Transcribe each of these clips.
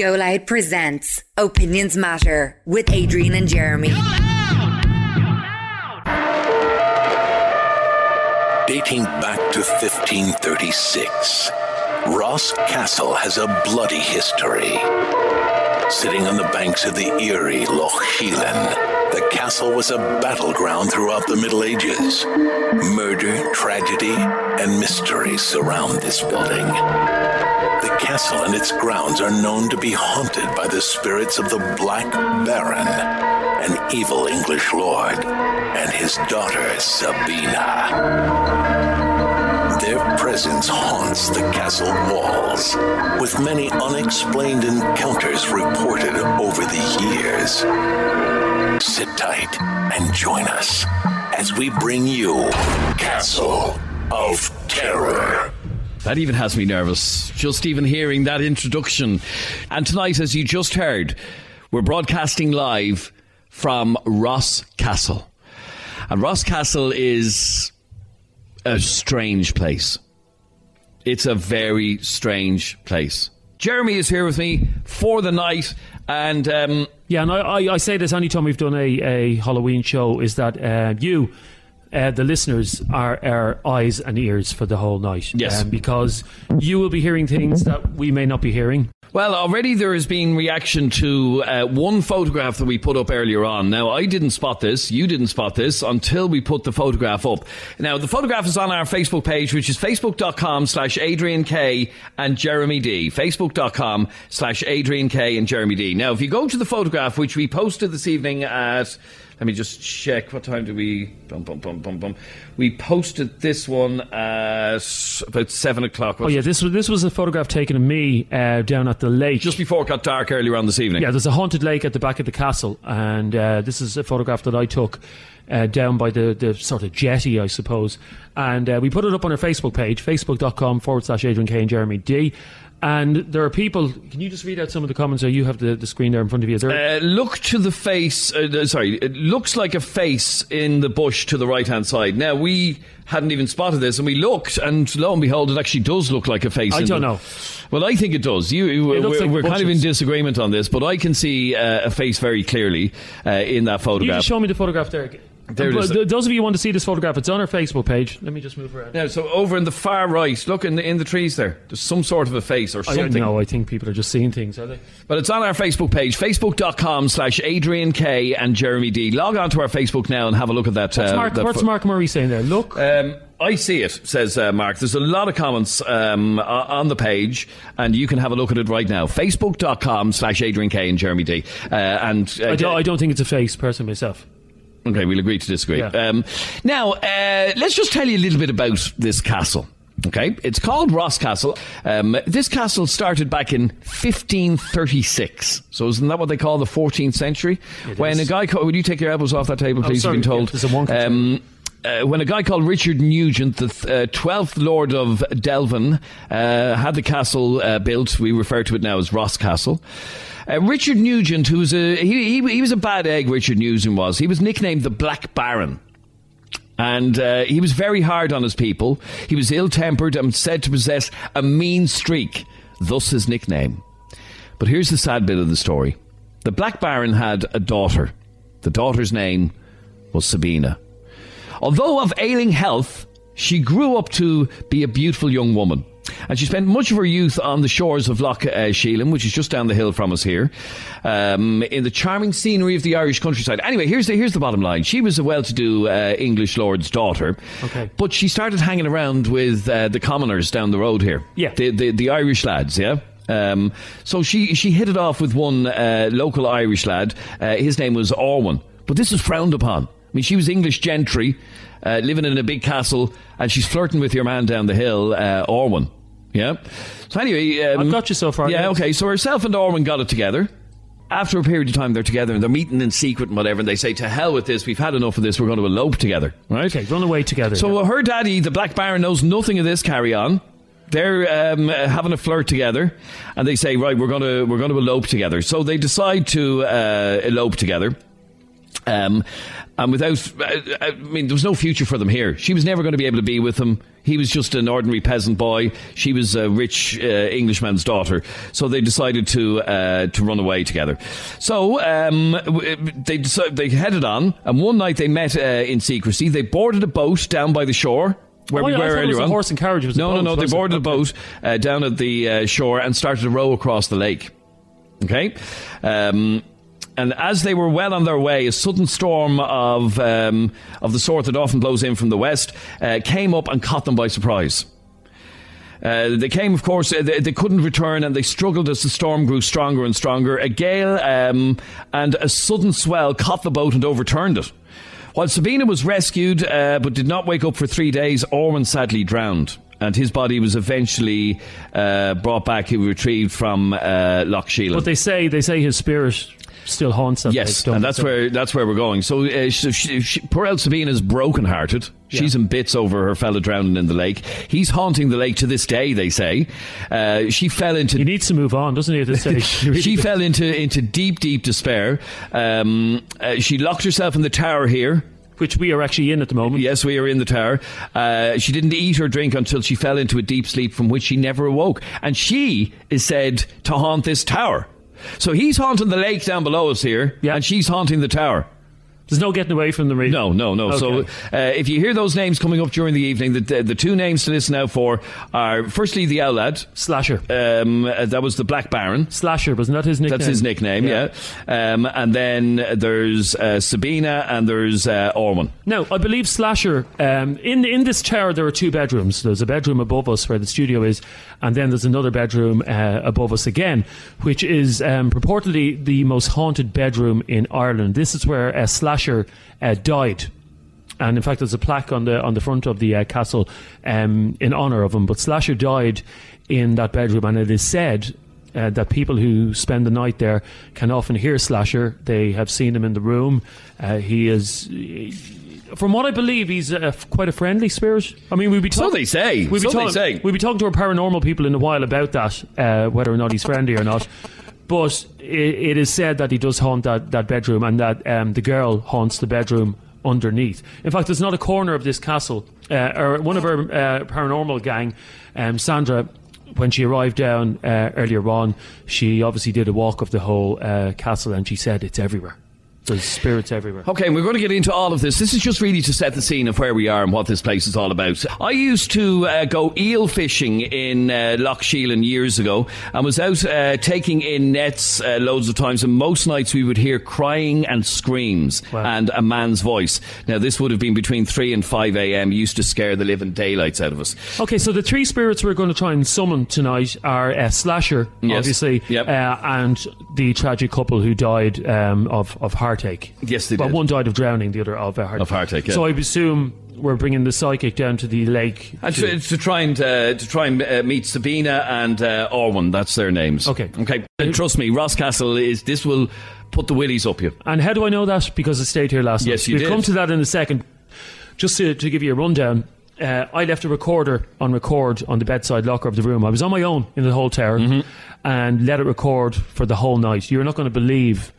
Go Loud presents Opinions Matter with Adrian and Jeremy. Dating back to 1536, Ross Castle has a bloody history. Sitting on the banks of the eerie Lough Sheelin, the castle was a battleground throughout the Middle Ages. Murder, tragedy, and mystery surround this building. The castle and its grounds are known to be haunted by the spirits of the Black Baron, an evil English lord, and his daughter Sabina. Their presence haunts the castle walls, with many unexplained encounters reported over the years. Sit tight and join us as we bring you Castle of Terror. That even has me nervous, just even hearing that introduction. And tonight, as you just heard, we're broadcasting live from Ross Castle. And Ross Castle is a strange place. It's a very strange place. Jeremy is here with me for the night, and um, Yeah, and I, I, I say this anytime we've done a, a Halloween show is that uh, you, uh, the listeners, are our eyes and ears for the whole night. Yes. Um, because you will be hearing things that we may not be hearing. Well, already there has been reaction to uh, one photograph that we put up earlier on. Now, I didn't spot this, you didn't spot this until we put the photograph up. Now, the photograph is on our Facebook page, which is facebook.com slash Adrian K and Jeremy D. Facebook.com slash Adrian K and Jeremy D. Now, if you go to the photograph, which we posted this evening at let me just check. What time do we? Bum, bum, bum, bum, bum. We posted this one at about seven o'clock. Oh yeah, this was this was a photograph taken of me uh, down at the lake. just before it got dark earlier on this evening. yeah, there's a haunted lake at the back of the castle, and uh, this is a photograph that I took uh, down by the, the sort of jetty, I suppose. And uh, we put it up on our Facebook page, facebook.com forward slash Adrian K and Jeremy D. And there are people. Can you just read out some of the comments? Or you have the, the screen there in front of you. There, Uh, look to the face. Uh, sorry, it looks like a face in the bush to the right hand side. Now we hadn't even spotted this, and we looked, and lo and behold, it actually does look like a face. I don't the- know. Well, I think it does. You, you- It we're, like we're kind of in disagreement on this, but I can see uh, a face very clearly uh, in that Can you just show me the photograph there? There it is. th- Those of you who want to see this photograph, it's on our Facebook page. Let me just move around. now, so over in the far right, look in the, in the trees there. There's some sort of a face or I don't something. know. I think people are just seeing things, are they? But it's on our Facebook page, facebook.com slash Adrian K and Jeremy D. Log on to our Facebook now and have a look at that. What's, uh, Mark, that what's pho- Mark Murray saying there? Look. Um, I see it, says uh, Mark. There's a lot of comments um, on the page, and you can have a look at it right now. Facebook.com slash Adrian K and Jeremy D. Uh, and uh, I, don't, I don't think it's a face, person myself. Okay, we'll agree to disagree. Yeah. Um, now, uh, let's just tell you a little bit about this castle. Okay, it's called Ross Castle. Um, this castle started back in 1536. So isn't that what they call the 14th century? when is. a guy called, would you take your elbows off that table, please? sorry. You've been told. Yeah, there's a wonky um, uh, when a guy called Richard Nugent, the th- uh, 12th Lord of Delvin, uh, had the castle uh, built, we refer to it now as Ross Castle. Uh, Richard Nugent, who was a he, he, he was a bad egg. Richard Nugent was. He was nicknamed the Black Baron. And uh, he was very hard on his people. He was ill tempered and said to possess a mean streak, thus his nickname. But here's the sad bit of the story the Black Baron had a daughter. The daughter's name was Sabina. Although of ailing health, she grew up to be a beautiful young woman. And she spent much of her youth on the shores of Lough uh, Sheelin, which is just down the hill from us here, um, in the charming scenery of the Irish countryside. Anyway, here's the, here's the bottom line. She was a well-to-do uh, English lord's daughter, Okay. but she started hanging around with uh, the commoners down the road here. Yeah. The, the, the Irish lads, yeah? Um, so she, she hit it off with one uh, local Irish lad. Uh, his name was Orwin. But this was frowned upon. I mean, she was English gentry, uh, living in a big castle, and she's flirting with your man down the hill, uh, Orwin. Yeah. So anyway, um, I've got you so far, Yeah. yeah. Okay. So herself and Orwin got it together. After a period of time, they're together and they're meeting in secret and whatever. And they say, "To hell with this. We've had enough of this. We're going to elope together." Right. Okay, run away together. So yeah. her daddy, the Black Baron, knows nothing of this carry on. They're um, uh, having a flirt together, and they say, "Right, we're going to we're going to elope together." So they decide to uh, elope together. Um, and without, I I mean, there was no future for them here. She was never going to be able to be with him. He was just an ordinary peasant boy. She was a rich uh, Englishman's daughter. So they decided to uh, to run away together. So um, they decided, they headed on, and one night they met uh, in secrecy. They boarded a boat down by the shore. Where Oh, we yeah, were thought it was earlier a on. horse and carriage. Was a no, no, boat, no. They boarded a boat uh, down at the uh, shore and started to row across the lake. Okay. Um, and as they were well on their way, a sudden storm of um, of the sort that often blows in from the west uh, came up and caught them by surprise. Uh, they came, of course, uh, they, they couldn't return and they struggled as the storm grew stronger and stronger. A gale um, and a sudden swell caught the boat and overturned it. While Sabina was rescued uh, but did not wake up for three days, Orwin sadly drowned. And his body was eventually uh, brought back. He retrieved from uh, Lough Sheelin. But they say they say his spirit still haunts that Yes, and that's where that's where we're going. So, uh, she, she, she, poor El Sabina is broken-hearted. She's in bits over her fella drowning in the lake. He's haunting the lake to this day. They say uh, she fell into He needs to move on, doesn't he? At this stage, she fell into into deep, deep despair. Um, uh, she locked herself in the tower here. which we are actually in at the moment. Yes, we are in the tower. Uh, she didn't eat or drink until she fell into a deep sleep from which she never awoke. And she is said to haunt this tower. So he's haunting the lake down below us here, Yeah. and she's haunting the tower. There's no getting away from the read. No, no, no. So uh, if you hear those names coming up during the evening, the, the, the two names to listen out for are firstly the Owlad. Slasher. Um, uh, that was the Black Baron. Slasher, wasn't that his nickname? That's his nickname, yeah. Um, and then there's uh, Sabina and there's uh, Orwin. Now, I believe Slasher, um, in, in this tower, there are two bedrooms. There's a bedroom above us where the studio is, and then there's another bedroom uh, above us again, which is um, purportedly the most haunted bedroom in Ireland. This is where uh, Slasher uh, died. And in fact, there's a plaque on the on the front of the uh, castle um, in honour of him. But Slasher died in that bedroom, and it is said uh, that people who spend the night there can often hear Slasher. They have seen him in the room. Uh, he is. From what I believe, he's a, quite a friendly spirit. I mean, we'd be So talking. they say. We'd be, So they talking, say. we'd be talking to our paranormal people in a while about that, uh, whether or not he's friendly or not. But it, it is said that he does haunt that, that bedroom and that um, the girl haunts the bedroom underneath. In fact, there's not a corner of this castle, uh, or one of our uh, paranormal gang, um, Sandra. When she arrived down uh, earlier on, she obviously did a walk of the whole uh, castle, and she said it's everywhere. There's spirits everywhere. Okay, and we're going to get into all of this. This is just really to set the scene of where we are and what this place is all about. I used to uh, go eel fishing in uh, Lough Sheelin years ago and was out uh, taking in nets uh, loads of times, and most nights we would hear crying and screams Wow. and a man's voice. Now, this would have been between 3 and 5 a.m., used to scare the living daylights out of us. Okay, so the three spirits we're going to try and summon tonight are uh, Slasher, Yes. obviously, Yep. uh, and the tragic couple who died um, of, of heartache. Yes, they well, did. one died of drowning, the other of uh, heartache. Of heartache, yeah. So I assume we're bringing the psychic down to the lake. And to- to, to try and uh, to try and uh, meet Sabina and uh, Orwin, that's their names. Okay. okay. And trust me, Ross Castle is this will put the willies up you. And how do I know that? Because I stayed here last Yes, night. you we'll did. come to that in a second. Just to, to give you a rundown, uh, I left a recorder on record on the bedside locker of the room. I was on my own in the whole tower Mm-hmm. and let it record for the whole night. You're not going to believe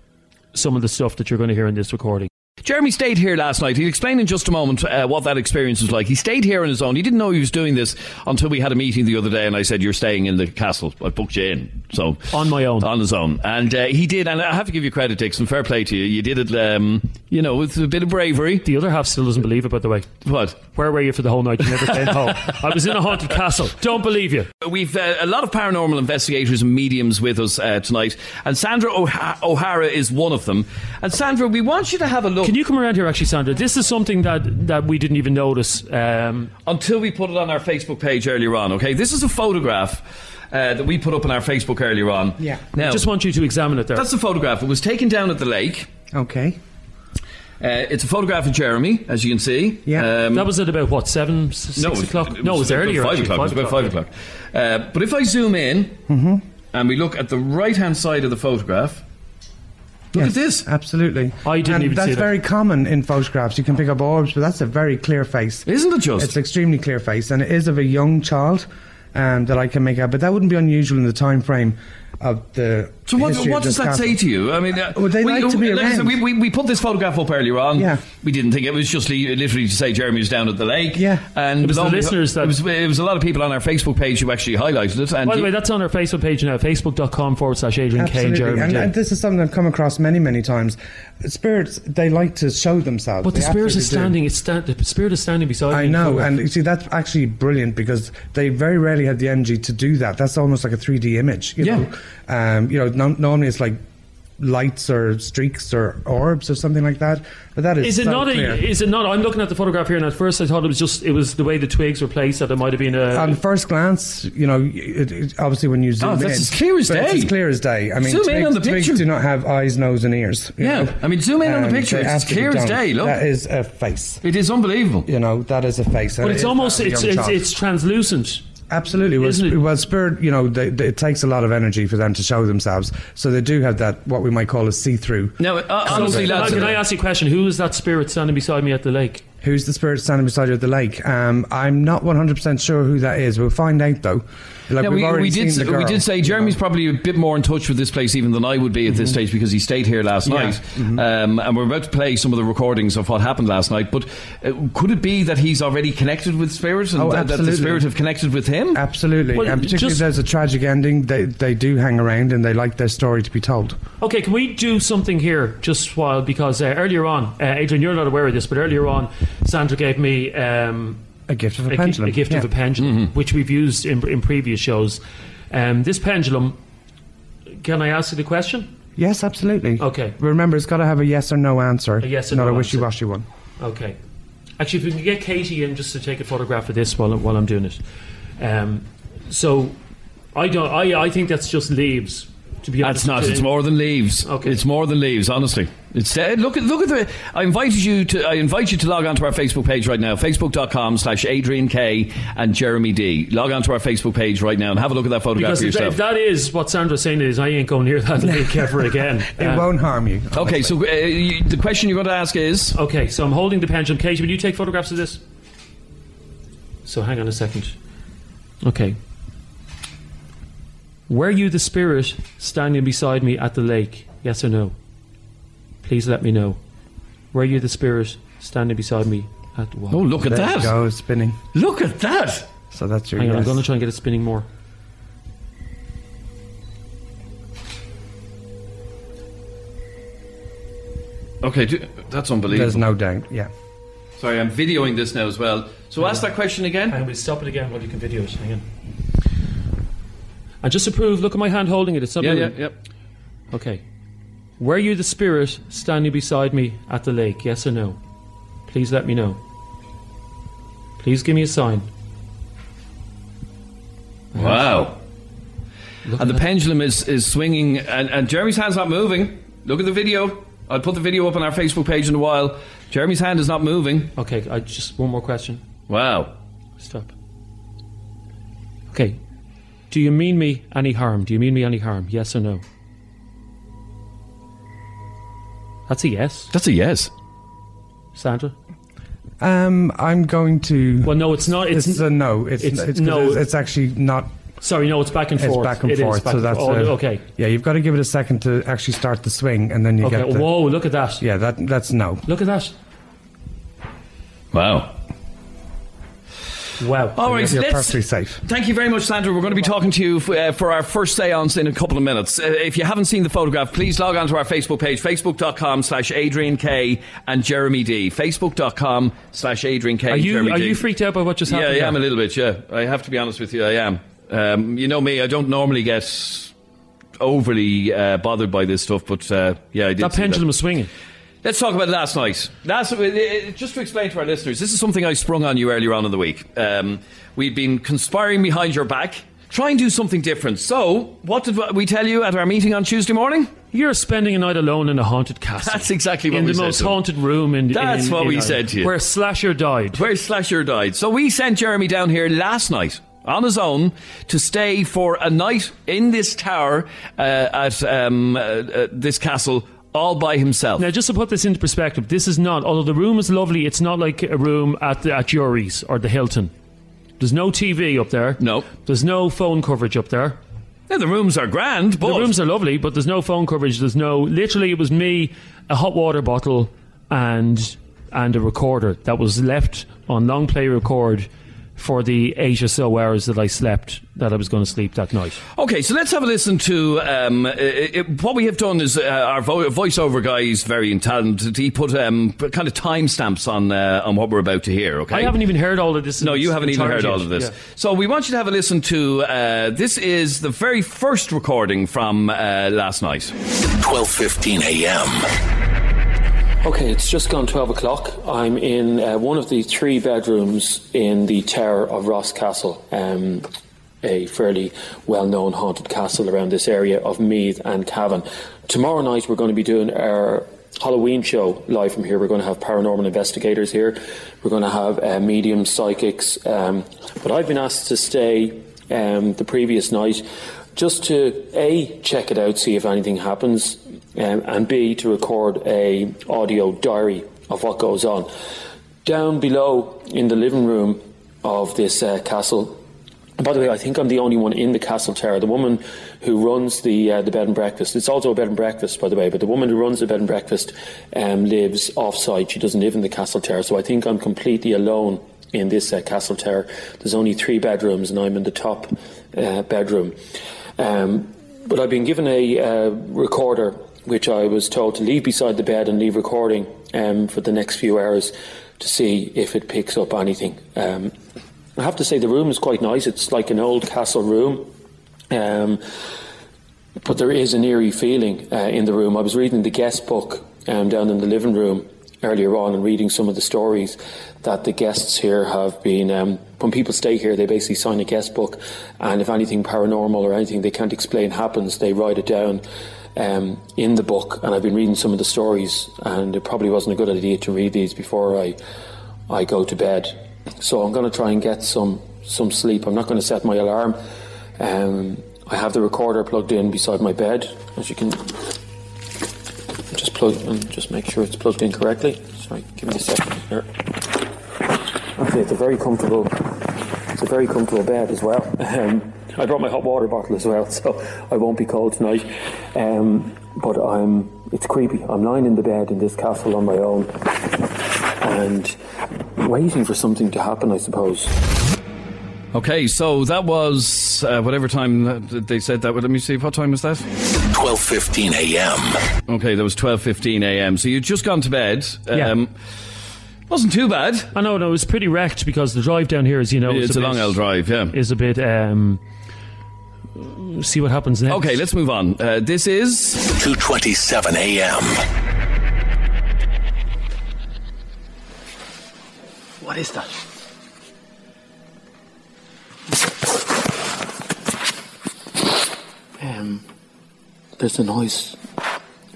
some of the stuff that you're going to hear in this recording. Jeremy stayed here last night. He'll explain in just a moment uh, what that experience was like. He stayed here on his own. He didn't know he was doing this until we had a meeting the other day, and I said, "You're staying in the castle." I booked you in, so On my own. on his own, and uh, he did. And I have to give you credit, Dixon. Fair play to you. You did it, um, you know, with a bit of bravery. The other half still doesn't believe it, by the way. What? Where were you for the whole night? You never came home. I was in a haunted castle. Don't believe you. We've uh, a lot of paranormal investigators and mediums with us uh, tonight, and Sandra O'Hara is one of them. And Sandra, we want you to have a look Can you come around here, actually, Sandra? This is something that, that we didn't even notice. Um, until we put it on our Facebook page earlier on. Okay, this is a photograph uh, that we put up on our Facebook earlier on. Yeah. Now, just want you to examine it there. that's the photograph. It was taken down at the lake. Okay. Uh, it's a photograph of Jeremy, as you can see. Yeah. Um, that was at about, what, 7, s- 6 no, it was- o'clock? no, it was about earlier. Five actually, o'clock. It was about five o'clock. Uh, but if I zoom in Mm-hmm. and we look at the right hand side of the photograph, look Yes, at this. Absolutely. I didn't and even that's see that. very common in photographs. You can pick up orbs, but that's a very clear face. Isn't it just? It's extremely clear face, and it is of a young child um, that I can make out. But that wouldn't be unusual in the time frame of the. So what, what of does that castle. say to you? I mean, uh, Well, they we, like to be like I around. we, we, we put this photograph up earlier on. Yeah. We didn't think it was just li- literally to say Jeremy was down at the lake. Yeah. And It was the lo and beho- listeners that- It was, it was a lot of people on our Facebook page who actually highlighted it. And By the way, that's on our Facebook page now, facebook.com forward slash Adrian K and Jeremy and, and this is something I've come across many, many times. Spirits, they like to show themselves. But the spirit is absolutely do. standing. It's sta- the spirit is standing beside I me. know, and you see that's actually brilliant because they very rarely had the energy to do that. That's almost like a 3D image. You Yeah. know, um, you know, no, normally it's like lights or streaks or orbs or something like that. But that is Is it not? clear. A, is it not? I'm looking at the photograph here, and at first I thought it was just it was the way the twigs were placed that it might have been a. on first glance, you know, it, it, obviously when you zoom Oh, in, that's as clear as but it's day. as clear as day. I mean, Zoom in on the twigs picture. do not have eyes, nose, and ears. Yeah, know. I mean, zoom in on the Um, picture, it's as clear as day, look. that is a face. it is unbelievable. You know, that is a face. but it's almost it's it's, it's translucent. Absolutely. Well, sp- well spirit, you know, they, they, it takes a lot of energy for them to show themselves. So they do have that, what we might call a see-through. Now, uh, honestly, can, I, lads, can I ask you a question? Who is that spirit standing beside me at the lake? Who's the spirit standing beside you at the lake? Um, I'm not 100% sure who that is. We'll find out, though. Like, Yeah, we've we, we did. seen the we did say you Jeremy's know. probably a bit more in touch with this place even than I would be at this stage because he stayed here last Yeah. night, um, and we're about to play some of the recordings of what happened last night. But uh, could it be that he's already connected with spirit and Oh, that, that the absolutely. spirit have connected with him? Absolutely. Well, and particularly just- if there's a tragic ending, they, they do hang around and they like their story to be told. Okay, can we do something here just while because uh, earlier on, uh, Adrian, you're not aware of this, but earlier on, Sandra gave me um, A gift of a, a, pendulum. a gift of a pendulum, which we've used in, in previous shows. Um, this pendulum, can I ask you the question? Yes, absolutely. Okay. Remember, it's got to have a yes or no answer. A yes or not no a wishy-washy one. Okay. Actually, if we can get Katie in just to take a photograph of this while, while I'm doing it. Um, so, I don't. I, I think that's just leaves. To be honest, That's not. It's more than leaves. Okay. It's more than leaves. Honestly, it's uh, look at look at the. I invited you to. I invite you to log on to our Facebook page right now. Facebook.com/slash Adrian K and Jeremy D. Log on to our Facebook page right now and have a look at that photograph Because for if, that- yourself. if that is what Sandra's saying is, I ain't going near that lake ever again. It Uh, won't harm you. okay, so uh, you, the question you're going to ask is. Okay, so I'm holding the pendulum. Katie, will you take photographs of this? So hang on a second. Okay. Were you the spirit standing beside me at the lake? Yes or no? Please let me know. Were you the spirit standing beside me at the wall? Oh, look at There that! go, spinning. Look at that! So that's your Hang on, I'm yes. going to try and get it spinning more. Okay, do, that's unbelievable. There's no doubt, yeah. Sorry, I'm videoing this now as well. So ask that question again. And we'll stop it again while you can video it. Hang on. And just to prove, look at my hand holding it. It's not Yeah, yeah, moving. yeah. Okay. Were you the spirit standing beside me at the lake? Yes or no? Please let me know. Please give me a sign. Wow. And the pendulum is, is swinging, and, and Jeremy's hand's not moving. Look at the video. I'll put the video up on our Facebook page in a while. Jeremy's hand is not moving. Okay, I just one more question. Wow. Stop. Okay. Do you mean me any harm? Do you mean me any harm? Yes or no? That's a yes. That's a yes. Sandra? Um, I'm going to. Well, no, it's not. It's, It's a no. It's it's- it's, no. no. It's actually not. sorry, no, it's back and forth. It's forth. back and It is forth. back so that's. Oh, a- okay. Yeah, you've got to give it a second to actually start the swing, and then you Okay. get the. Whoa! Look at that. Yeah, that that's no. Look at that. Wow. Wow. All right, You're let's. perfectly safe. Thank you very much, Sandra. We're going to be talking to you f- uh, for our first seance in a couple of minutes. Uh, if you haven't seen the photograph, please log on to our Facebook page, facebook.com slash Adrian K and Jeremy D. Facebook.com slash Adrian K Are you are you freaked out by what just happened? Yeah, happened? I am a little bit, yeah. I have to be honest with you, I am. Um, you know me, I don't normally get overly uh, bothered by this stuff, but uh, yeah, I did. That pendulum was swinging. Let's talk about last night. Last, uh, uh, just to explain to our listeners, this is something I sprung on you earlier on in the week. Um, we'd been conspiring behind your back, try and do something different. So, what did we tell you at our meeting on Tuesday morning? You're spending a night alone in a haunted castle. That's exactly what in we said most to him. haunted room in. That's in- what in we said to you. Where Slasher died. Where Slasher died. So we sent Jeremy down here last night on his own to stay for a night in this tower uh, at um, uh, uh, this castle all by himself. Now, just to put this into perspective, this is not. Although the room is lovely, it's not like a room at the, at Jury's or the Hilton. There's no TV up there. No. There's no phone coverage up there. Yeah, the rooms are grand, but The rooms are lovely, but there's no phone coverage. There's no. Literally, it was me, a hot water bottle, and and a recorder that was left on long play record for the eight or so hours that I slept that I was going to sleep that night. Okay, so let's have a listen to um, uh, it, what we have done. Is uh, our vo- voiceover guy is very talented. He put um, kind of timestamps on uh, on what we're about to hear. Okay, I haven't even heard all of this. No, you haven't even heard entirety all of this. Yeah. So we want you to have a listen to. Uh, this is the very first recording from uh, last night. 12:15 a.m. Okay, it's just gone 12 o'clock. I'm in uh, one of the three bedrooms in the tower of Ross Castle, um, a fairly well known haunted castle around this area of Meath and Cavan. Tomorrow night, we're going to be doing our Halloween show live from here. We're going to have paranormal investigators here, we're going to have uh, mediums, psychics. Um, but I've been asked to stay um, the previous night just to A, check it out, see if anything happens um, and B to record a audio diary of what goes on. Down below in the living room of this uh, castle. By the way, I think I'm the only one in the castle tower. The woman who runs the uh, the bed and breakfast. It's also a bed and breakfast, by the way. But the woman who runs the bed and breakfast um, lives off-site. She doesn't live in the castle tower. So I think I'm completely alone in this uh, castle tower. There's only three bedrooms, and I'm in the top uh, bedroom. Um, but I've been given a uh, recorder, which I was told to leave beside the bed and leave recording um, for the next few hours to see if it picks up anything. Um, I have to say the room is quite nice. It's like an old castle room. Um, but there is an eerie feeling uh, in the room. I was reading the guest book um, down in the living room earlier on and reading some of the stories that the guests here have been. Um, when people stay here, they basically sign a guest book, and if anything paranormal or anything they can't explain happens, they write it down um, in the book. And I've been reading some of the stories, and it probably wasn't a good idea to read these before I I go to bed. So I'm going to try and get some some sleep. I'm not going to set my alarm. Um, I have the recorder plugged in beside my bed, as you can just plug and just make sure it's plugged in correctly. Sorry, give me a second here. Okay, it's a very comfortable. It's a very comfortable bed as well. Um, I brought my hot water bottle as well, so I won't be cold tonight. Um, but I'm. It's creepy. I'm lying in the bed in this castle on my own, and waiting for something to happen. I suppose. Okay, so that was uh, whatever time that they said that. Let me see. What time was that? 12:15 a.m. Okay, that was twelve fifteen a.m. So you'd just gone to bed. Yeah. Um, wasn't too bad. I know, no, it was pretty wrecked because the drive down here, as you know, is It's a bit- long old drive. Yeah. Is a bit. Um, see what happens next. Okay, let's move on. Uh, this is 2:27 a.m. What is that? Um, there's a noise.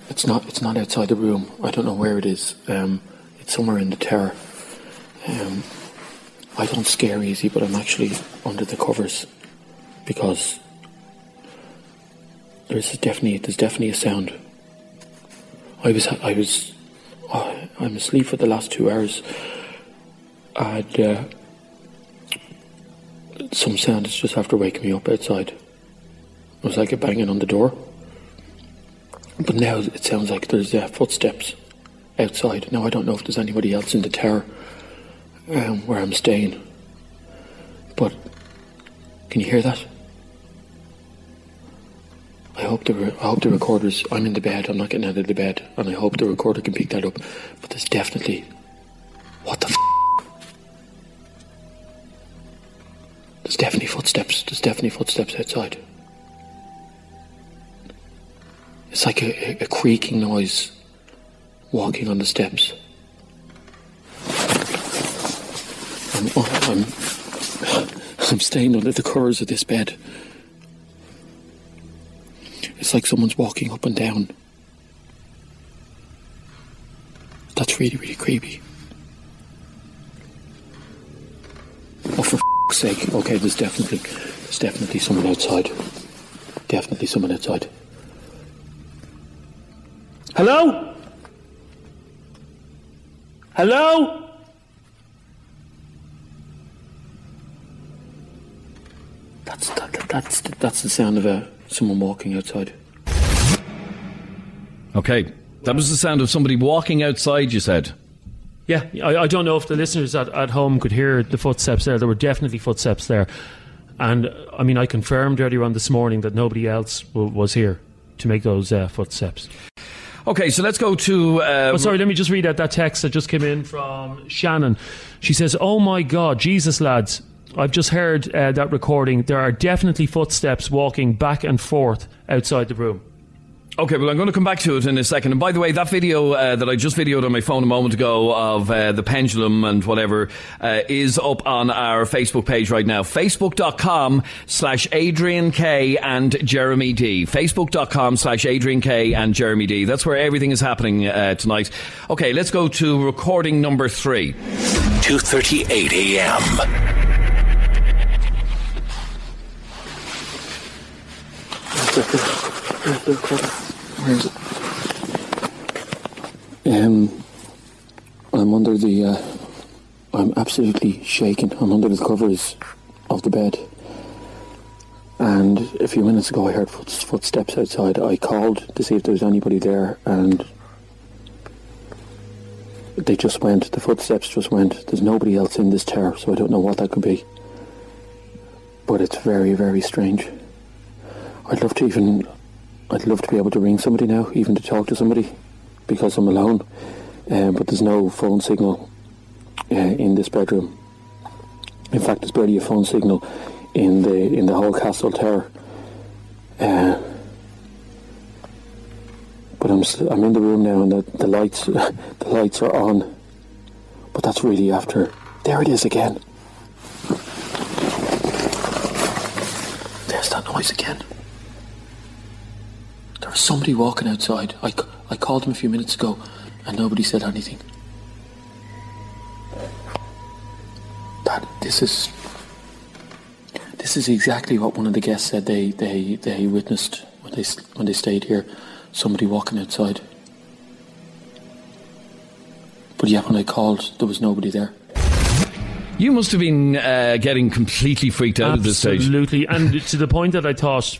It's not. It's not outside the room. I don't know where it is. Um, it's somewhere in the tower. Um, I don't scare easy, but I'm actually under the covers because there's definitely there's definitely a sound. I was I was oh, I'm asleep for the last two hours. And uh, some sound is just after waking me up outside. It was like a banging on the door. But now it sounds like there's uh, footsteps outside. Now I don't know if there's anybody else in the tower um, where I'm staying. But can you hear that? I hope the I hope the recorders. I'm in the bed. I'm not getting out of the bed, and I hope the recorder can pick that up. But there's definitely what the. F- There's definitely footsteps. There's definitely footsteps outside. It's like a, a, a creaking noise walking on the steps. I'm, I'm, I'm staying under the covers of this bed. It's like someone's walking up and down. That's really, really creepy. Oh, for f***'s sake. Okay, there's definitely, there's definitely someone outside. Definitely someone outside. Hello? Hello? That's that, that- that's that's the sound of a someone walking outside. Okay. That was the sound of somebody walking outside, you said. Yeah, I, I don't know if the listeners at, at home could hear the footsteps there. There were definitely footsteps there. And I mean, I confirmed earlier on this morning that nobody else w- was here to make those uh, footsteps. Okay, so let's go to. Uh, Oh, sorry, let me just read out that text that just came in from Shannon. She says, Oh my God, Jesus, lads. I've just heard uh, that recording. There are definitely footsteps walking back and forth outside the room. Okay, well, I'm going to come back to it in a second. And by the way, that video uh, that I just videoed on my phone a moment ago of uh, the pendulum and whatever uh, is up on our Facebook page right now. Facebook.com slash Adrian K and Jeremy D. Facebook.com slash Adrian K and Jeremy D. That's where everything is happening uh, tonight. Okay, let's go to recording number three. 2:38 a.m. Where is it? Um, I'm under the. Uh, I'm absolutely shaking. I'm under the covers of the bed. And a few minutes ago, I heard footsteps outside. I called to see if there was anybody there, and they just went. The footsteps just went. There's nobody else in this tower, so I don't know what that could be. But it's very, very strange. I'd love to even. I'd love to be able to ring somebody now, even to talk to somebody, because I'm alone. Um, but there's no phone signal uh, in this bedroom. In fact, there's barely a phone signal in the in the whole castle tower. Uh, but I'm I'm in the room now, and the, the lights the lights are on. But that's really after. There it is again. There's that noise again. There was somebody walking outside. I, I called him a few minutes ago and nobody said anything. That this is this is exactly what one of the guests said they, they, they witnessed when they when they stayed here. Somebody walking outside. But yeah, when I called, there was nobody there. You must have been uh, getting completely freaked out at this stage. Absolutely. and to the point that I thought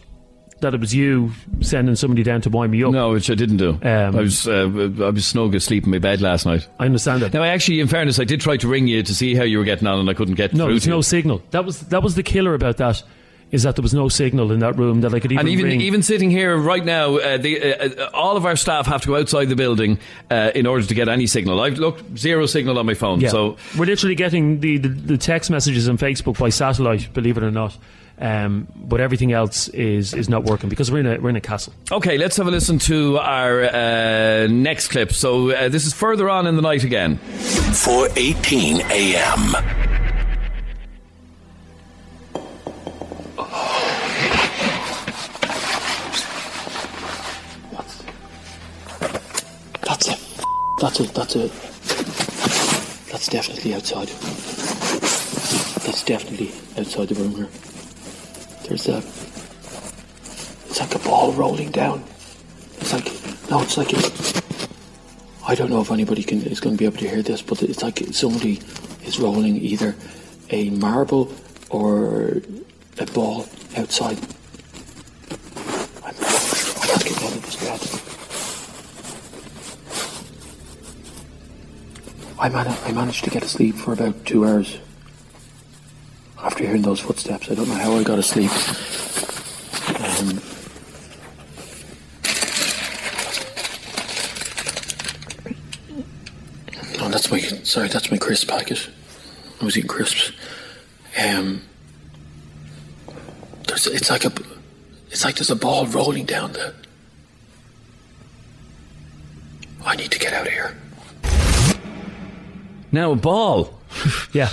that it was you sending somebody down to wind me up. No, which I didn't do. Um, I was uh, I was snug asleep in my bed last night. I understand that. Now, I actually, in fairness, I did try to ring you to see how you were getting on, and I couldn't get No, through there's to no signal. That was that was the killer about that. Is that there was no signal in that room that I could even And even ring. even sitting here right now, uh, the, uh, uh, all of our staff have to go outside the building uh, in order to get any signal. I've looked zero signal on my phone. yeah. So we're literally getting the, the, the text messages on Facebook by satellite. Believe it or not. Um, but everything else is, is not working because we're in a we're in a castle. okay, let's have a listen to our uh, next clip. So uh, this is further on in the night again. 4:18 a.m. That's it. That's it. That's it. That's definitely outside. That's definitely outside the room here. There's a. It's like a ball rolling down. It's like no, it's like it's. I don't know if anybody can is going to be able to hear this, but it's like somebody is rolling either a marble or a ball outside. I. I, man- I managed to get to sleep for about two hours after hearing those footsteps. I don't know how I got to sleep. Um, oh, that's my sorry. That's my crisp packet. I was eating crisps. Um, it's like a, it's like there's a ball rolling down the. I need to get out of here. Now a ball. Yeah.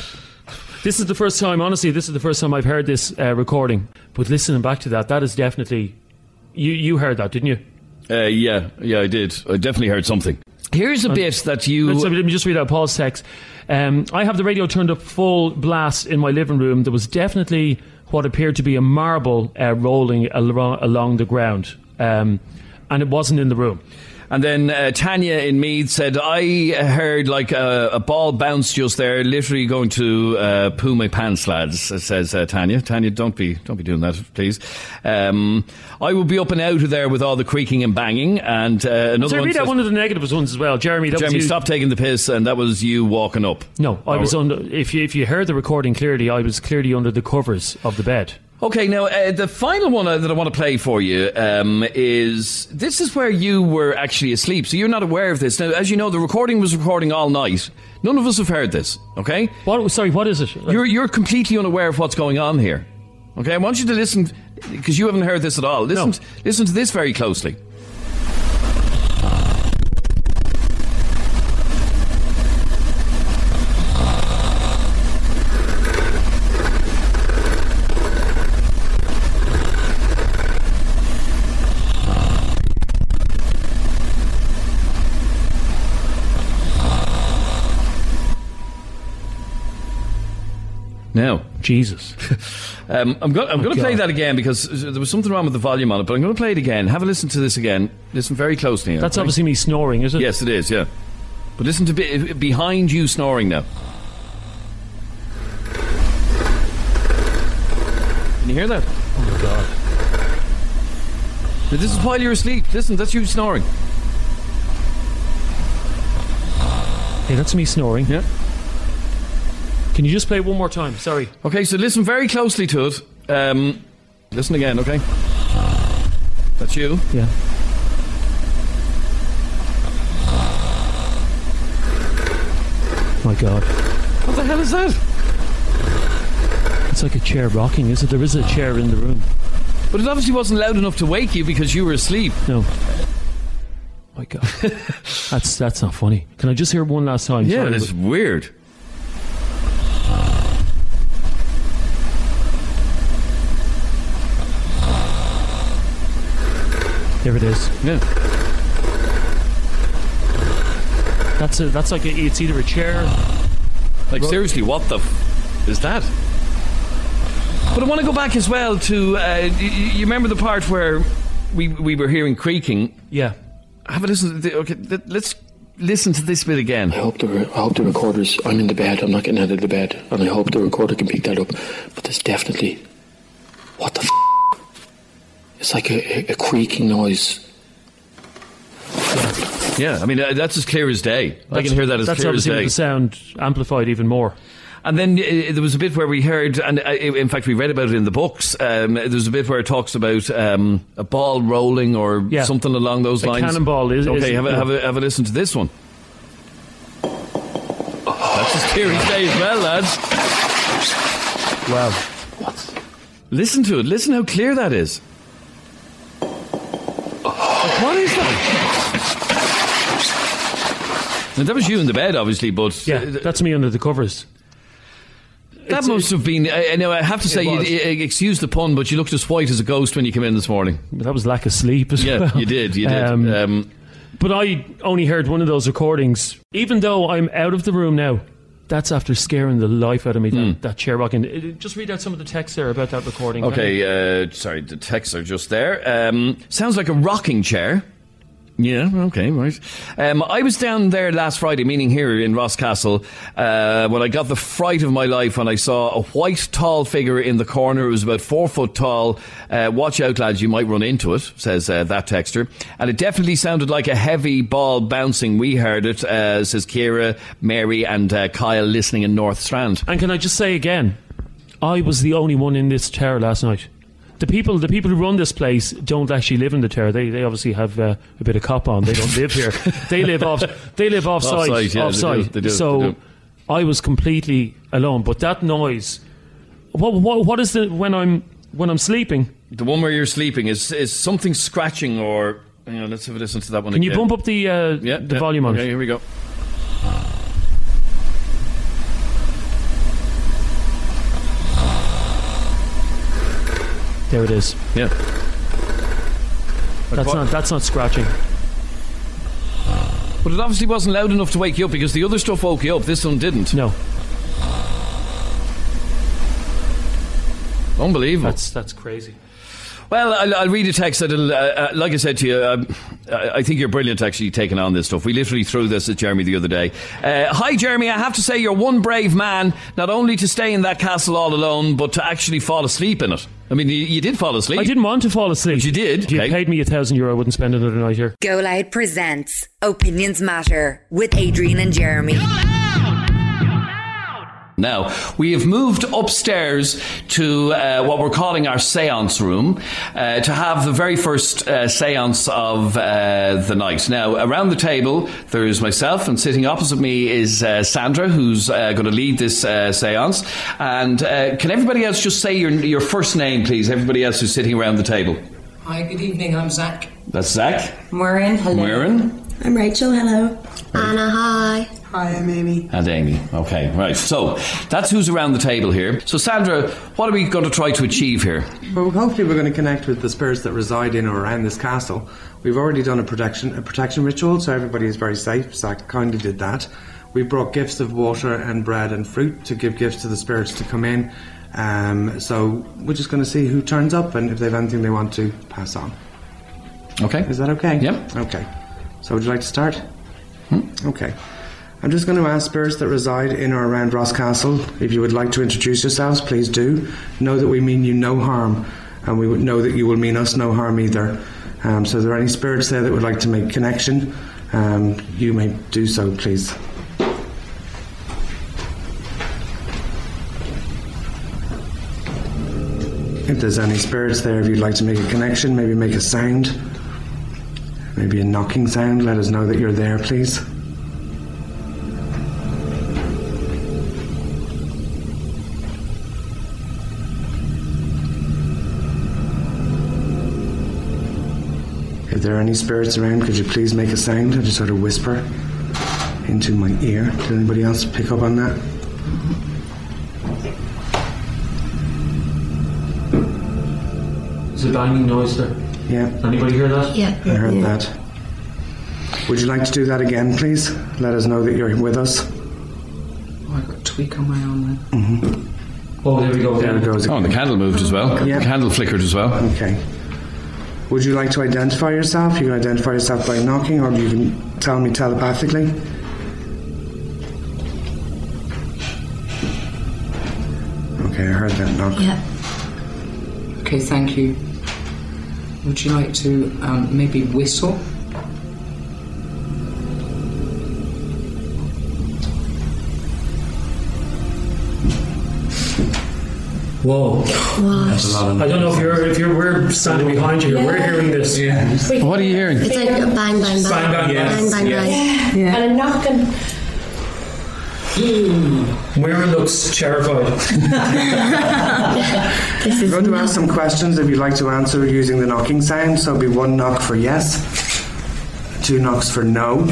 This is the first time, honestly, this is the first time I've heard this uh, recording. But listening back to that, that is definitely. You, you heard that, didn't you? Uh, yeah, yeah, I did. I definitely heard something. Here's a bit that you. Let's- let me just read out Paul's text. Um, I have the radio turned up full blast in my living room. There was definitely what appeared to be a marble uh, rolling al- along the ground. Um, and it wasn't in the room. And then uh, Tanya in Meath said, I heard like a, a ball bounce just there, literally going to uh, poo my pants, lads, says uh, Tanya. Tanya, don't be don't be doing that, please. Um, I will be up and out of there with all the creaking and banging. And uh, another So one read says, out one of the negative ones as well, Jeremy. That Jeremy, was you. stop taking the piss, and that was you walking up. No, I Oh. was under. If you if you heard the recording clearly, I was clearly under the covers of the bed. Okay, now uh, the final one uh, that I want to play for you um, is this is where you were actually asleep, so you're not aware of this. Now, as you know, the recording was recording all night. None of us have heard this. Okay, What? Sorry, what is it? you're you're completely unaware of what's going on here. Okay, I want you to listen because you haven't heard this at all. Listen, No. listen to this very closely. Now, Jesus. Um, I'm going. I'm going to play that again because there was something wrong with the volume on it. But I'm going to play it again. Have a listen to this again. Listen very closely. That's okay? obviously me snoring, is it? Yes, it is. Yeah, but listen to be, behind you snoring now. Can you hear that? Oh my god. Now, This is while you're asleep. Listen, that's you snoring. Hey, that's me snoring. Yeah. Can you just play it one more time? Sorry. Okay, so listen very closely to it. Um, listen again, okay? That's you. Yeah. My god. What the hell is that? It's like a chair rocking, is it? There is a chair in the room. But it obviously wasn't loud enough to wake you because you were asleep. No. My god. that's that's not funny. Can I just hear one last time? Yeah, Sorry, it's weird. There it is. Yeah. That's a that's like a, it's either a chair. Like seriously, what the f- is that? But I want to go back as well to uh, y- y- you remember the part where we we were hearing creaking. Yeah. Have a listen. To the, okay, let, let's listen to this bit again. I hope the re- I hope the recorders. I'm in the bed. I'm not getting out of the bed, and I hope the recorder can pick that up. But there's definitely what the. F- it's like a, a, a creaking noise. Yeah, I mean uh, that's as clear as day. I can hear that as clear as obviously with day. the sound amplified even more. And then uh, there was a bit where we heard, and uh, in fact we read about it in the books. Um, was a bit where it talks about um, a ball rolling or Yeah. something along those A lines. cannonball is- okay. is- have, a, yeah. have, a, have a listen to this one. That's as clear as day as well, lads. Wow. What? Listen to it. Listen how clear that is. What is that? That was you in the bed, obviously, but Yeah, that's me under the covers. that it's- must have been. I, know. I have to say, you, was. uh, excuse the pun, but you looked as white as a ghost when you came in this morning. That was lack of sleep as Yeah, well. you did. You did. Um, Um, But I only heard one of those recordings. Even though I'm out of the room now, that's after scaring the life out of me. That, that chair rocking. Uh, Just read out some of the text there about that recording. okay. Uh, sorry, the texts are just there. Um, sounds like a rocking chair. Yeah, okay, right. Um, I was down there last Friday, meaning here in Rosscastle, uh, when I got the fright of my life when I saw a white, tall figure in the corner. It was about four foot tall. Uh, watch out, lads, you might run into it, says uh, that texter. And it definitely sounded like a heavy ball bouncing. We heard it, uh, says Kira, Mary, and uh, Kyle listening in North Strand. And can I just say again, I was the only one in this chair last night. The people, the people who run this place don't actually live in the tower. They, they obviously have uh, a bit of cop on. They don't live here. They live off. They live offside. Offside, yeah, they do, they do, so. I was completely alone. But that noise. What, what, what is the when I'm when I'm sleeping? The one where you're sleeping is is something scratching or. Hang on, let's have a listen to that one Can again. you bump up the uh, yeah, the yeah. volume on Okay, it? here we go. There it is. Yeah. That's not that's not scratching. But it obviously wasn't loud enough to wake you up because the other stuff woke you up. This one didn't. No, Unbelievable. that's that's crazy. Well, I'll, I'll read a text that'll, uh, uh, like I said to you, um, I I think you're brilliant actually taking on this stuff. We literally threw this at Jeremy the other day. Uh, hi, Jeremy. I have to say you're one brave man, not only to stay in that castle all alone, but to actually fall asleep in it. I mean, you, you did fall asleep. I didn't want to fall asleep. But you did. If you Okay. paid me a thousand euro, I wouldn't spend another night here. Go Loud presents Opinions Matter with Adrian and Jeremy. Now, we have moved upstairs to uh, what we're calling our seance room uh, to have the very first uh, seance of uh, the night. Now, around the table, there's myself, and sitting opposite me is uh, Sandra, who's uh, going to lead this uh, seance. And uh, can everybody else just say your, your first name, please? Everybody else who's sitting around the table. Hi, good evening. I'm Zach. That's Zach, Maureen. Hello. Muirin, I'm Rachel, hello. Anna, hi. Hi, I'm Amy. and Amy. Okay, right. So that's who's around the table here. So, Sandra, what are we going to try to achieve here? Well, hopefully we're going to connect with the spirits that reside in or around this castle. We've already done a protection a protection ritual, so everybody is very safe. Zach kindly did that. We brought gifts of water and bread and fruit to give gifts to the spirits to come in. Um, so we're just going to see who turns up and if they have anything they want to pass on. Okay. Is that okay? Yep. Okay. So would you like to start? Okay. I'm just going to ask spirits that reside in or around Ross Castle if you would like to introduce yourselves, please do. Know that we mean you no harm, and we would know that you will mean us no harm either. Um, so, if there are any spirits there that would like to make connection, um, you may do so, please. If there's any spirits there, if you'd like to make a connection, maybe make a sound, maybe a knocking sound, let us know that you're there, please. If there are any spirits around, could you please make a sound and just sort of whisper into my ear? Did anybody else pick up on that? There's a banging noise there. Yeah, Anybody hear that? Yeah. I heard that. Would you like to do that again, please? Let us know that you're with us. Oh, I got a tweak on my arm then. Mm-hmm. Oh, there we go. There it goes. Oh, and the candle moved as well. Yeah. The candle flickered as well. Okay. Would you like to identify yourself? You can identify yourself by knocking, or you can tell me telepathically. Okay, I heard that knock. Yeah. Okay, thank you. Would you like to um, maybe whistle? Whoa. I don't know if you're if you're we're standing behind you. We're hearing this. Yeah. What are you hearing? It's like a bang, bang, bang. Bang, bang, bang, bang, bang. Yeah. And a knocking. Hmm. Muirin looks terrified. This I'm going to ask some questions if you'd like to answer using the knocking sound. So it'll be one knock for yes, two knocks for no.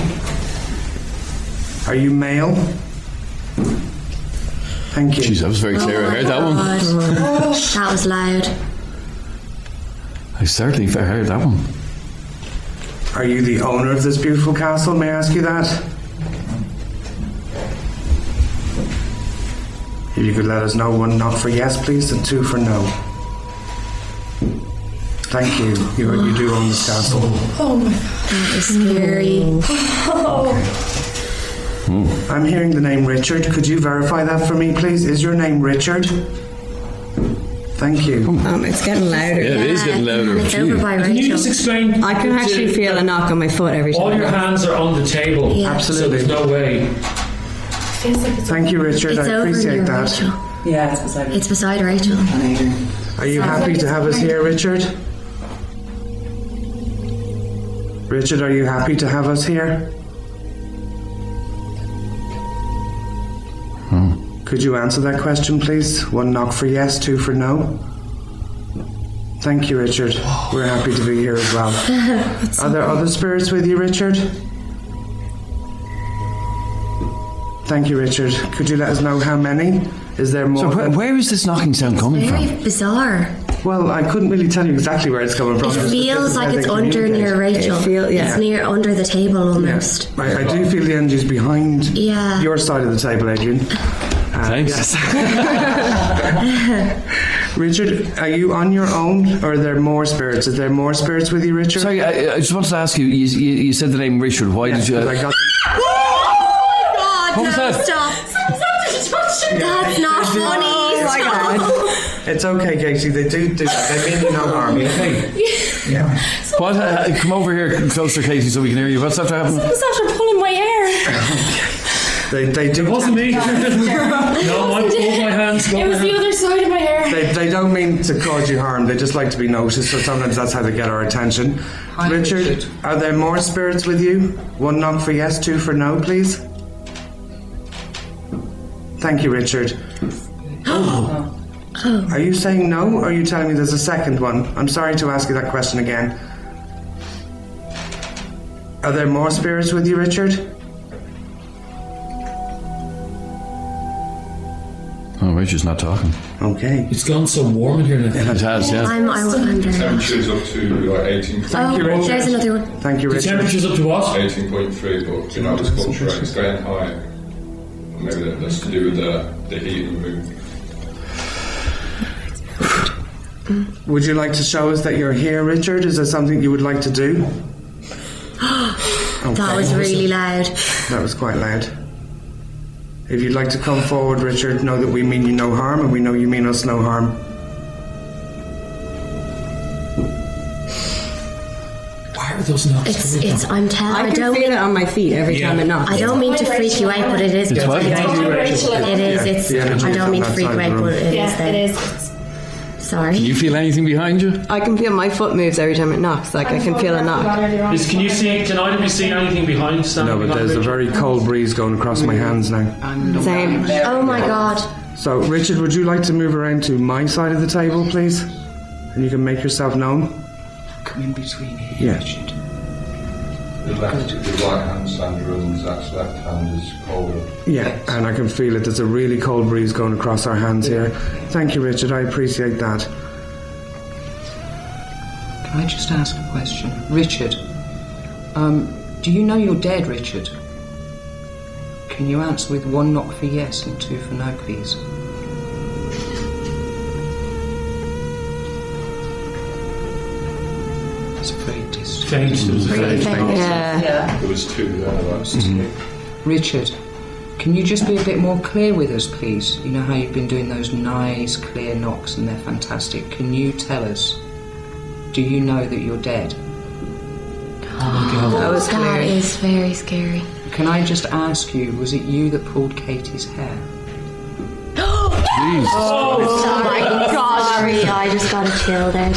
Are you male? Thank you. Jeez, that was very oh clear. I heard that one. That was loud. I certainly heard that one. Are you the owner of this beautiful castle? May I ask you that? You could let us know one knock for yes, please, and two for no. Thank you. You, you do own this castle. Oh my god, that is scary. I'm hearing the name Richard. Could you verify that for me, please? Is your name Richard? Thank you. Um, it's getting louder. Yeah, it is getting louder. It's over by Can you Rachel. just explain? I can actually feel a knock on my foot every time. All time. your hands are on the table. Yeah. Absolutely. So there's no way. Thank you, Richard. It's I over appreciate near that. Rachel. Yeah, it's beside It's beside Rachel. Adrian. Are you happy to have us here, Richard? Richard, are you happy to have us here? Could you answer that question, please? One knock for yes, two for no. Thank you, Richard. We're happy to be here as well. Are there other spirits with you, Richard? Thank you, Richard. Could you let us know how many? Is there more? So where, where is this knocking sound coming from? Very from? bizarre. well, I couldn't really tell you exactly where it's coming from. It feels like it's under near Rachel. It feel- yeah. It's near under the table almost. I, I do feel the energies behind Yeah. your side of the table, Adrian. Uh, Thanks. yes. Richard, are you on your own, or are there more spirits? Is there more spirits with you, Richard? Sorry, I, I just wanted to ask you. You, you, you said the name Richard. Why Yeah, did you? I got God, What no, that? stop. That's not funny. Oh my god. It's okay, Casey. They do do that. They mean you no harm. You think? Yeah. What? Uh, come over here closer, Katie, so we can hear you. What's after happening? was after pulling my hair. They, they do. It wasn't me. no, I pulled my hands. It was the other side of my hair. They, they don't mean to cause you harm. They just like to be noticed. So sometimes that's how they get our attention. Richard, Richard. are there more spirits with you? One knock for yes, two for no, please. Thank you, Richard. Oh. Are you saying no, or are you telling me there's a second one? I'm sorry to ask you that question again. Are there more spirits with you, Richard? Oh, Richard's not talking. Okay. It's gone so warm in here now. It has, yeah. I'm, I'm under. Temperature's up to like 18, Oh, you, Richard. there's another one. Thank you, The Richard. temperature's up to what? 18.3, but you know, this culture rate going high. Maybe that- that's to do with the, the heat in the room. Would you like to show us that you're here, Richard? Is there something you would like to do? That was really loud. That was quite loud. If you'd like to come forward, Richard, know that we mean you no harm and we know you mean us no harm. Those knocks It's, coming it's, from? I'm telling, I I can don't feel mean, it on my feet every time it knocks. I don't mean to freak you out, but it is. It's what? It is, it's, the energy I don't mean to freak you out, but it is. It is. Sorry. Can you feel anything behind you? I can feel my foot moves every time it knocks. Like I can feel a knock. Is, can you see? Can either be seen anything behind? No, but there's a very cold breeze going across my hands now. Same. Oh my god. So, Richard, would you like to move around to my side of the table, please? And you can make yourself known? come in between here, Yeah. Richard. The left, the right hand Sandra and Zach's left hand is colder. Yeah, and I can feel it. There's a really cold breeze going across our hands here. Thank you, Richard. I appreciate that. Can I just ask a question? Richard, um, do you know you're dead, Richard? Can you answer with one knock for yes and two for no, please? Very. Faint. It was a faint. Yeah. There was two there, like, mm-hmm. Richard, can you just be a bit more clear with us, please? You know how you've been doing those nice, clear knocks and they're fantastic. Can you tell us, do you know that you're dead? Oh, that was That clear. is very scary. Can I just ask you, was it you that pulled Katie's hair? oh Jeez. Sorry. Sorry, I just got a chill there.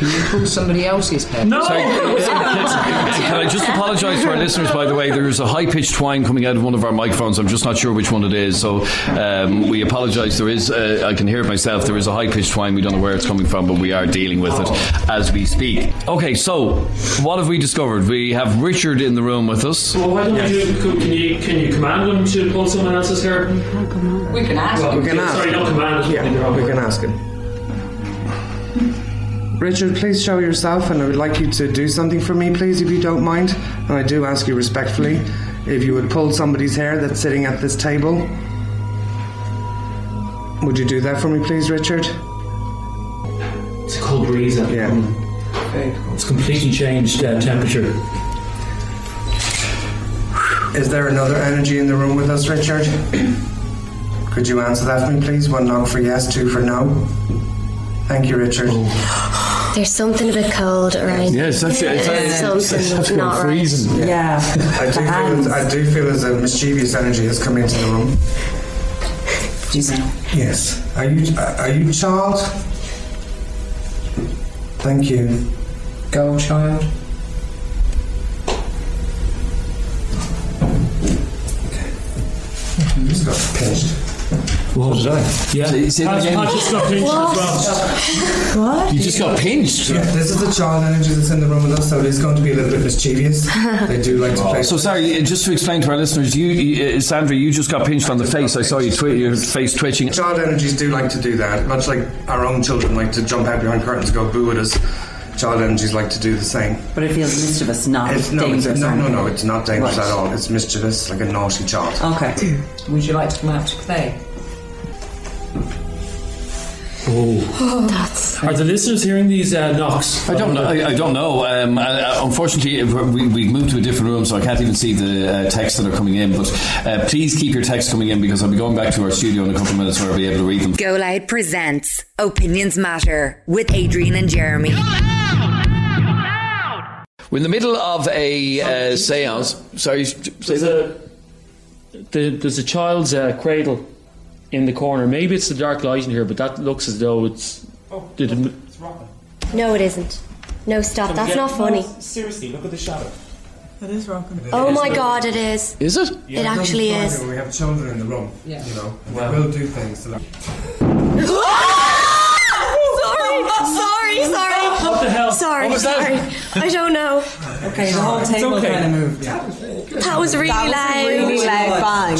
Can you pull somebody else's hair? No. Sorry, can I just apologise to our listeners, by the way? There's a high pitched whine coming out of one of our microphones. I'm just not sure which one it is. So um, we apologise. There is, uh, I can hear it myself. There is a high pitched whine. We don't know where it's coming from, but we are dealing with it as we speak. Okay, so what have we discovered? We have Richard in the room with us. Well, why don't you? Can you can you command him to pull someone else's hair? We can ask. Well, We can ask. Sorry, not command. is probably the Yeah, we can ask him. Richard, please show yourself, and I would like you to do something for me, please, if you don't mind. And I do ask you respectfully if you would pull somebody's hair that's sitting at this table. Would you do that for me, please, Richard? It's a cold breeze. out Yeah. It's completely changed uh, temperature. Is there another energy in the room with us, Richard? Could you answer that for me, please? One knock for yes, two for no. Thank you, Richard. There's something a bit cold around. Yes, that's it. It's, There's something not right. freezing. Yeah. I do, feel, as- I do feel as a mischievous energy has come into the room. Do you see? Yes. Are you are you child? Thank you. Go, child. Just got pinched. What was that? Yeah. Say- say that again. Patch just got pinched as well. You just got pinched. Yeah, this is the child energy that's in the room with us, so it is going to be a little bit mischievous. They do like to play. So sorry, uh, just to explain to our listeners, you, you uh, Sandra, you just got pinched on the face. I saw you twi- your face twitching. Child energies do like to do that, much like our own children like to jump out behind curtains and go boo at us. child energies like to do the same. But it feels mischievous, not It's, no, it's, no, no, no, it's not dangerous Right. at all. It's mischievous, like a naughty child. Okay. Would you like to come out to play? Oh. That's. Are the listeners hearing these uh, knocks? I don't know. I, I don't know. Um, uh, unfortunately, we, we've moved to a different room, so I can't even see the uh, texts that are coming in. But uh, please keep your texts coming in because I'll be going back to our studio in a couple of minutes where I'll be able to read them. Go Loud presents Opinions Matter with Adrian and Jeremy. We're in the middle of a uh, seance. Sorry, say There's that. a, the, there's a child's uh, cradle in the corner. Maybe it's the dark light in here, but that looks as though it's. Oh, Did it, No, it isn't. No, stop. That's not funny. Seriously, look at the shadow. It oh is rocking. Oh my god, it is. Is it? It actually is. we have children in the room, Yeah. you know, and they will do things. To like, sorry, sorry, sorry. what the hell? Sorry, What was that? sorry. I don't know. Okay, the whole table okay. kind of moved. Yeah. That was really that was loud. Really loud bang.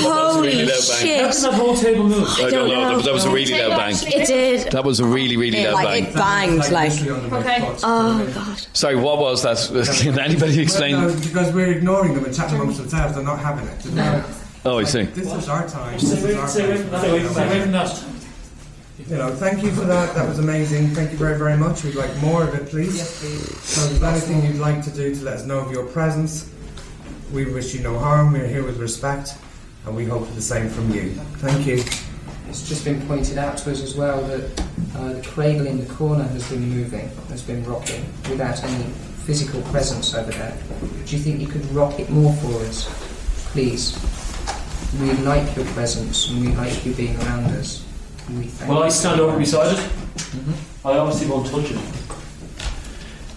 Holy really loud bang. How shit. did that whole table move? I don't don't know. know. That, that was a really loud bang. It did. That was a really, really It, loud like bang. it banged like. literally under my Okay. Oh god. Sorry, what was that? Can anybody No, explain? because we're ignoring them and chatting amongst themselves. They're not having it. No. Oh, I see. This is our time. This is away, our stay away from that. You know, thank you for that. That was amazing. Thank you very, very much. We'd like more of it, please. Yes, please. So, if there's anything you'd like to do to let us know of your presence, we wish you no harm. We're here with respect, and we hope for the same from you. Thank you. It's just been pointed out to us as well that uh, the cradle in the corner has been moving, has been rocking, without any physical presence over there. Do you think you could rock it more for us, please? We like your presence and we like you being around us. We thank Will I stand over beside it? I obviously won't touch it.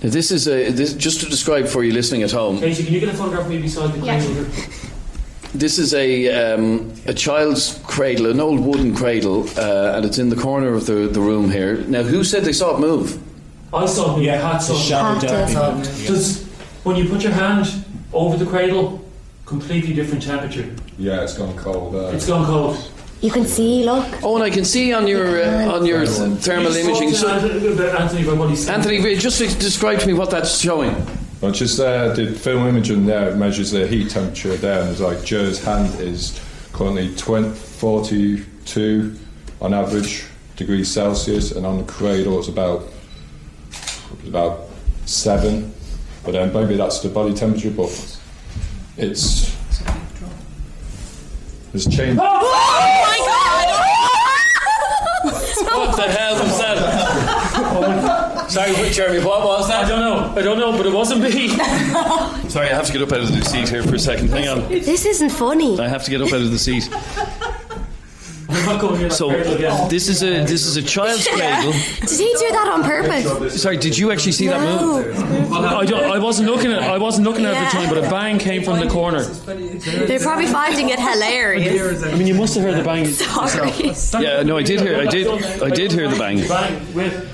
Now, This is a, this, just to describe for you listening at home. Casey, can you get a photograph of me beside the Yeah. cradle here? This is a um, a child's cradle, an old wooden cradle, uh, and it's in the corner of the, the room here. Now, who said they saw it move? I saw it. Yeah, Pat the saw it. shadow Pat Does when you put your hand over the cradle, completely different temperature. Yeah, it's gone cold. Uh, It's gone cold. You can see, look. Oh, and I can see on your uh, on your th- thermal You imaging. So, Anthony about Anthony what he said. Anthony, just describe to me what that's showing. Well, just uh, the film imaging there it measures the heat temperature there, and it's like Joe's hand is currently 20, 42 on average degrees Celsius, and on the cradle it's about it's about seven. But then maybe that's the body temperature, but it's it's changed. Oh, what the hell was that? Sorry, Jeremy, what was that? I don't know. I don't know, but it wasn't me. Sorry, I have to get up out of the seat here for a second. Hang on. This isn't funny. I have to get up out of the seat. I'm not going near that So this is a this is a child's cradle. Did he do that on purpose? Sorry, did you actually see that move? I, don't, I wasn't looking at. I wasn't looking at it at the Yeah. time, but a bang came from the corner. They're probably finding it hilarious. I mean, you must have heard the bang. Sorry. Yeah, no, I did hear. I did. I did hear the bang. Bang with.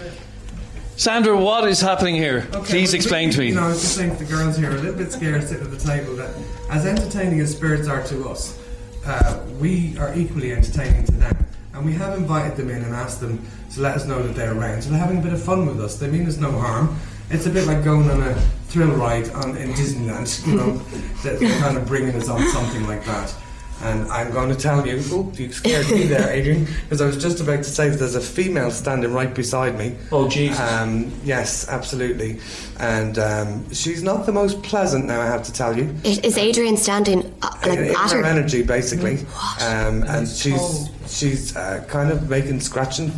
Sandra, what is happening here? Please explain to me. You know, I was just saying to the girls here, a little bit scared sitting at the table, that as entertaining as spirits are to us, uh, we are equally entertaining to them. And we have invited them in and asked them to let us know that they're around. So they're having a bit of fun with us. They mean us no harm. It's a bit like going on a thrill ride on, in Disneyland, you know, that they're kind of bringing us on something like that. And I'm going to tell you, oh, you scared me there, Adrian, because I was just about to say that there's a female standing right beside me. Oh, Jesus. Um, yes, absolutely. And um, she's not the most pleasant now, I have to tell you. Is is Adrian standing uh, like In at her her? energy, basically. Um, and it's she's she's uh, kind of making scratching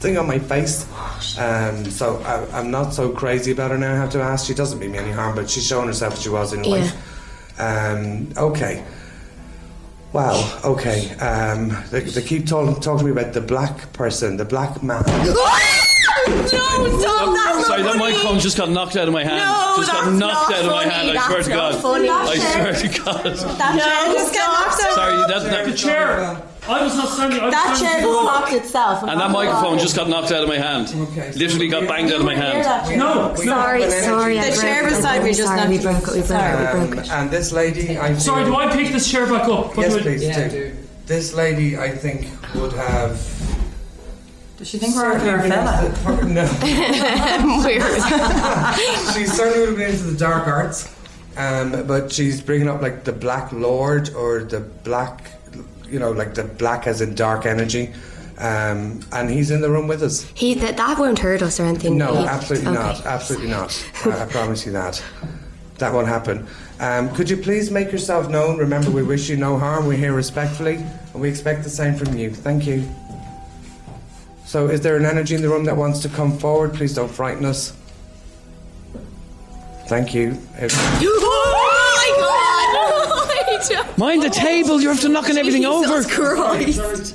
thing on my face. Um, so I, I'm not so crazy about her now. I have to ask. She doesn't mean me any harm, but she's shown herself that she was in Yeah. life. Um, okay. Wow. Okay. Um, they, they keep talking talking to me about the black person, the black man. no, stop! That's Sorry, not that funny. microphone just got knocked out of my hand. No, just got that's knocked not out of my funny. hand. I That's swear to not God. funny. I swear to God. That chair just got knocked out. Sorry, that, The that, chair. I was not standing. I That chair still. just knocked itself. and that microphone just got knocked out of my hand. Okay, so Literally got banged out of my hand. No, Sorry, sorry. The chair beside me just sorry. knocked We broke it. We broke it. We broke it. and this lady, I Sorry, do I pick this chair back up? Yes, please do. do. This lady, I think, would have Does she think we're after a fella? No. Weird. she certainly would have been into the dark arts, um, but she's bringing up like the Black Lord or the Black, you know, like the black as in dark energy. Um, and he's in the room with us. He that, that won't hurt us or anything. No, absolutely okay. not. Absolutely not. I, I promise you that. That won't happen. Um, could you please make yourself known? Remember, we wish you no harm. We're here respectfully, and we expect the same from you. Thank you. So, is there an energy in the room that wants to come forward? Please don't frighten us. Thank you. Oh my god! Mind the table, you're after knocking everything over. Christ.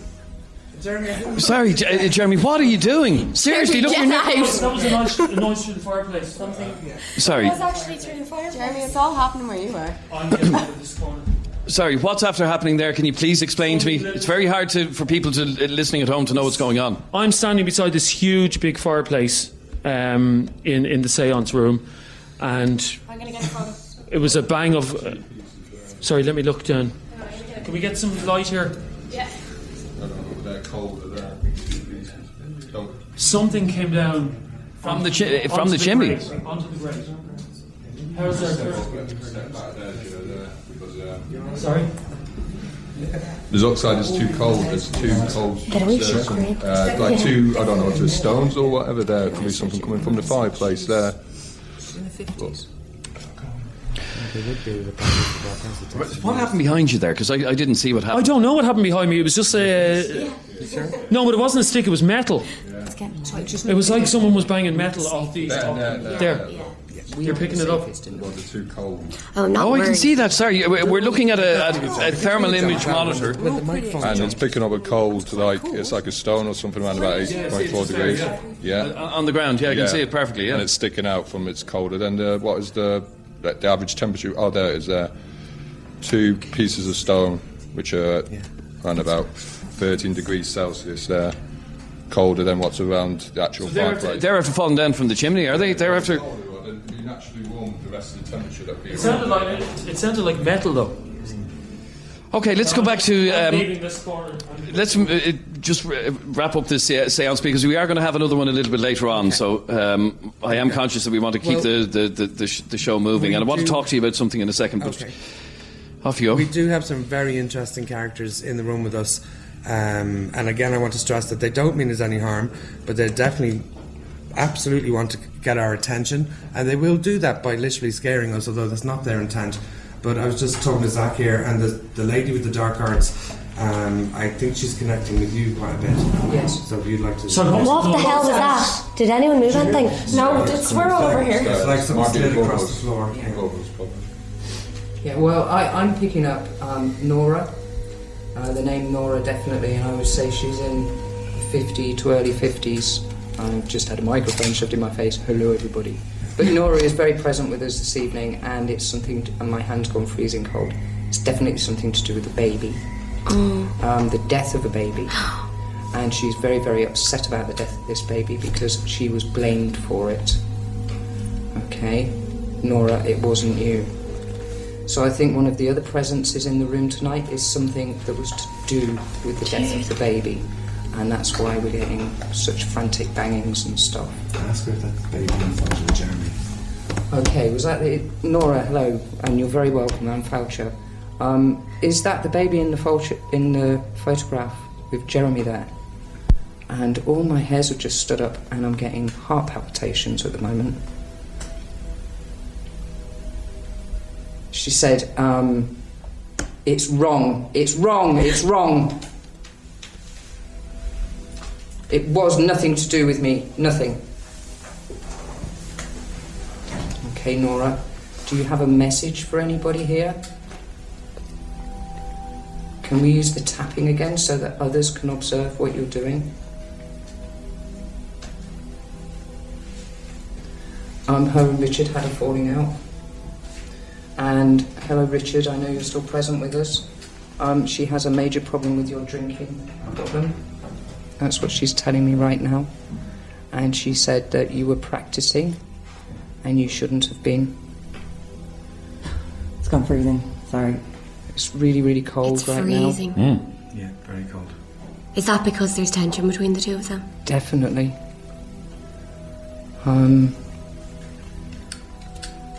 Sorry, J- uh, Jeremy, what are you doing? Seriously, look, Get you're out. not- That was a noise, a noise through the fireplace. Something. Sorry, actually through the fire. Jeremy, it's all happening where you are. I'm getting out of this corner. sorry. What's after happening there? Can you please explain to me? It's very hard to, for people to uh, listening at home to know what's going on. I'm standing beside this huge big fireplace um, in in the séance room, and I'm gonna get a photo. it was a bang of. Sorry, let me look down. Can we get some light here? Yeah. They're cold, they're Don't- Something came down From the chi- from onto the chimney. grate, onto the grate. How's that? Sorry. There's oxide is too cold. It's too cold. Get away There's from some, uh, like two, I don't know, if it's stones or whatever. There could be something coming from the fireplace there. What happened behind you there? Because I, I didn't see what happened. I don't know what happened behind me. It was just uh, a. No, but it wasn't a stick. It was metal. It was like someone was banging metal off the. There, off- there, there. there. You're picking it up. Was too cold? Oh, I'm not Oh, I can see that. Sorry, we're we're looking at a, a, a thermal image monitor. With the microphone. And it's picking up a cold, like it's like a stone or something around about 8.4 degrees. Yeah. Uh, on the ground, yeah, I can see it perfectly. Yeah, And it's sticking out from it's colder. Then the, what is the the the average temperature? Oh, there it is there. Two pieces of stone, which are around about 13 degrees Celsius. There, colder than what's around the actual They're fireplace. after, they're after falling down from the chimney, are they? They're after. You naturally warm the rest of the temperature that be It sounded like it sounded like metal though. Okay, let's go back to. I'm Um, leaving this corner. let's uh, uh, just uh, wrap up this uh, seance because we are going to have another one a little bit later on. So um, I am conscious that we want to keep Well- the, the, the, the, sh- the show moving, and I want to talk to you about something in a second. But Okay. off you go. We do have some very interesting characters in the room with us. Um, and again, I want to stress that they don't mean us any harm, but they definitely, absolutely want to get our attention. And they will do that by literally scaring us, although that's not their intent. But I was just talking to Zach here, and the, the lady with the dark arts, um, I think she's connecting with you quite a bit. Yes. So if you'd like to. So what- What the hell was that? Did anyone move anything? No, it's we're all over here. It's like something Might slid across bubbles. the floor. Yeah. Bubbles. Yeah, well, I, I'm picking up um, Nora, uh, the name Nora definitely, and I would say she's in 50 to early 50s. I've just had a microphone shoved in my face. Hello, everybody. But Nora is very present with us this evening, and it's something, to, and my hand's gone freezing cold. It's definitely something to do with the baby, um, the death of a baby. And she's very, very upset about the death of this baby because she was blamed for it. Okay? Nora, it wasn't you. So I think one of the other presences in the room tonight is something that was to do with the death of the baby. And that's why we're getting such frantic bangings and stuff. Ask her if that baby with Jeremy. Okay, was that the Nora? Hello, and you're very welcome. I'm Foucher. Um, is that the baby in the photo in the photograph with Jeremy there? And all my hairs have just stood up, and I'm getting heart palpitations at the moment. She said, um, "It's wrong. It's wrong. It's wrong." It was nothing to do with me. Nothing. Okay, Nora. Do you have a message for anybody here? Can we use the tapping again so that others can observe what you're doing? Um, her and Richard had a falling out. And hello, Richard. I know you're still present with us. Um, she has a major problem with your drinking problem. That's what she's telling me right now. And she said that you were practicing and you shouldn't have been. It's gone freezing. Sorry. It's really, really cold It's right freezing. Yeah, very cold. Is that because there's tension between the two of them? Definitely. Um,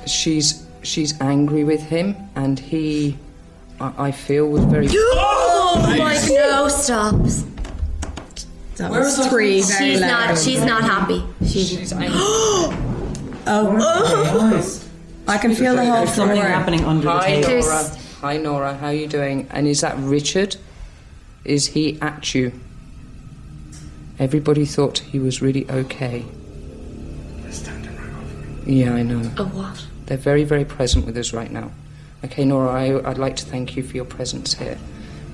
she's she's angry with him, and he, I, I feel, was very. Oh my no, stop. That Where was was three very She's loud. not. She's not happy. She's. She's angry. oh. I can feel the whole floor. something happening under the Hi table. Nora. Hi Nora. How are you doing? And is that Richard? Is he at you? Everybody thought he was really okay. They're standing right over me. Yeah, I know. A what? They're very, very present with us right now. Okay, Nora, I, I'd like to thank you for your presence here.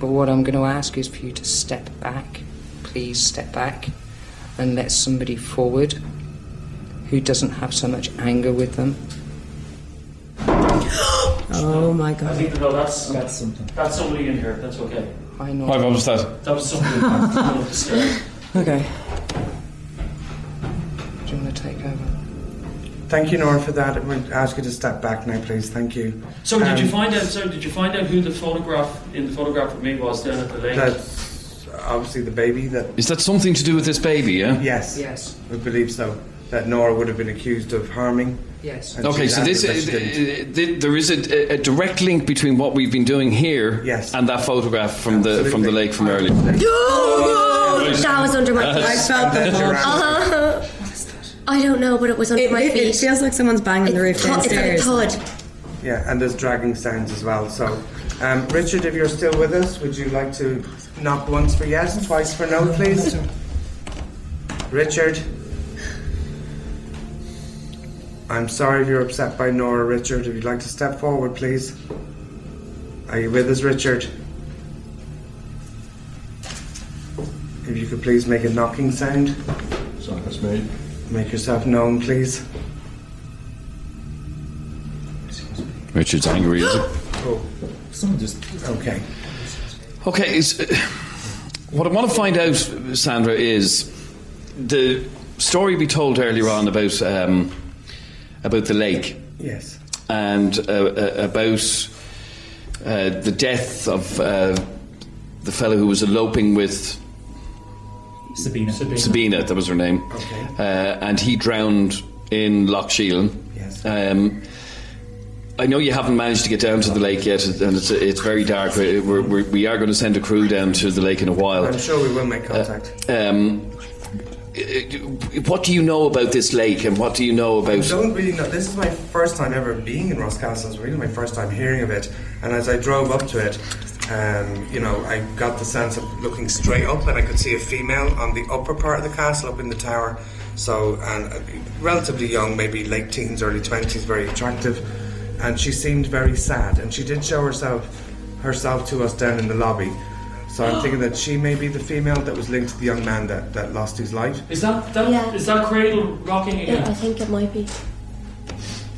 But what I'm going to ask is for you to step back. Please step back and let somebody forward who doesn't have so much anger with them. Oh my god. I god. think no, that's That's something. that's somebody in here. That's okay. Hi, Hi, Nora. what was that? That was somebody coming up. Okay. Do you want to take over? Thank you, Nora, for that. I'm going to ask you to step back now, please. Thank you. So did you Um, find out? So did you find out who the photograph in the photograph of me was down at the lake? That's obviously the baby that. Is that something to do with this baby, yeah? Yes. Yes. We believe so. That Nora would have been accused of harming. Yes. and Okay, so this answered uh, she th- there is a, a direct link between what we've been doing here Yes. and that photograph from the from the lake from earlier. Oh, that was under my feet. I felt the That's your whole. Uh, I don't know, but it was under It, my it, feet. it feels like someone's banging the roof It's thud- downstairs. It's like a thud. Yeah, and there's dragging sounds as well. So, um, Richard, if you're still with us, would you like to knock once for yes, twice for no, please? Richard. I'm sorry if you're upset by Nora, Richard. If you'd like to step forward, please. Are you with us, Richard? If you could please make a knocking sound. Sorry, that's me. Make yourself known, please. Richard's angry, is it? Oh, Someone just. okay. Okay, uh, what I want to find out, Sandra, is the story we told earlier on about um, about the lake Yes. and uh, uh, about uh, the death of uh, the fellow who was eloping with Sabina. Sabina, that was her name, Okay. uh, and he drowned in Lough Sheelin. Yes. Um, I know you haven't managed to get down to the lake yet, and it's, it's very dark. We're, we're, we are going to send a crew down to the lake in a while. I'm sure we will make contact. Um, uh, what do you know about this lake, and what do you know about? I don't really know. This is my first time ever being in Ross Castle. It's really my first time hearing of it. And as I drove up to it, um, you know, I got the sense of looking straight up, and I could see a female on the upper part of the castle, up in the tower. So, and uh, relatively young, maybe late teens, early twenties, very attractive, and she seemed very sad. And she did show herself herself to us down in the lobby. So I'm thinking that she may be the female that was linked to the young man that, that lost his life. Is that that is Yeah. that cradle rocking again? Yeah, I think it might be.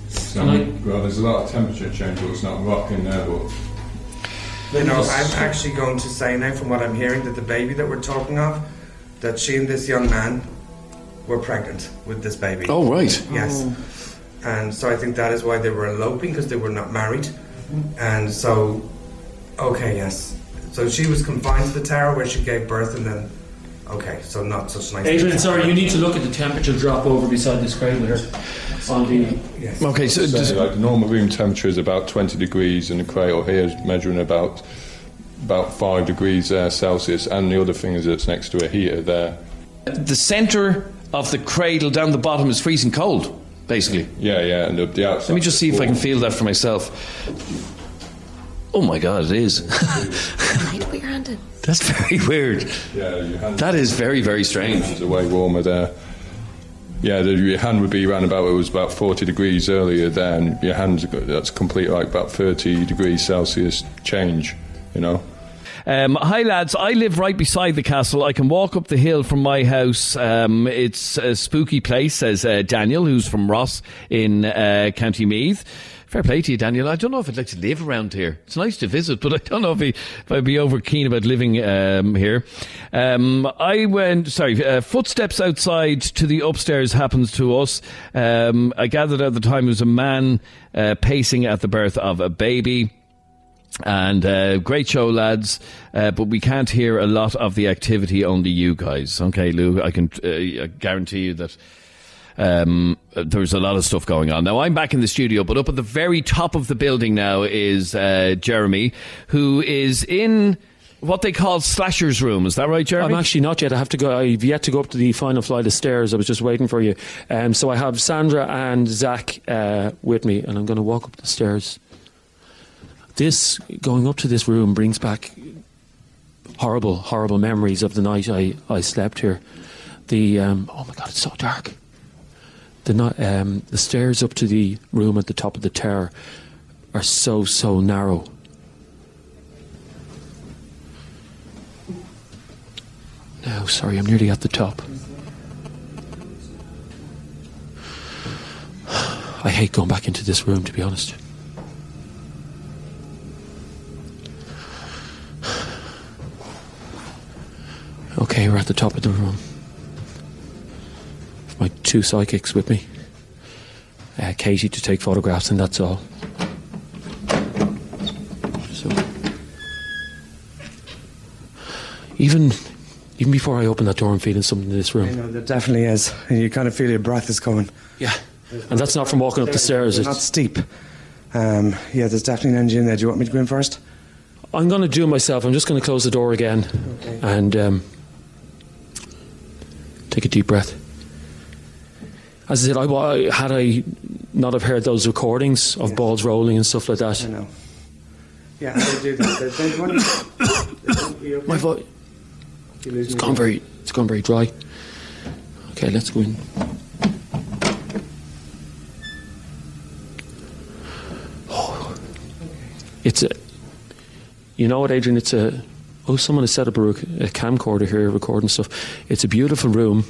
So, And I- well, there's a lot of temperature change, but it's not rocking there, but You know, I'm actually going to say now, from what I'm hearing, that the baby that we're talking of, that she and this young man were pregnant with this baby. Oh, right. Yes. Oh. And so I think that is why they were eloping because they were not married. And so, okay, yes. So she was confined to the tower where she gave birth, and then, okay, so not such nice. Adrian, sorry, you need to look at the temperature drop over beside this cradle here. On the Yes. Okay, so so, just, like the normal room temperature is about 20 degrees, and the cradle here is measuring about about five degrees uh, Celsius. And the other thing is, it's next to a heater there. the centre of the cradle down the bottom is freezing cold, basically. Yeah, yeah, and the, the outside. Let me just see if I can feel that for myself. Oh my God, it is. Right, put your hand in. That's very weird. Yeah, your hand That is very, very strange. is way warmer there. Yeah, the, your hand would be around about it was about 40 degrees earlier there, and your hand's got- that's complete like about 30 degrees Celsius change. You know. Um, hi lads, I live right beside the castle. I can walk up the hill from my house. Um, it's a spooky place, says uh, Daniel, who's from Ross in uh, County Meath. Fair play to you, Daniel. I don't know if I'd like to live around here. It's nice to visit, but I don't know if, he, if I'd be over keen about living um, here. Um, I went, sorry, uh, footsteps outside to the upstairs happens to us. Um, I gathered at the time it was a man uh, pacing at the birth of a baby. And uh, great show, lads. Uh, but we can't hear a lot of the activity. Only you guys. Okay, Lou. I can uh, guarantee you that um, there's a lot of stuff going on. Now, I'm back in the studio, but up at the very top of the building now is uh, Jeremy, who is in what they call Slasher's room. Is that right, Jeremy? I'm actually not yet. I have to go. I've yet to go up to the final flight of stairs. I was just waiting for you. Um, so I have Sandra and Zach uh, with me, and I'm going to walk up the stairs. This going up to this room brings back horrible, horrible memories of the night I, I slept here. The um, oh my god, it's so dark. The um, the stairs up to the room at the top of the tower are so so narrow. No, sorry, I'm nearly at the top. I hate going back into this room, to be honest. Okay, we're at the top of the room. My two psychics with me. Uh, Katie to take photographs, and that's all. So, even even before I open that door, I'm feeling something in this I room. know there definitely is. And you kind of feel your breath is coming. Yeah, and that's not from walking up the stairs. They're not It's, steep. Um, yeah, there's definitely an engine there. Do you want me to go in first? I'm going to do it myself. I'm just going to close the door again and um, take a deep breath. As I said, I, had I not have heard those recordings of balls rolling and stuff like that. I know. Yeah, they do that. They, they okay? My voice. It's gone again. very. It's gone very dry. Okay, let's go in. Oh. It's a. You know what, Adrian? It's a. Oh, someone has set up a, rec- a camcorder here recording stuff. It's a beautiful room.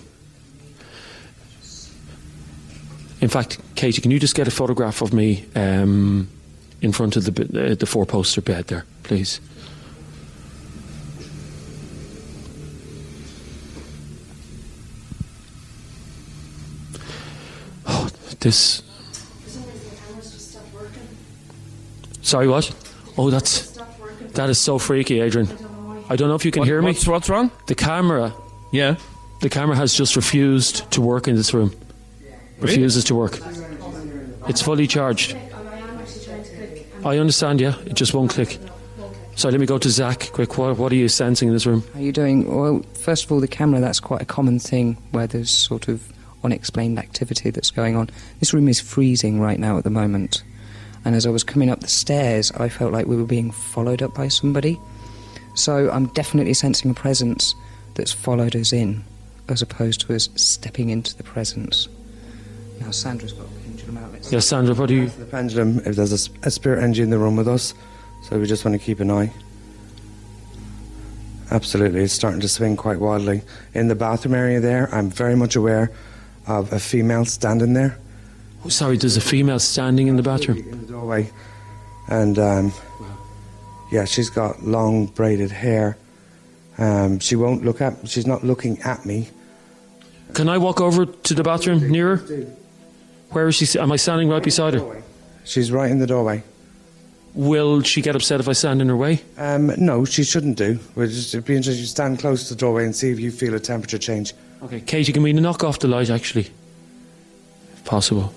In fact, Katie, can you just get a photograph of me um, in front of the uh, the four poster bed there, please? Oh, this. Sorry, what? Oh, that's that is so freaky, Adrian. I don't know if you can What- hear me. what's- what's wrong? The camera. Yeah. The camera has just refused to work in this room. Refuses to work. It's fully charged. I understand, yeah. It just won't click. So let me go to Zach. Quick, what, what are you sensing in this room? How are you doing? Well, first of all, the camera, that's quite a common thing where there's sort of unexplained activity that's going on. This room is freezing right now at the moment. And as I was coming up the stairs, I felt like we were being followed up by somebody. So I'm definitely sensing a presence that's followed us in, as opposed to us stepping into the presence. Now, Sandra's got a pendulum out. Let's Yes, Sandra, what do you. The pendulum, if there's a spirit energy in the room with us, so we just want to keep an eye. Absolutely, it's starting to swing quite wildly. In the bathroom area there, I'm very much aware of a female standing there Oh, sorry, there's a female standing in the bathroom. in the doorway. And um, yeah, she's got long braided hair. Um, she won't look at, she's not looking at me. Can I walk over to the bathroom nearer? Where is she? Am I standing right beside her? She's right in the doorway. Will she get upset if I stand in her way? Um, no, she shouldn't do. We'll just it'd be interesting to stand close to the doorway and see if you feel a temperature change. Okay, Katie, can we knock off the light actually? If possible.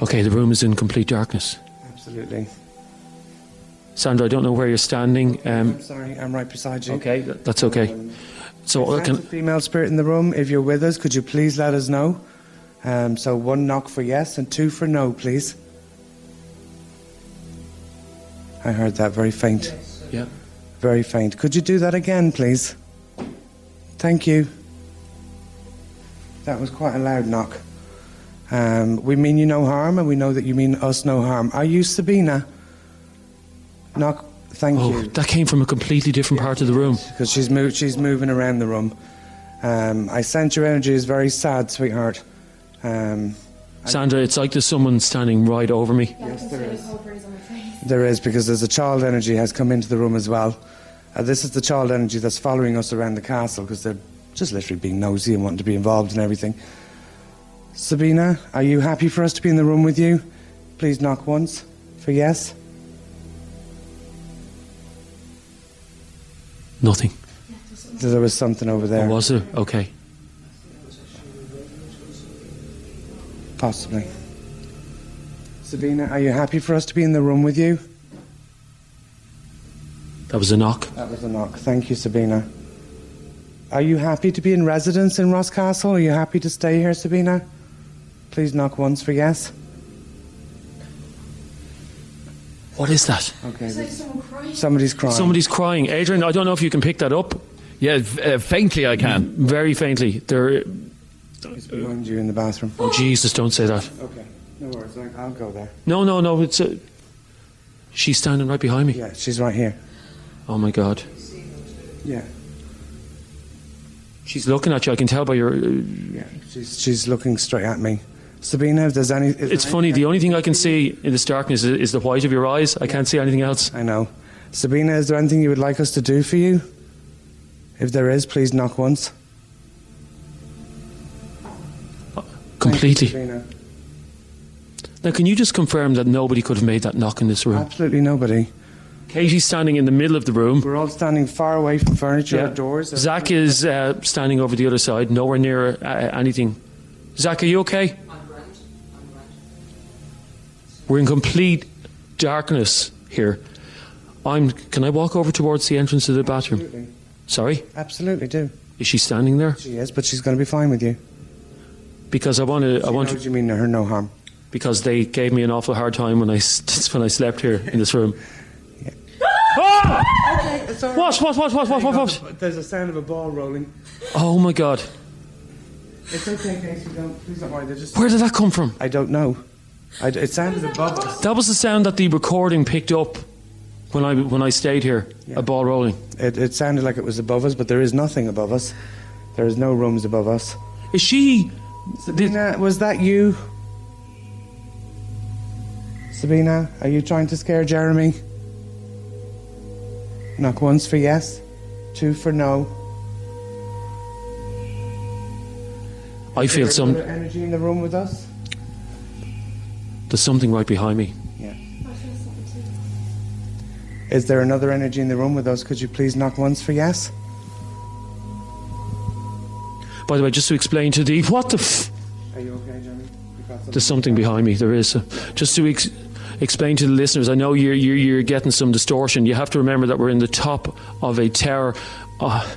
Okay, the room is in complete darkness. Absolutely. Sandra, I don't know where you're standing. Um, I'm sorry, I'm right beside you. okay, that's okay. So uh, a can, female spirit in the room, if you're with us, could you please let us know? Um, so one knock for yes and two for no, please. I heard that very faint. yeah. Very faint. Could you do that again, please? Thank you. That was quite a loud knock. Um, we mean you no harm, and we know that you mean us no harm. Are you Sabina? Knock. Thank Oh, you. that came from a completely different part of the room. because she's moved. She's moving around the room. Um, I sense your energy is very sad, sweetheart. Um, Sandra, it's like there's someone standing right over me. yes, there is. There is because there's a child energy has come into the room as well. Uh, this is the child energy that's following us around the castle because they're just literally being nosy and wanting to be involved in everything. Sabina, are you happy for us to be in the room with you? Please knock once. for yes. Nothing. There was something over there. Or was there? Okay. Possibly. Sabina, are you happy for us to be in the room with you? That was a knock. That was a knock. Thank you, Sabina. Are you happy to be in residence in Ross Castle? Are you happy to stay here, Sabina? Please knock once for yes. What is that? Okay. someone crying. Somebody's crying. Somebody's crying. Adrian, I don't know if you can pick that up. Yeah, uh, faintly I can. Very faintly. There. It's behind you in the bathroom. Oh Jesus! Don't say that. Okay. No worries. I- I'll go there. No, no, no. It's. A, she's standing right behind me. Yeah, she's right here. Oh my God. Yeah. She's looking at you. I can tell by your. uh, Yeah. She's she's looking straight at me. Sabina, if there's any. is It's there funny. any- The only thing I can see in this darkness is, is the white of your eyes. I can't see anything else. I know. Sabina, is there anything you would like us to do for you? If there is, please knock once. Completely. You, Now, can you just confirm that nobody could have made that knock in this room? Absolutely nobody. Katie's standing in the middle of the room. We're all standing far away from furniture Yeah. or doors. Zach is uh, standing over the other side, nowhere near uh, anything. Zach, are you okay? We're in complete darkness here. I'm. Can I walk over towards the entrance of the bathroom? Absolutely. Sorry, Absolutely do. is she standing there? She is, but she's going to be fine with you. Because I want to. I want to. you mean to her no harm. Because they gave me an awful hard time when I when I slept here in this room. Ah! Okay, it's What? What? What? What? What? What? What? There's a sound of a ball rolling. Oh my God! It's okay, Casey. Don't please don't worry. They're just. Where did that come from? I don't know. I, it sounded above us. That was the sound that the recording picked up when I when I stayed here. A ball rolling. It, it sounded like it was above us, but there is nothing above us. There is no rooms above us. Is she? Sabina, was that you? Sabina, are you trying to scare Jeremy? Knock once for yes, two for no. I feel some. energy in the room with us. There's something right behind me. Yeah. Is there another energy in the room with us? Could you please knock once for yes? By the way, just to explain to the what the. F- Are you okay, Jeremy? You got There's something behind me. There is. Just to ex- explain to the listeners, I know you're, you're you're getting some distortion. You have to remember that we're in the top of a tower, uh,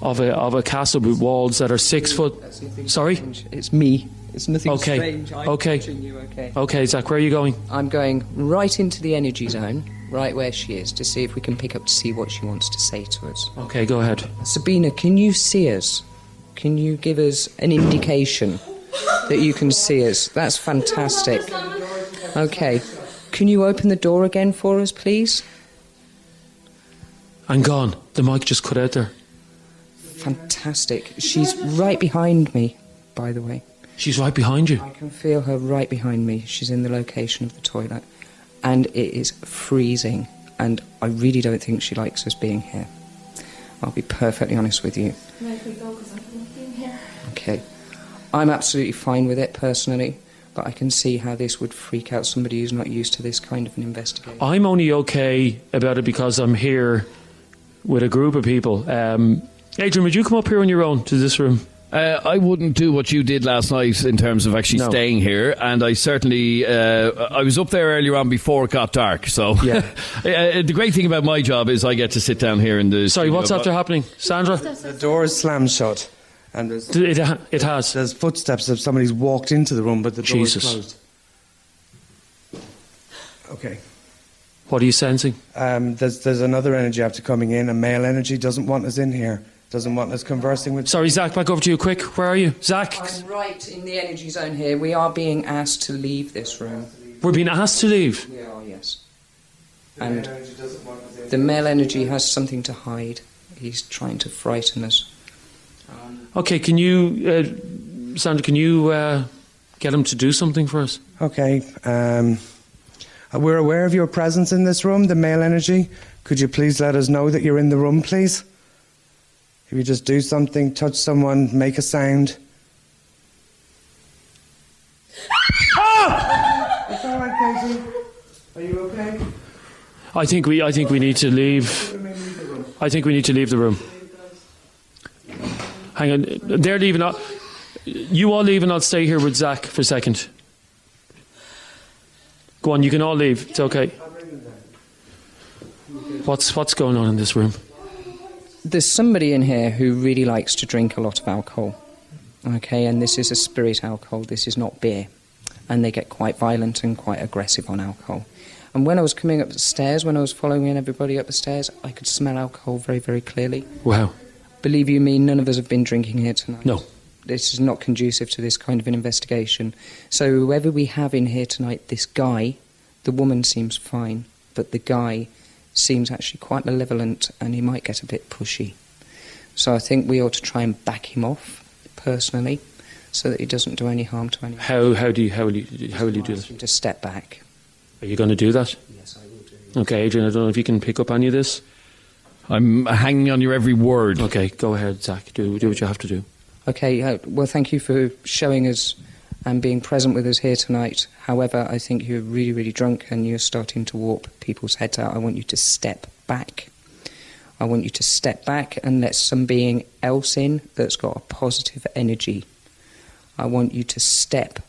of a of a castle with walls that are six foot. Sorry. It's me. It's nothing Okay. strange. I'm Okay. you, okay? Okay, Zach, where are you going? I'm going right into the energy zone, right where she is, to see if we can pick up to see what she wants to say to us. Okay, go ahead. Sabina, can you see us? Can you give us an indication that you can see us? That's fantastic. Okay. Can you open the door again for us, please? I'm gone. The mic just cut out there. Fantastic. She's right behind me, by the way. She's right behind you. I can feel her right behind me. She's in the location of the toilet. And it is freezing. And I really don't think she likes us being here. I'll be perfectly honest with you. Make me go because I don't being here. Okay. I'm absolutely fine with it personally, but I can see how this would freak out somebody who's not used to this kind of an investigation. I'm only okay about it because I'm here with a group of people. Um, Adrian, would you come up here on your own to this room? Uh, I wouldn't do what you did last night in terms of actually No. staying here, and I certainly uh, I was up there earlier on before it got dark. So Yeah. uh, the great thing about my job is I get to sit down here in the. Sorry, studio, what's after happening? Sandra? The door is slammed shut, and there's It, ha- it has. there's footsteps of somebody's walked into the room, but the door Jesus. is closed. Okay. What are you sensing? Um, there's there's another energy after coming in. A male energy doesn't want us in here. Doesn't want us conversing with. Sorry, Zach, back over to you quick. Where are you? Zach, I'm right in the energy zone here. We are being asked to leave this room. we're being asked to leave. We are, yes. And the male energy has something to hide. He's trying to frighten us. Okay, can you, uh, Sandra, can you uh, get him to do something for us? Okay. Um, we're aware of your presence in this room, the male energy. Could you please let us know that you're in the room, please? If you just do something, touch someone, make a sound. It's all right, Casey. Are you okay? I think we I think we need to leave. I think we need to leave the room. Hang on, they're leaving. I'll, you all leave, and I'll stay here with Zach for a second. Go on, you can all leave. It's okay. What's what's going on in this room? There's somebody in here who really likes to drink a lot of alcohol. Okay, and this is a spirit alcohol, this is not beer. And they get quite violent and quite aggressive on alcohol. And when I was coming up the stairs, when I was following in everybody up the stairs, I could smell alcohol very, very clearly. Wow. Believe you me, none of us have been drinking here tonight. No. This is not conducive to this kind of an investigation. So, whoever we have in here tonight, this guy, the woman seems fine, but the guy seems actually quite malevolent and he might get a bit pushy. So, I think we ought to try and back him off personally so that he doesn't do any harm to anyone. How how do you how will you how will you do that? To step back. Are you going to do that? Yes, I will do. Okay, Adrian. I don't know if you can pick up any of this. I'm hanging on your every word. Okay, go ahead, Zach. Do do what you have to do. Okay, uh, well, thank you for showing us and being present with us here tonight. However, I think you're really, really drunk and you're starting to warp people's heads out. I want you to step back. I want you to step back and let some being else in that's got a positive energy. I want you to step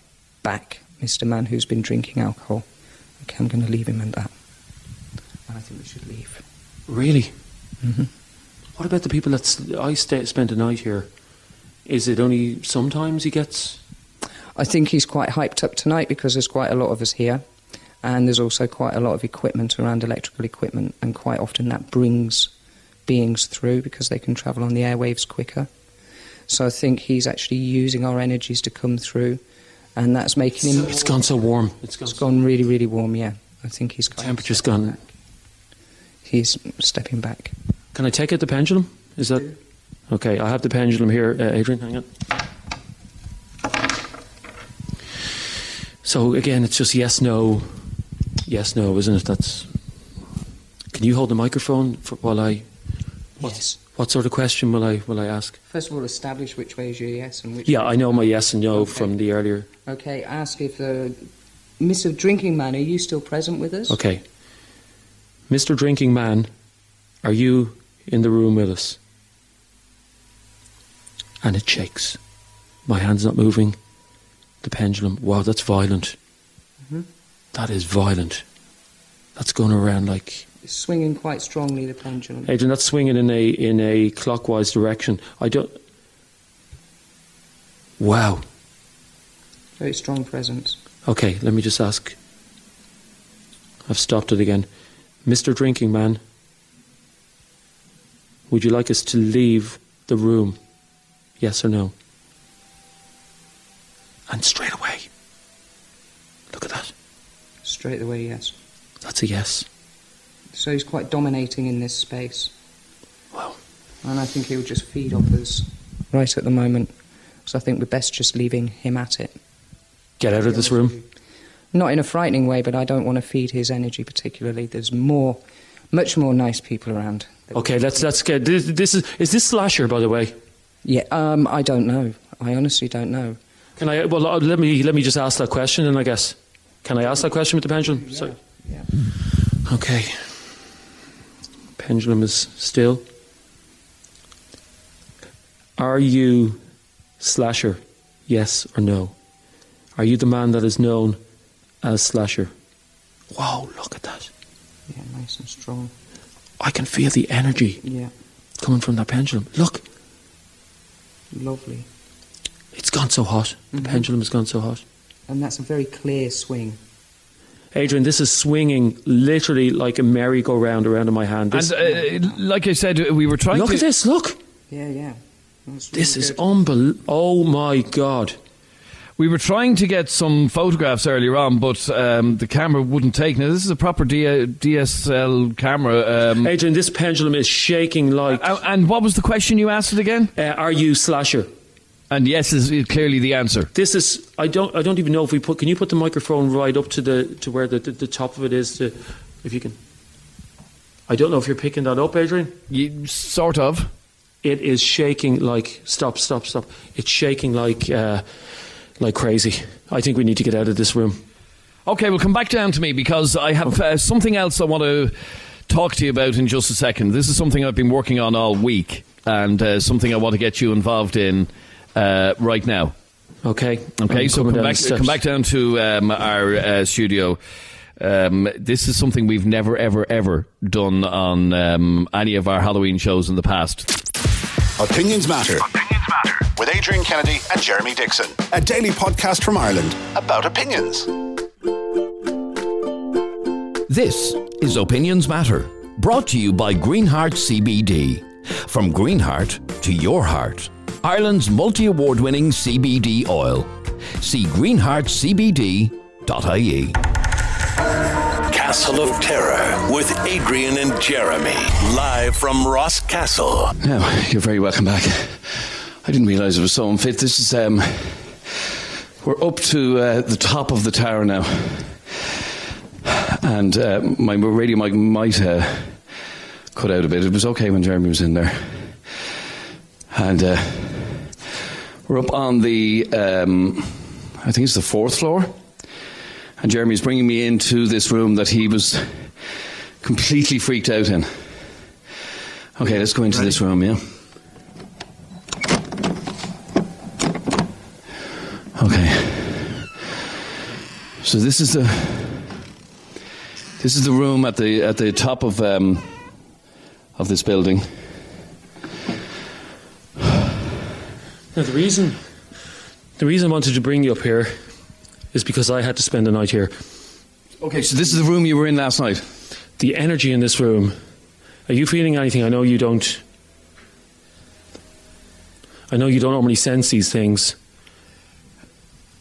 back, Mr. Man who's been drinking alcohol. Okay, I'm going to leave him at that. And I think we should leave. Really? hmm What about the people that I stay, spent a night here? Is it only sometimes he gets? I think he's quite hyped up tonight because there's quite a lot of us here, and there's also quite a lot of equipment around electrical equipment, and quite often that brings beings through because they can travel on the airwaves quicker. So I think he's actually using our energies to come through, and that's making him. It's gone so warm. It's gone. It's gone really, really warm. Yeah, I think he's. Temperature's gone. He's stepping back. Can I take out the pendulum? Is that okay? I have the pendulum here, uh, Adrian. Hang on. So again, it's just yes, no, yes, no, isn't it? That's. Can you hold the microphone for, while I? What, Yes. What sort of question will I will I ask? First of all, establish which way is your yes and which. Yeah, I know my yes and no from the earlier. Okay, ask if uh, the Mr. Drinking Man, are you still present with us? Okay. Mr. Drinking Man, are you in the room with us? And it shakes. My hand's not moving. The pendulum. Wow, that's violent. Mhm. That is violent. That's going around like It's swinging quite strongly, the pendulum. Adrian. That's swinging in a in a clockwise direction. I don't. Wow. Very strong presence. Okay, let me just ask. I've stopped it again. Mr. Drinking Man, would you like us to leave the room? Yes or no? And straight away. Look at that. Straight away, yes. That's a yes. So he's quite dominating in this space. Well. And I think he'll just feed off us right at the moment. So I think we're best just leaving him at it. Get out of this room. Not in a frightening way, but I don't want to feed his energy particularly. There's more, much more nice people around. Okay, let's let's get this. This is is this slasher, by the way. Yeah, um, I don't know. I honestly don't know. Can I? Well, uh, let me let me just ask that question, then I guess. Can I ask that question with the pendulum? Sorry. Yeah. Okay. Pendulum is still. Are you Slasher? Yes or no? Are you the man that is known as Slasher? Wow, look at that. Yeah, nice and strong. I can feel the energy Yeah, coming from that pendulum. Look, lovely. It's gone so hot. The Mhm. pendulum has gone so hot. And that's a very clear swing. Adrian, this is swinging literally like a merry-go-round around in my hand. This, And uh, like I said, we were trying look to. at this, look. Yeah, yeah. That's This really is unbelievable. Oh my God. We were trying to get some photographs earlier on, but um, the camera wouldn't take. Now, this is a proper D- DSL camera. Um, Adrian, this pendulum is shaking like. uh, and what was the question you asked it again? Uh, are you Slasher? And yes is is clearly the answer. This is. I don't. I don't even know if we put. Can you put the microphone right up to the to where the the, the top of it is? To, if you can. I don't know if you're picking that up, Adrian. You, sort of. It is shaking like. Stop! Stop! Stop! It's shaking like uh, like crazy. I think we need to get out of this room. Okay, well, come back down to me because I have uh, something else I want to talk to you about in just a second. This is something I've been working on all week and uh, something I want to get you involved in uh, right now. Okay. Okay, I'm so come back, come back down to um, our uh, studio. Um, this is something we've never, ever, ever done on um, any of our Halloween shows in the past. Opinions matter. Opinions Matter. With Adrian Kennedy and Jeremy Dixon. A daily podcast from Ireland about opinions. This is Opinions Matter, brought to you by Greenheart CBD. From Greenheart to your heart. Ireland's multi award winning CBD oil. See greenheartcbd.ie. Castle of Terror with Adrian and Jeremy. Live from Ross Castle. Now, you're very welcome back. I didn't realise it was so unfit. This is, um, we're up to uh, the top of the tower now. And uh, my radio mic might uh, cut out a bit. It was okay when Jeremy was in there. And uh, we're up on the, um, I think it's the fourth floor. And Jeremy's bringing me into this room that he was completely freaked out in. Okay, let's go into this room, yeah? Okay. So this is the this is the room at the at the top of um, of this building. Now, the reason the reason I wanted to bring you up here is because I had to spend the night here. Okay, so this is the room you were in last night. The energy in this room. Are you feeling anything? I know you don't. I know you don't normally sense these things.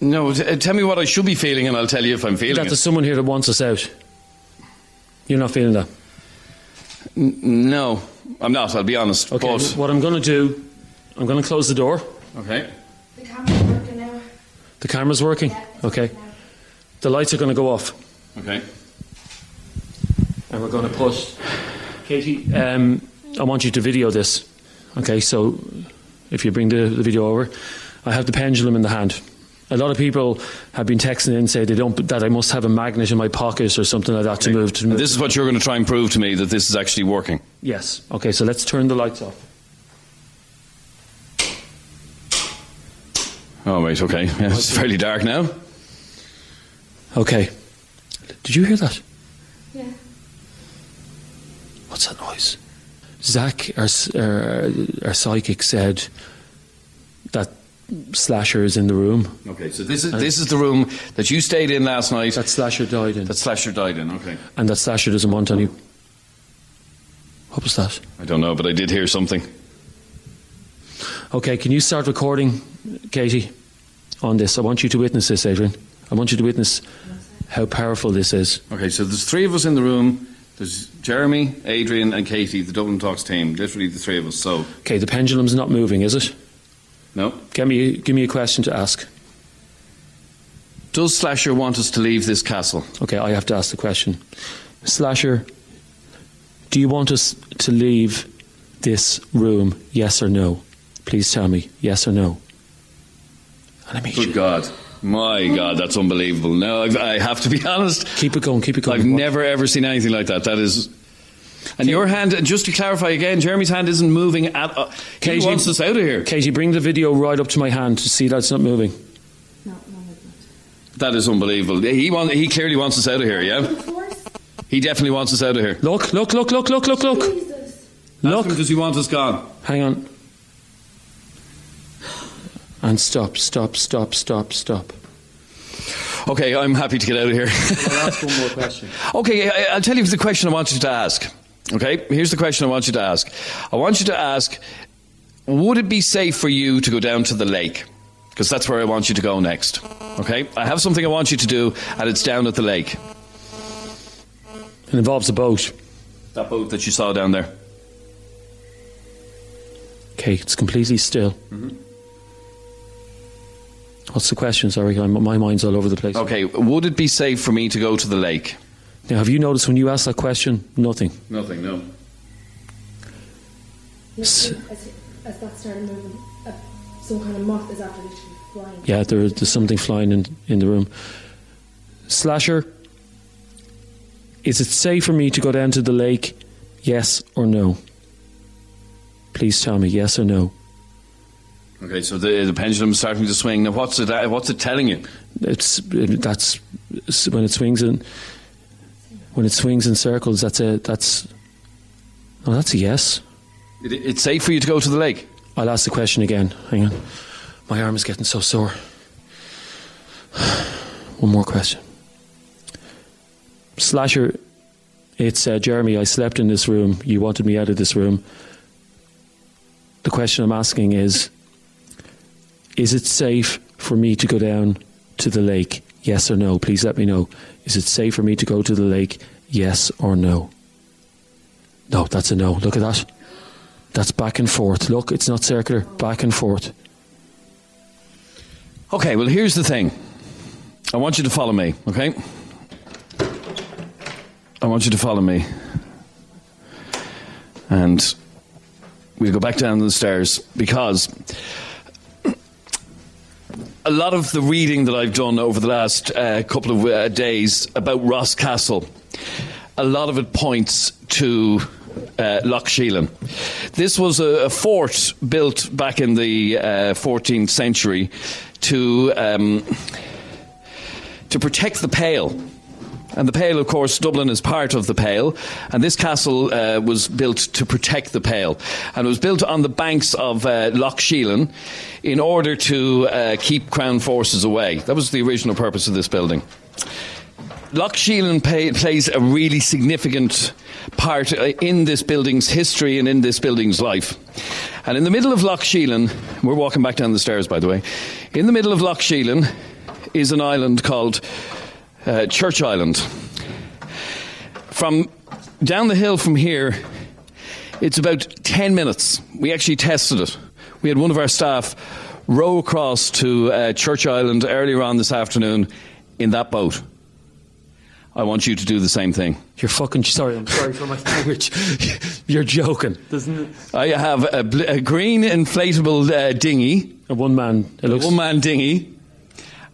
No, t- uh, tell me what I should be feeling, and I'll tell you if I'm feeling that it. there's someone here that wants us out. You're not feeling that. N- no, I'm not. I'll be honest. Okay. But What I'm going to do, I'm going to close the door. Okay, The camera's working now. The camera's working. Okay. The lights are going to go off. okay. And we're going to put. Katie, um, I want you to video this. Okay, so if you bring the, the video over, I have the pendulum in the hand. A lot of people have been texting in and say they don't that I must have a magnet in my pocket or something like that to move to And move. this is what you're going to try and prove to me that this is actually working. Yes. Okay, so let's turn the lights off. Oh right, okay. Yeah, it's fairly dark now. Okay. Did you hear that? Yeah. What's that noise? Zach, our, our, our psychic, said that Slasher is in the room. Okay, so this is this is the room that you stayed in last night. That Slasher died in. That Slasher died in. Okay. And that Slasher doesn't want any. What was that? I don't know, but I did hear something. Okay, can you start recording, Katie, on this? I want you to witness this, Adrian. I want you to witness how powerful this is. Okay, so there's three of us in the room. There's Jeremy, Adrian, and Katie, the Dublin Talks team. Literally the three of us. So Okay, the pendulum's not moving, is it? no. Give me, give me a question to ask. Does Slasher want us to leave this castle? Okay, I have to ask the question. Slasher, do you want us to leave this room, yes or no? Please tell me, yes or no. i Good God. My God, that's unbelievable. No, I've, I have to be honest. Keep it going, keep it going. I've never ever seen anything like that. That is. And your hand, just to clarify again, Jeremy's hand isn't moving at. Uh, he Katie- wants us out of here. Katie, bring the video right up to my hand to see that it's not moving. That is unbelievable. He want, He clearly wants us out of here. Yeah. He definitely wants us out of here. Look! Look! Look! Look! Look! Look! Look! Look. Does he want us gone? Hang on. And stop! Stop! Stop! Stop! Stop! Okay, I'm happy to get out of here. I'll ask one more question. Okay, I- I'll tell you the question I want you to ask. Okay, here's the question I want you to ask. I want you to ask Would it be safe for you to go down to the lake? Because that's where I want you to go next. Okay, I have something I want you to do, and it's down at the lake. It involves a boat. That boat that you saw down there. Okay, it's completely still. Mm-hmm. What's the question? Sorry, I'm, my mind's all over the place. Okay, would it be safe for me to go to the lake? Now, have you noticed when you asked that question, nothing? Nothing, no. As, as that started moving, uh, some kind of moth is after literally flying. Yeah, there, there's something flying in, in the room. Slasher, is it safe for me to go down to the lake? Yes or no? Please tell me yes or no. Okay, so the, the is starting to swing. Now, what's it? What's it telling you? It's that's when it swings in when it swings in circles. That's a that's oh that's a yes. It, it's safe for you to go to the lake. I'll ask the question again. Hang on, my arm is getting so sore. One more question. Slasher, it's uh, Jeremy. I slept in this room. You wanted me out of this room. The question I'm asking is Is it safe for me to go down to the lake? Yes or no? Please let me know. Is it safe for me to go to the lake? Yes or no? No, that's a no. Look at that. That's back and forth. Look, it's not circular. Back and forth. Okay, well, here's the thing. I want you to follow me, okay? I want you to follow me. And we'll go back down the stairs because a lot of the reading that I've done over the last uh, couple of uh, days about Ross Castle, a lot of it points to uh, Lough Sheelin. This was a, a fort built back in the uh, 14th century to um, to protect the Pale. And the Pale, of course, Dublin is part of the Pale, and this castle uh, was built to protect the Pale, and it was built on the banks of uh, Lough Sheelin in order to uh, keep Crown forces away. That was the original purpose of this building. Lough Sheelin pay, plays a really significant part uh, in this building's history and in this building's life. And in the middle of Lough Sheelin, we're walking back down the stairs, by the way. In the middle of Lough Sheelin is an island called uh, Church Island. From down the hill from here, it's about 10 minutes. We actually tested it. We had one of our staff row across to uh, Church Island earlier on this afternoon in that boat. I want you to do the same thing. You're fucking sorry. I'm sorry for my language. You're joking, doesn't it? I have a, bl- a green inflatable uh, dinghy, A one man. It a looks. one man dinghy,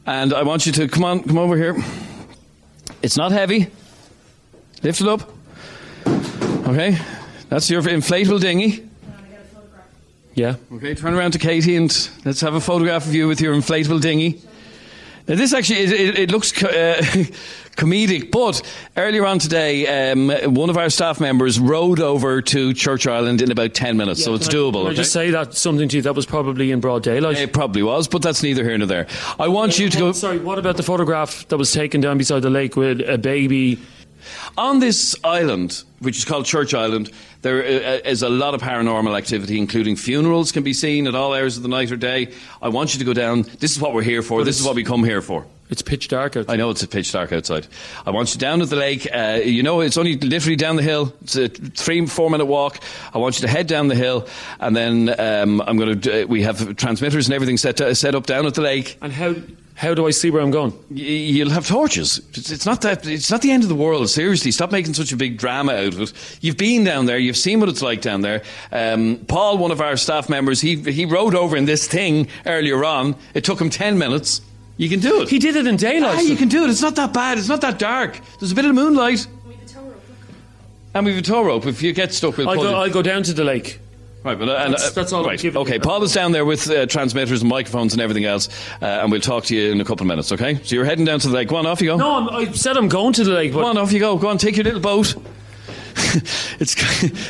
and I want you to come on, come over here. It's not heavy. Lift it up. Okay, that's your inflatable dinghy. Yeah. Okay, turn around to Katie and let's have a photograph of you with your inflatable dinghy. Now, this actually it, it, it looks co- uh, comedic, but earlier on today, um, one of our staff members rode over to Church Island in about ten minutes, so it's I- doable. Can I just say that something to you that was probably in broad daylight? It probably was, but that's neither here nor there. I want you to go. Sorry, what about the photograph that was taken down beside the lake with a baby? On this island, which is called Church Island, there uh, a lot of paranormal activity, including funerals can be seen at all hours of the night or day. I want you to go down. This is what we're here for. But this is what we come here for. It's pitch dark out. I know it's a pitch dark outside. I want you down at the lake. Uh, you know, it's only literally down the hill. It's a three, four minute walk. I want you to head down the hill, and then um, I'm going to. Uh, we have transmitters and everything set uh, set up down at the lake. And how how do I see where I'm going? You'll have torches. It's, it's not that. It's not the end of the world. Seriously, stop making such a big drama out of it. You've been down there. You've seen what it's like down there. Um, Paul, one of our staff members, he he rode over in this thing earlier on. It took him ten minutes. You can do it. He did it in daylight. Ah, you can do it. It's not that bad. It's not that dark. There's a bit of moonlight. And we've a tow rope. If you get stuck, we'll I'll pull go, you. I'll go down to the lake. Right, but, uh, That's- that's all Right, okay. Paul is down there with uh, transmitters and microphones and everything else, uh, and we'll talk to you in a couple of minutes. Okay? So you're heading down to the lake. Go on, off you go. No, I'm, I said I'm going to the lake, Go on, off you go. Go on, take your little boat. it's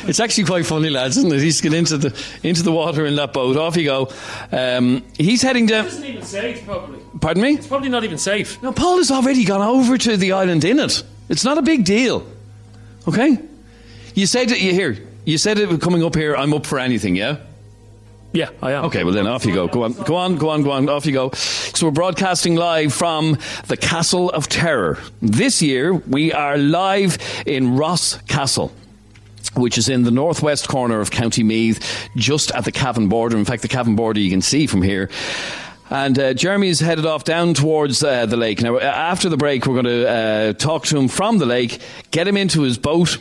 it's actually quite funny, lads, isn't it? He's get into the into the water in that boat. Off you go. Um, he's heading down. isn't even safe, probably. Pardon me? It's probably not even safe. No, Paul has already gone over to the island in it. It's not a big deal. Okay? You said that you here. You said it was coming up here. I'm up for anything. Yeah. Yeah, I am. Okay, well then off you go. Go on, go on, go on, go on. Off you go. So we're broadcasting live from the Castle of Terror. This year we are live in Ross Castle. Which is in the northwest corner of County Meath, just at the Cavan border. In fact, the Cavan border you can see from here. And uh, Jeremy is headed off down towards uh, the lake. Now, uh, after the break, we're going to uh, talk to him from the lake, get him into his boat.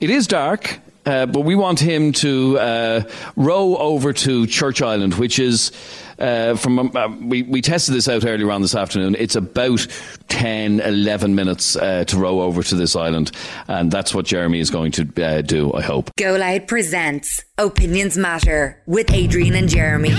It is dark. Uh, but we want him to uh, row over to Church Island, which is uh, from um, uh, we, we tested this out earlier on this afternoon. It's about 10, 11 minutes uh, to row over to this island, and that's what Jeremy is going to uh, do. I hope. Go Loud presents Opinions Matter with Adrian and Jeremy.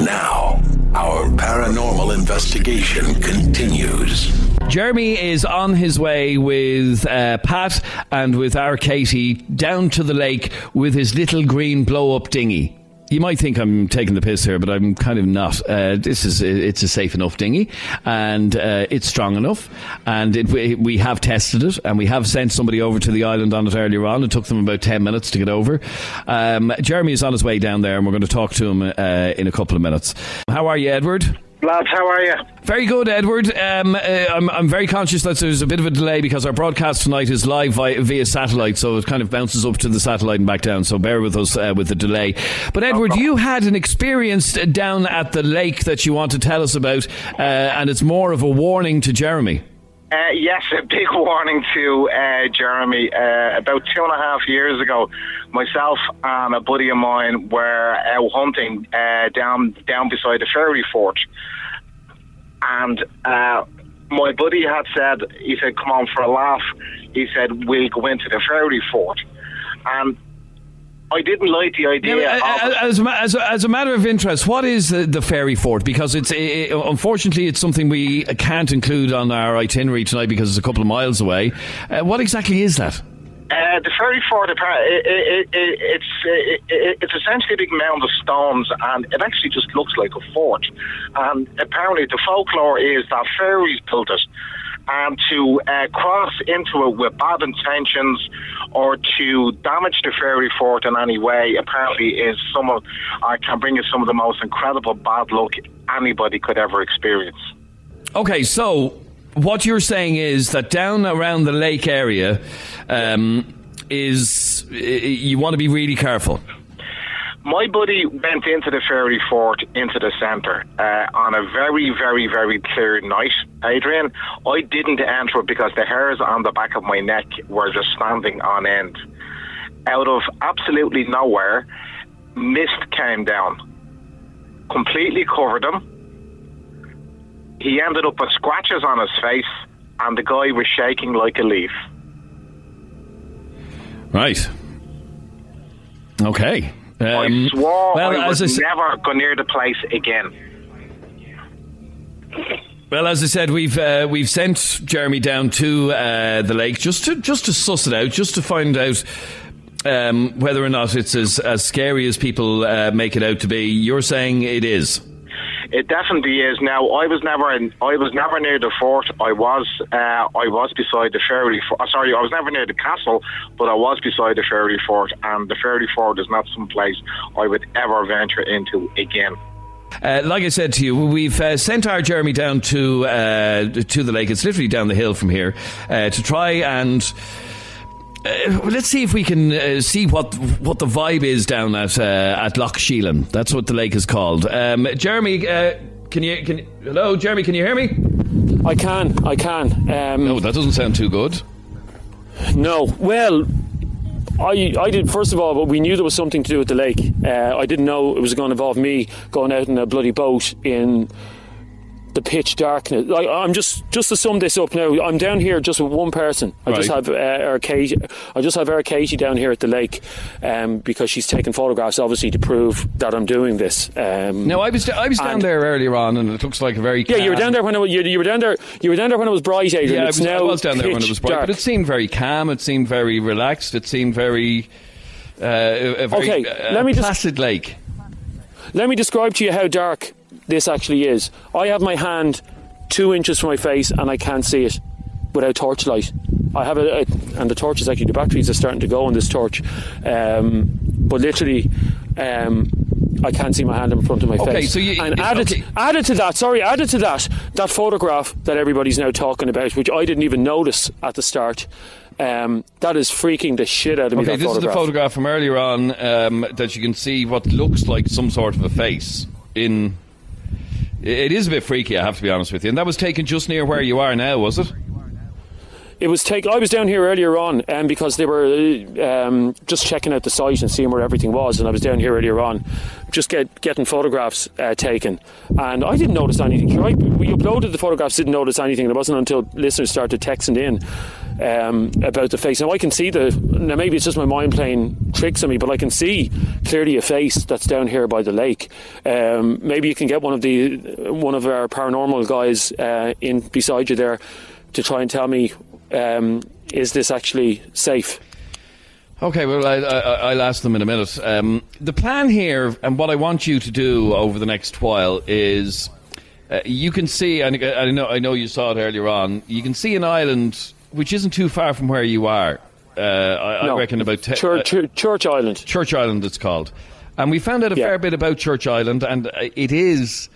Now, our paranormal investigation continues. Jeremy is on his way with uh, Pat and with our Katie down to the lake with his little green blow up dinghy. You might think I'm taking the piss here, but I'm kind of not. Uh, this is it's a safe enough dinghy, and uh, it's strong enough, and it, we, have tested it, and we have sent somebody over to the island on it earlier on. It took them about ten minutes to get over. Um, Jeremy is on his way down there, and we're going to talk to him uh, in a couple of minutes. How are you, Edward? Lads, how are you? Very good, Edward. Um, uh, I'm, I'm very conscious that there's a bit of a delay because our broadcast tonight is live via, via satellite, so it kind of bounces up to the satellite and back down. So bear with us uh, with the delay. But Edward, you had an experience down at the lake that you want to tell us about, uh, and it's more of a warning to Jeremy. Uh, yes, a big warning to uh, Jeremy. Uh, about two and a half years ago, myself and a buddy of mine were out hunting uh, down down beside the fairy fort, and uh, my buddy had said, he said, "Come on for a laugh." He said, "We'll go into the fairy fort," and I didn't like the idea. Now, of uh, as, a as, as a matter of interest, what is the, the fairy fort? Because it's it, unfortunately it's something we can't include on our itinerary tonight because it's a couple of miles away. Uh, what exactly is that? Uh, the fairy fort, it, it, it, it's it, it, it's essentially a big mound of stones, and it actually just looks like a fort. And apparently, the folklore is that fairies built it, and to uh, cross into it with bad intentions or to damage the fairy fort in any way, apparently, is some of uh, can bring you some of the most incredible bad luck anybody could ever experience. Okay, so what you're saying is that down around the lake area um, is you want to be really careful. My buddy went into the fairy fort into the centre uh, on a very, very, very clear night, Adrian. I didn't enter because the hairs on the back of my neck were just standing on end. Out of absolutely nowhere, mist came down, completely covered him. He ended up with scratches on his face, and the guy was shaking like a leaf. Right. Okay. Um, I swore well, I as would I never go near the place again. Well, as I said, we've uh, we've sent Jeremy down to uh, the lake just to just to suss it out, just to find out um, whether or not it's as as scary as people uh, make it out to be. You're saying it is. It definitely is. Now, I was never in, I was never near the fort. I was uh, I was beside the ferry. Fo- uh, sorry, I was never near the castle, but I was beside the fairy fort, and the fairy fort is not some place I would ever venture into again. Uh, like I said to you, we've uh, sent our Jeremy down to uh, to the lake. It's literally down the hill from here uh, to try and. Uh, let's see if we can uh, see what what the vibe is down at uh, at Lough Sheelin. That's what the lake is called. Um, Jeremy, uh, can you can hello, Jeremy? Can you hear me? I can, I can. Um, no, that doesn't sound too good. No, well, I I did first of all, but we knew there was something to do with the lake. Uh, I didn't know it was going to involve me going out in a bloody boat in the pitch darkness. Like, I'm just just to sum this up now. I'm down here just with one person. I just have uh. I just have Katie down here at the lake um, because she's taking photographs, obviously, to prove that I'm doing this. Um, No, I was I was down there earlier on, and it looks like a very Yeah, you were down there when it, was- you, you were down there. You were down there when it was bright, Adrian. Yeah, I was, I was down there when it was bright, dark. but it seemed very calm. It seemed very relaxed. It seemed very uh, very Okay, uh, let me just- placid lake. Let me describe to you how dark this actually is. I have my hand two inches from my face and I can't see it without torchlight. I have a, a and the torch is actually the batteries are starting to go on this torch, um, but literally. Um, I can't see my hand in front of my Okay, face. so you- and added, okay. added to that, sorry, added to that, that photograph that everybody's now talking about, which I didn't even notice at the start, um, that is freaking the shit out of me. Okay, this is the photograph. photograph from earlier on um, that you can see what looks like some sort of a face in. It is a bit freaky, I have to be honest with you. And that was taken just near where you are now, was it? It was take. I was down here earlier on, um, because they were um, just checking out the site and seeing where everything was, and I was down here earlier on, just get, getting photographs uh, taken, and I didn't notice anything. I, we uploaded the photographs, didn't notice anything. It wasn't until listeners started texting in um, about the face. Now I can see the. Now maybe it's just my mind playing tricks on me, but I can see clearly a face that's down here by the lake. Um, maybe you can get one of the one of our paranormal guys uh, in beside you there to try and tell me um, is this actually safe? Okay, well, I, I, I'll ask them in a minute. Um, the plan here, and what I want you to do over the next while, is uh, you can see, and I know, I know you saw it earlier on. You can see an island which isn't too far from where you are. Uh, I, No. I reckon about te- Church, Church Island. Church Island, it's called. And we found out a fair bit about Church Island, and uh, it is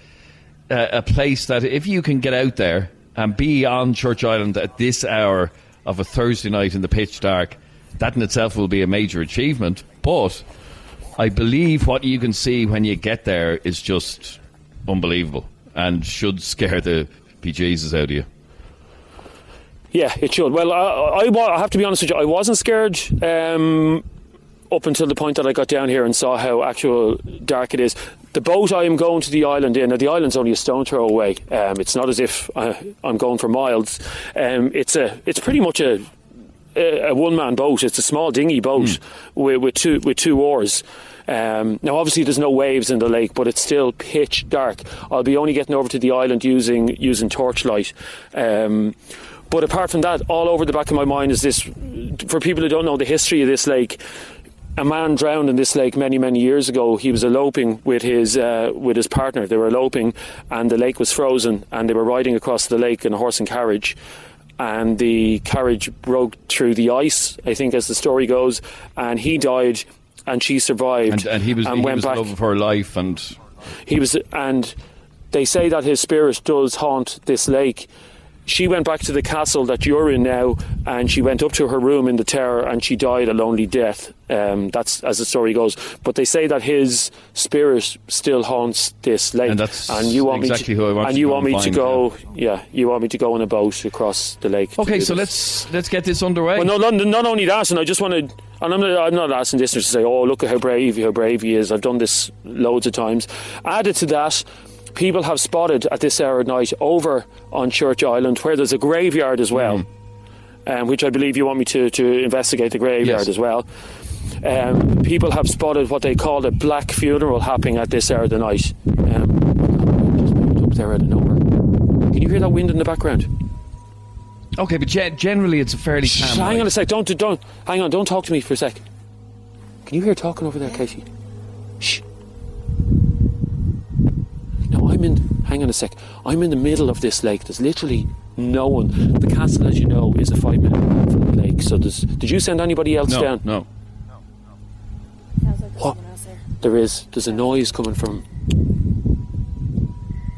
uh, a place that if you can get out there and be on Church Island at this hour of a Thursday night in the pitch dark, that in itself will be a major achievement. But I believe what you can see when you get there is just unbelievable and should scare the bejesus out of you. Yeah, it should. Well, I, I, I have to be honest with you. I wasn't scared um, up until the point that I got down here and saw how actual dark it is. The boat I am going to the island in, now the island's only a stone throw away. Um, it's not as if I, I'm going for miles. Um, it's a, it's pretty much a, a, a one-man boat. It's a small dinghy boat with, with two with two oars. Um, now, obviously, there's no waves in the lake, but it's still pitch dark. I'll be only getting over to the island using using torchlight. Um, but apart from that, all over the back of my mind is this: for people who don't know the history of this lake, a man drowned in this lake many, many years ago. He was eloping with his uh, with his partner. They were eloping, and the lake was frozen, and they were riding across the lake in a horse and carriage. And the carriage broke through the ice, I think, as the story goes, and he died, and she survived, And, and he was, he went was back. love of her life, and He was, and they say that his spirit does haunt this lake. She went back to the castle that you're in now, and she went up to her room in the tower, and she died a lonely death. Um, that's as the story goes. But they say that his spirit still haunts this lake, And that's you want exactly me to, who I want and to you go want and me to go, yeah. you want me to go on a boat across the lake. Okay, so let's let's get this underway. Well, no, not, not only that, and I just want to, and I'm not, I'm not asking listeners to say, "Oh, look at how brave, how brave he is." I've done this loads of times. Added to that, people have spotted at this hour of night over on Church Island, where there's a graveyard as well, um, which I believe you want me to, to investigate the graveyard Yes. as well. Um, people have spotted what they call a black funeral happening at this hour of the night. Um, just up there out of nowhere. Can you hear that wind in the background? Okay, but gen- generally it's a fairly calm. Shh, hang night. on a sec. Don't, don't, hang on. Don't talk to me for a sec. Can you hear talking over there, Casey? Shh. No, I'm in. Hang on a sec. I'm in the middle of this lake. There's literally no one. The castle, as you know, is a five minute walk from the lake. So there's. Did you send anybody else No, down? no. What? There is. There's a noise coming from.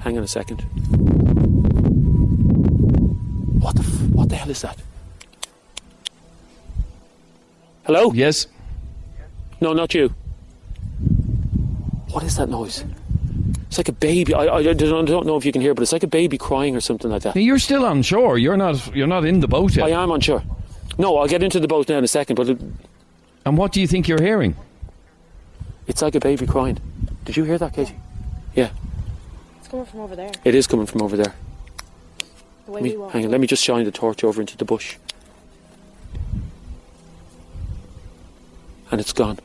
Hang on a second. What the? F- what the hell is that? Hello? Yes. No, not you. What is that noise? It's like a baby. I, I don't, don't know if you can hear, but it's like a baby crying or something like that. Now, You're still on shore. You're not. You're not in the boat yet. I am unsure. No, I'll get into the boat now in a second, but it, And what do you think you're hearing? it's like a baby crying. Did you hear that, Katie? Yeah, It's coming from over there. it is coming from over there. The way Let me, we hang on, let me just shine the torch over into the bush. And it's gone.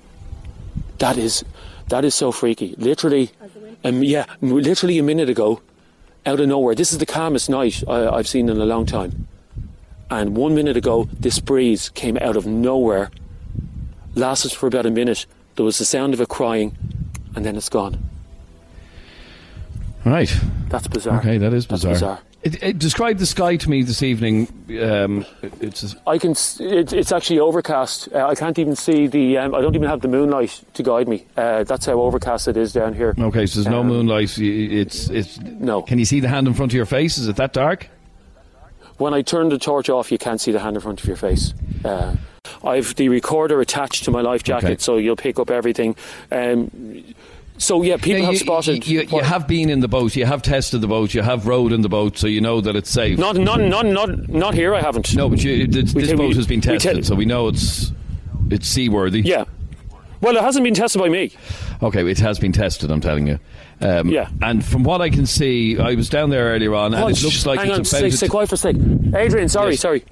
That is, that is so freaky. Literally, um, yeah, literally a minute ago, out of nowhere. This is the calmest night I, I've seen in a long time. And one minute ago, this breeze came out of nowhere, lasted for about a minute. There was the sound of it crying, and then it's gone. Right. That's bizarre. Okay, that is That's bizarre. It, it, describe the sky to me this evening. Um, it- it's I can. It, it's actually overcast. Uh, I can't even see the. Um, I don't even have the moonlight to guide me. Uh, that's how overcast it is down here. okay. So there's no Um, moonlight. It's it's. No. Can you see the hand in front of your face? Is it that dark? When I turn the torch off, you can't see the hand in front of your face. Uh, I've the recorder attached to my life jacket, Okay. so you'll pick up everything. Um, So yeah, people Now, have you, spotted. You, you have been in the boat. You have tested the boat. You have rowed in the boat, so you know that it's safe. Not, not, not, not, not here. I haven't. No, but you, this, this boat has been tested, so we know it's it's seaworthy. Yeah. Well, it hasn't been tested by me. Okay, it has been tested. I'm telling you. Um, Yeah. And from what I can see, I was down there earlier on, and it looks like Hang on, it's about. stay, a- stay quiet for a sec. Adrian, sorry, Yes. sorry.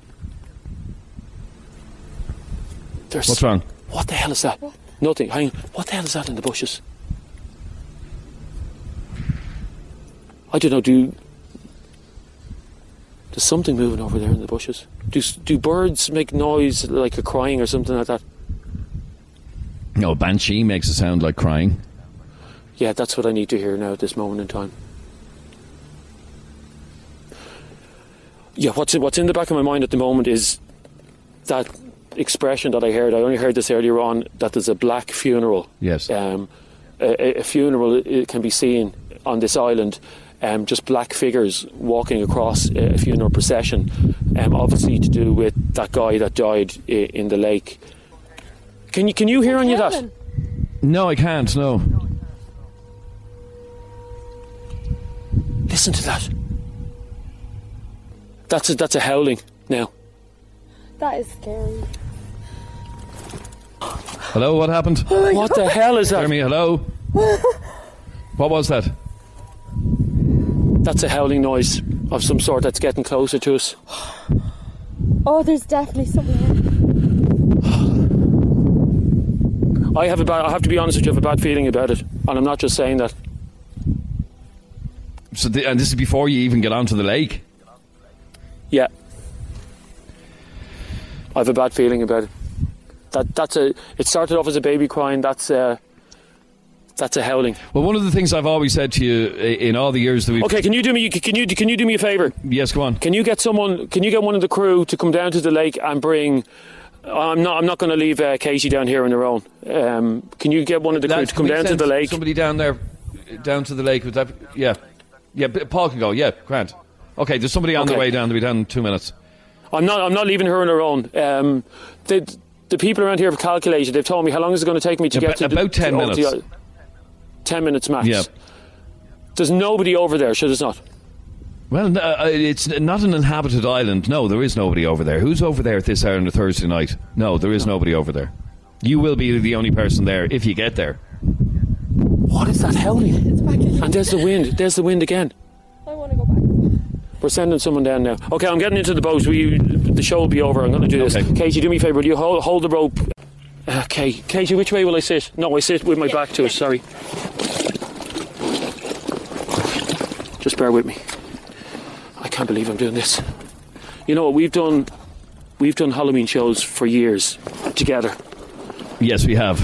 There's, What's wrong? What the hell is that? Nothing. Hang on. What the hell is that in the bushes? I don't know. Do there's something moving over there in the bushes? Do do birds make noise like a crying or something like that? No, banshee makes a sound like crying. Yeah, that's what I need to hear now at this moment in time. Yeah, what's in, what's in the back of my mind at the moment is that expression that I heard. I only heard this earlier on that there's a black funeral. Yes. Um, a, a funeral it can be seen on this island. Um, just black figures walking across a a funeral procession, um, obviously to do with that guy that died i- in the lake. Can you can you hear any of that? No, I can't. No. Listen to that. That's a, that's a howling now. That is scary. Hello, what happened? what the hell is that? Jeremy, hello. What was that? That's a howling noise of some sort that's getting closer to us. Oh, there's definitely something. here. I have a bad, I have to be honest with you, I have a bad feeling about it, and I'm not just saying that. So, the, and this is before you even get onto the lake. Yeah, I have a bad feeling about it. That that's a. It started off as a baby crying. That's a. That's a howling. Well, one of the things I've always said to you in all the years that we've. Okay, can you do me? Can you can you do me a favour? Yes, go on. Can you get someone? Can you get one of the crew to come down to the lake and bring? I'm not. I'm not going to leave uh, Katie down here on her own. Um, can you get one of the crew to come down to the lake? Somebody down there, down to the lake. Would that? Yeah, yeah. Paul can go. Yeah, Grant. Okay, there's somebody on the way down. They'll be down in two minutes. I'm not. I'm not leaving her on her own. Um, the the people around here have calculated. They've told me how long is it going to take me to About- get to the- about 10 to- oh, to- minutes. Ten minutes max. Yeah. There's nobody over there. Sure, there's not. Well, uh, it's not an inhabited island. No, there is nobody over there. Who's over there at this hour on a Thursday night? No, there is nobody over there. You will be the only person there if you get there. What is that howling? And there's the wind. There's the wind again. I want to go back. We're sending someone down now. Okay, I'm getting into the boat. We, the show will be over. I'm going to do this. Katie, do me a favour. Will you hold, hold the rope? Okay, Katie, which way will I sit? No, I sit with my back to it. Sorry. Just bear with me. I can't believe I'm doing this. You know what? We've done, we've done Halloween shows for years together. Yes, we have.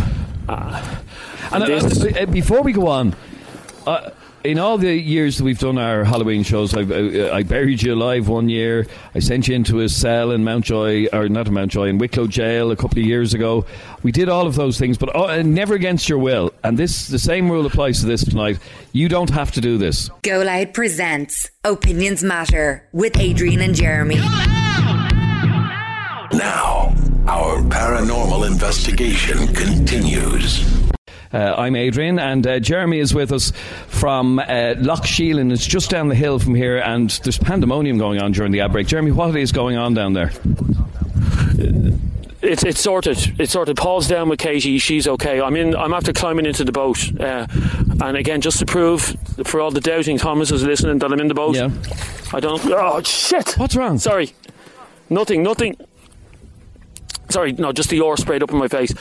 and uh, this- uh, before we go on, uh, in all the years that we've done our Halloween shows, I, uh, I buried you alive one year. I sent you into a cell in Mountjoy, or not in Mountjoy, in Wicklow Jail a couple of years ago. We did all of those things, but uh, never against your will. And this, the same rule applies to this tonight. You don't have to do this. Go Loud presents Opinions Matter with Adrian and Jeremy. Now, our paranormal investigation continues. Uh, I'm Adrian, and uh, Jeremy is with us from uh, Lough Sheelin. It's just down the hill from here, and there's pandemonium going on during the outbreak. Jeremy, what is going on down there? It's it's sorted. It's sorted. Paul's down with Katie. She's okay. I'm in. I'm after climbing into the boat. Uh, and again, just to prove for all the doubting Thomases listening that I'm in the boat. Yeah. I don't. Oh shit! What's wrong? Sorry. Nothing. Nothing. Sorry. No, just the oar sprayed up in my face.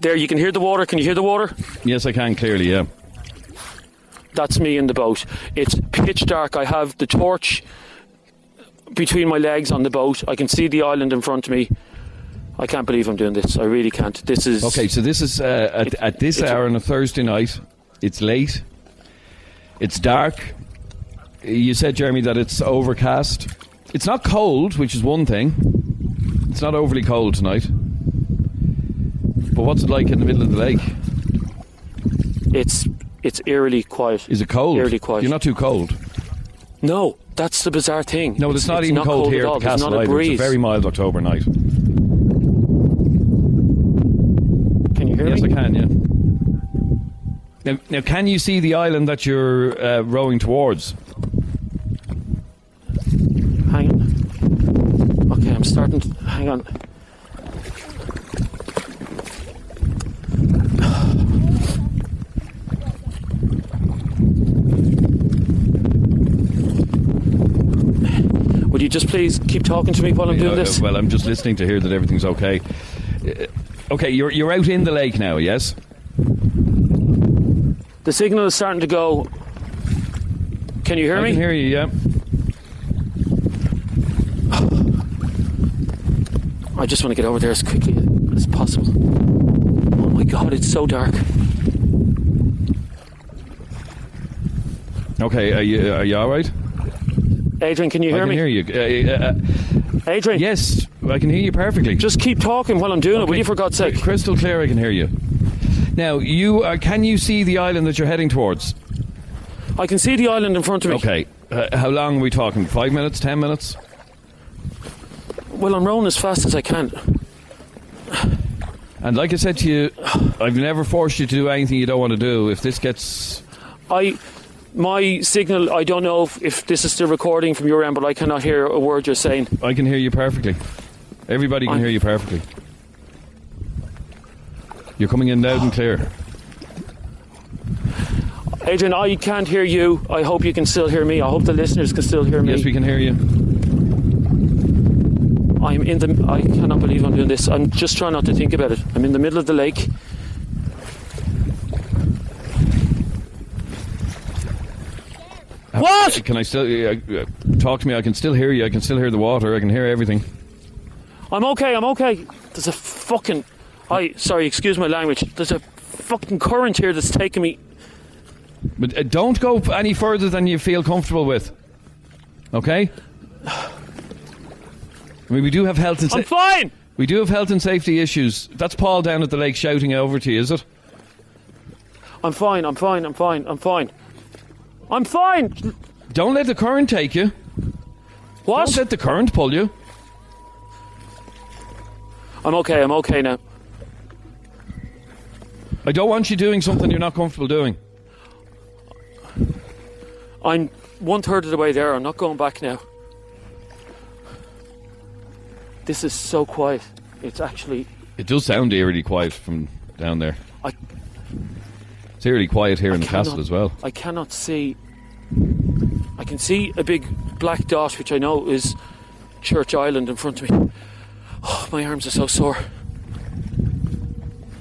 There, you can hear the water. Can you hear the water? Yes, I can clearly. Yeah. That's me in the boat. It's pitch dark. I have the torch between my legs on the boat. I can see the island in front of me. I can't believe I'm doing this. I really can't. This is Okay, so this is uh, at, at this hour on a Thursday night. It's late. It's dark. You said, Jeremy, that it's overcast. It's not cold, which is one thing. It's not overly cold tonight. But what's it like in the middle of the lake? It's it's eerily quiet. Is it cold? Eerily quiet. You're not too cold. No, that's the bizarre thing. No, it's, not even cold, here at at the castle not a breeze. It's a very mild October night. Can you hear yes, me? Yes, I can. Yeah. Now, now, can you see the island that you're uh, rowing towards? Hang on. Okay, I'm starting. To, hang on. Would you just please keep talking to me while I'm doing Uh, this? well, I'm just listening to hear that everything's okay. Uh, okay, you're you're out in the lake now, yes? The signal is starting to go. Can you hear I me? I can hear you. Yeah. I just want to get over there as quickly as possible. Oh my god, it's so dark. Okay, are you are you all right? Adrian, can you hear me? I can me? hear you. Uh, uh, Adrian. Yes, I can hear you perfectly. Just keep talking while I'm doing it, will you, for God's sake? Crystal clear, I can hear you. Now, you uh, can you see the island that you're heading towards? I can see the island in front of me. Okay. Uh, how long are we talking? Five minutes? Ten minutes? Well, I'm rowing as fast as I can. And like I said to you, I've never forced you to do anything you don't want to do. If this gets I, my signal, I don't know if, if this is still recording from your end, but I cannot hear a word you're saying. I can hear you perfectly. Everybody can I'm- hear you perfectly. You're coming in loud and clear. Adrian, I can't hear you. I hope you can still hear me. I hope the listeners can still hear me. Yes, we can hear you. I'm in the. I cannot believe I'm doing this. I'm just trying not to think about it. I'm in the middle of the lake. What? Can I still uh, uh, talk to me? I can still hear you. I can still hear the water. I can hear everything. I'm okay. I'm okay. There's a fucking. I sorry. Excuse my language. There's a fucking current here that's taking me. But uh, don't go any further than you feel comfortable with. Okay? I mean, we do have health and I'm fine. we do have health and safety issues. That's Paul down at the lake shouting over to you, is it? I'm fine. I'm fine. I'm fine. I'm fine. I'm fine. Don't let the current take you. What? Don't let the current pull you. I'm okay. I'm okay now. I don't want you doing something you're not comfortable doing. I'm one third of the way there. I'm not going back now. This is so quiet. It's actually. It does sound eerily quiet from down there. I, It's eerily quiet here in the cannot- castle as well. I cannot see. I can see a big black dot, which I know is Church Island in front of me. Oh, my arms are so sore.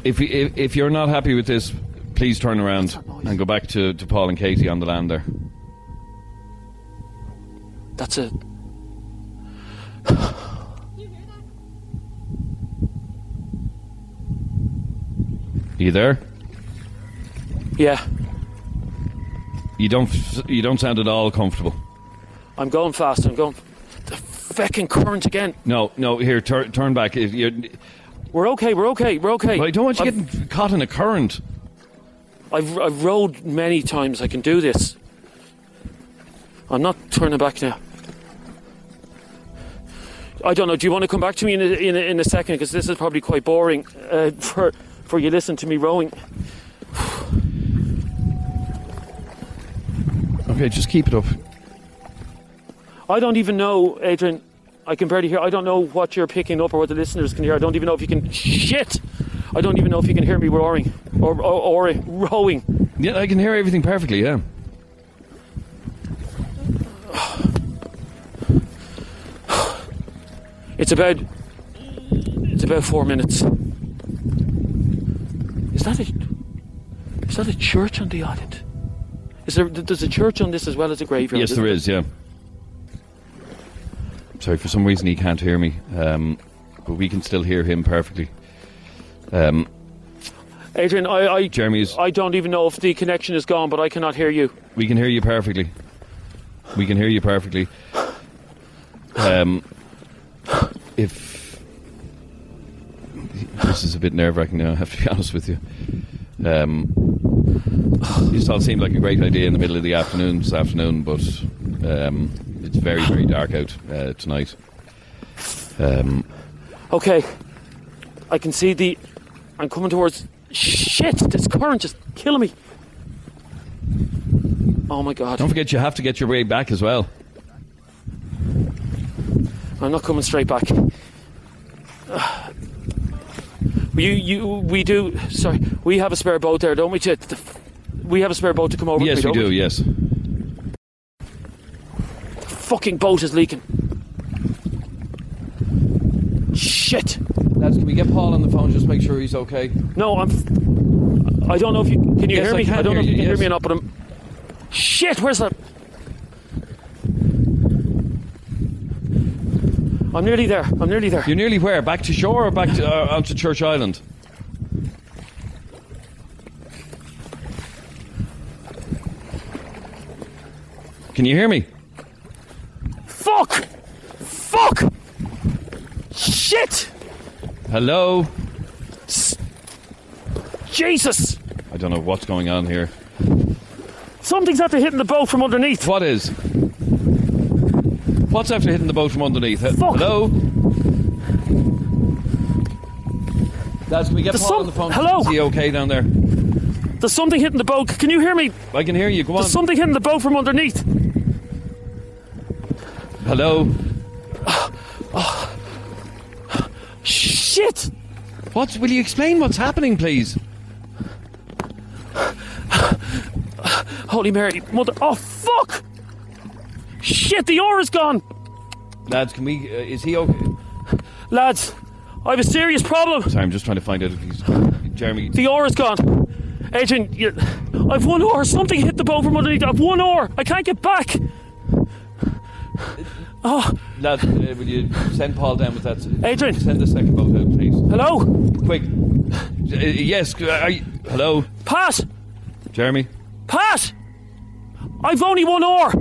If, if if you're not happy with this, please turn around and go back to, to Paul and Katie on the land there. That's a. you there? Yeah, You don't you don't sound at all comfortable. I'm going fast. I'm going. The fucking current again. No, no. Here, tur- turn back. If you're, We're okay. We're okay. We're okay. I don't want you I've- getting caught in a current. I've, I've rowed many times. I can do this. I'm not turning back now. I don't know. Do you want to come back to me in a, in a, in a second? Because this is probably quite boring uh, for for you listen to me rowing. Okay, just keep it up. I don't even know, Adrian. I can barely hear. I don't know what you're picking up or what the listeners can hear. I don't even know if you can. Shit! I don't even know if you can hear me roaring or or, or rowing. Yeah, I can hear everything perfectly. Yeah. It's about. It's about four minutes. Is that a? Is that a church on the island? Is there? There's a church on this as well as a graveyard. Yes, there is. Yeah. Sorry, for some reason he can't hear me, um, but we can still hear him perfectly. Um, Adrian, I, I, Jeremy's. I don't even know if the connection is gone, but I cannot hear you. We can hear you perfectly. We can hear you perfectly. Um, if this is a bit nerve wracking now, I have to be honest with you. Um, this all seemed like a great idea in the middle of the afternoon this afternoon, but um, it's very, very dark out uh, tonight. Um, Okay, I can see the. I'm coming towards. Shit! This current just killing me. Oh my god. Don't forget, you have to get your way back as well. I'm not coming straight back. You, you, we do. Sorry, we have a spare boat there, don't we? To, to- we have a spare boat to come over. yes, with me, we don't do. Yes. Fucking boat is leaking. Shit. Lads, can we get Paul on the phone? Just make sure he's okay. No, I'm. I don't know if you can. You Yes, hear I me? can don't know hear if you you, can hear me or not, but I'm. Shit. Where's that? I'm nearly there. I'm nearly there. You're nearly where? Back to shore or back to, uh, out to Church Island? Can you hear me? Fuck! Fuck! Shit! Hello? Jesus! I don't know what's going on here. Something's after hitting the boat from underneath. What is? What's after hitting the boat from underneath? Fuck. Hello? Lads, can we get There's Paul on the phone? Hello? Is he okay down there? There's something hitting the boat. Can you hear me? I can hear you. Go on. There's something hitting the boat from underneath. Hello? Shit! What? Will you explain what's happening, please? Holy Mary, mother. Oh, fuck! Shit, the oar is gone! Lads, can we. Uh, is he okay? Lads, I have a serious problem. Sorry, I'm just trying to find out if he's. Jeremy. The oar is gone. Adrian, you, I've one oar. Something hit the boat from underneath. I've one oar. I can't get back. Oh, Lads, uh, will you send Paul down with that? Adrian. Send the second boat out, please. hello? Quick. Uh, yes, uh, are you, hello? Pat! Jeremy? Pat! I've only one oar.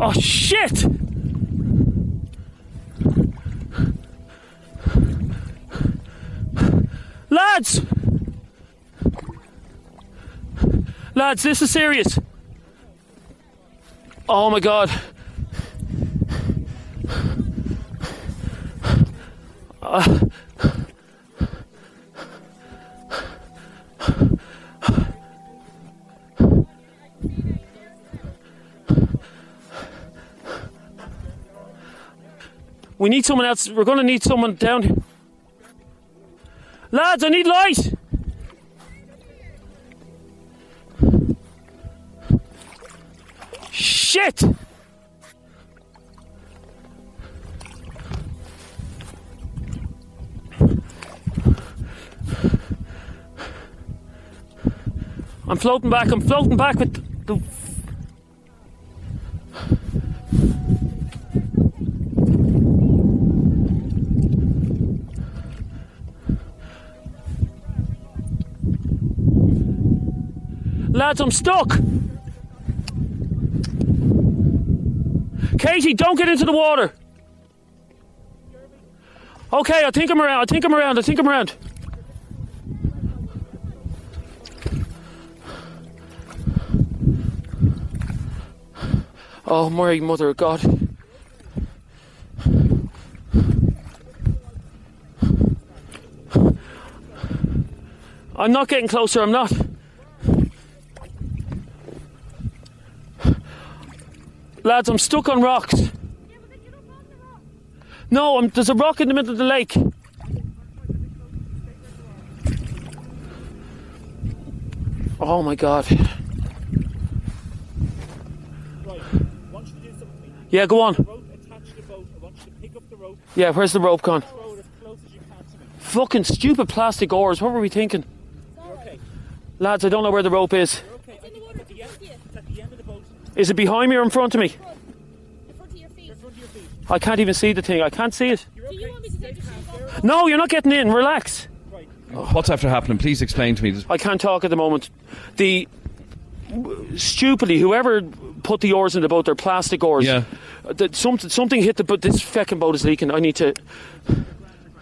Oh, shit! Lads! Lads, this is serious. Oh my god. Uh, we need someone else. We're going to need someone down here. Lads, I need light. Shit! I'm floating back. I'm floating back with the. Lads, I'm stuck. Katie, don't get into the water. Okay, I think I'm around. I think I'm around. I think I'm around. Oh, Mary, Mother of God. I'm not getting closer, I'm not. Lads, I'm stuck on rocks. No, I'm, there's a rock in the middle of the lake. Oh my god. Yeah, go on. Yeah, where's the rope gone? Fucking stupid plastic oars. What were we thinking? Lads, I don't know where the rope is. Is it behind me or in front of me? I can't even see the thing. I can't see it. No, you're not getting in. Relax. Oh, what's after happening? Please explain to me. I can't talk at the moment. The stupidly, whoever put the oars in the boat, they're plastic oars. Yeah. That something something hit the boat. This fucking boat is leaking. I need to.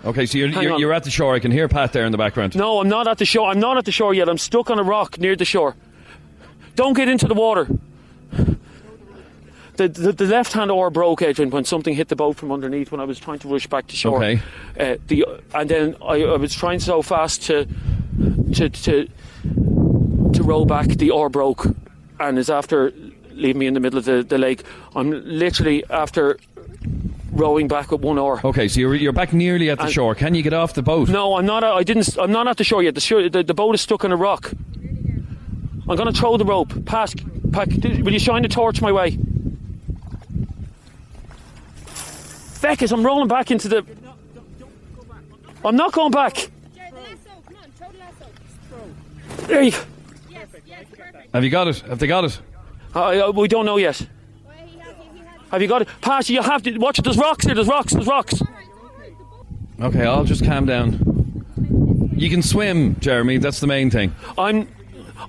Okay, so you're, you're, you're at the shore. I can hear Pat there in the background. No, I'm not at the shore. I'm not at the shore yet. I'm stuck on a rock near the shore. Don't get into the water. The, the, the left hand oar broke, Adrian, when something hit the boat from underneath when I was trying to rush back to shore. Okay. Uh, the and then I, I was trying so fast to to to to row back. The oar broke, and is after leaving me in the middle of the, the lake. I'm literally after rowing back with one oar. Okay, so you're, you're back nearly at the And- shore. Can you get off the boat? No, I'm not. I didn't. I'm not at the shore yet. The, shore, the, the boat is stuck on a rock. I'm going to throw the rope. Pass. Pack, will you shine the torch my way? Beckett, I'm rolling back into the. I'm not going back. There you. Have you got it? Have they got it? Uh, uh, we don't know yet. Have you got it? Pasha, You have to watch it. There's rocks here. There's rocks. There's rocks. Okay, I'll just calm down. You can swim, Jeremy. That's the main thing. I'm.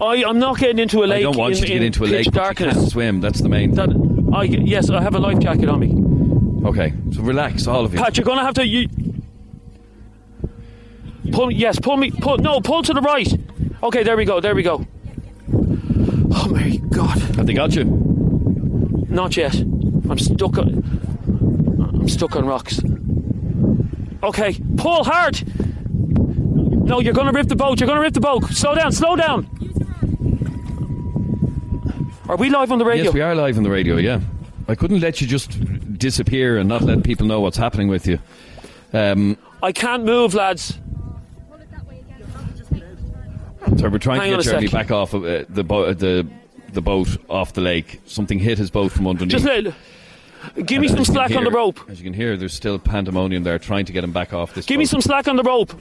I, I'm not getting into a lake. I don't want in, you to get into a lake, but darkness. you can't swim. That's the main That. I, yes, I have a life jacket on me. Okay, so relax, all of you. Pat, you're going to have to. You, pull. Yes, pull me. Pull. No, pull to the right. Okay, there we go. There we go. Oh my God! Have they got you? Not yet. I'm stuck. On, I'm stuck on rocks. Okay, pull hard. No, you're going to rip the boat. You're going to rip the boat. Slow down. Slow down. Are we live on the radio? Yes, we are live on the radio. Yeah, I couldn't let you just disappear and not let people know what's happening with you. Um, I can't move, lads. so we're trying Hang to get Jeremy back off of, uh, the bo- uh, the the boat off the lake. Something hit his boat from underneath. Just let. Give me And some as you can slack on the rope. As you can hear, there's still pandemonium there, trying to get him back off this. Give me some slack on the rope.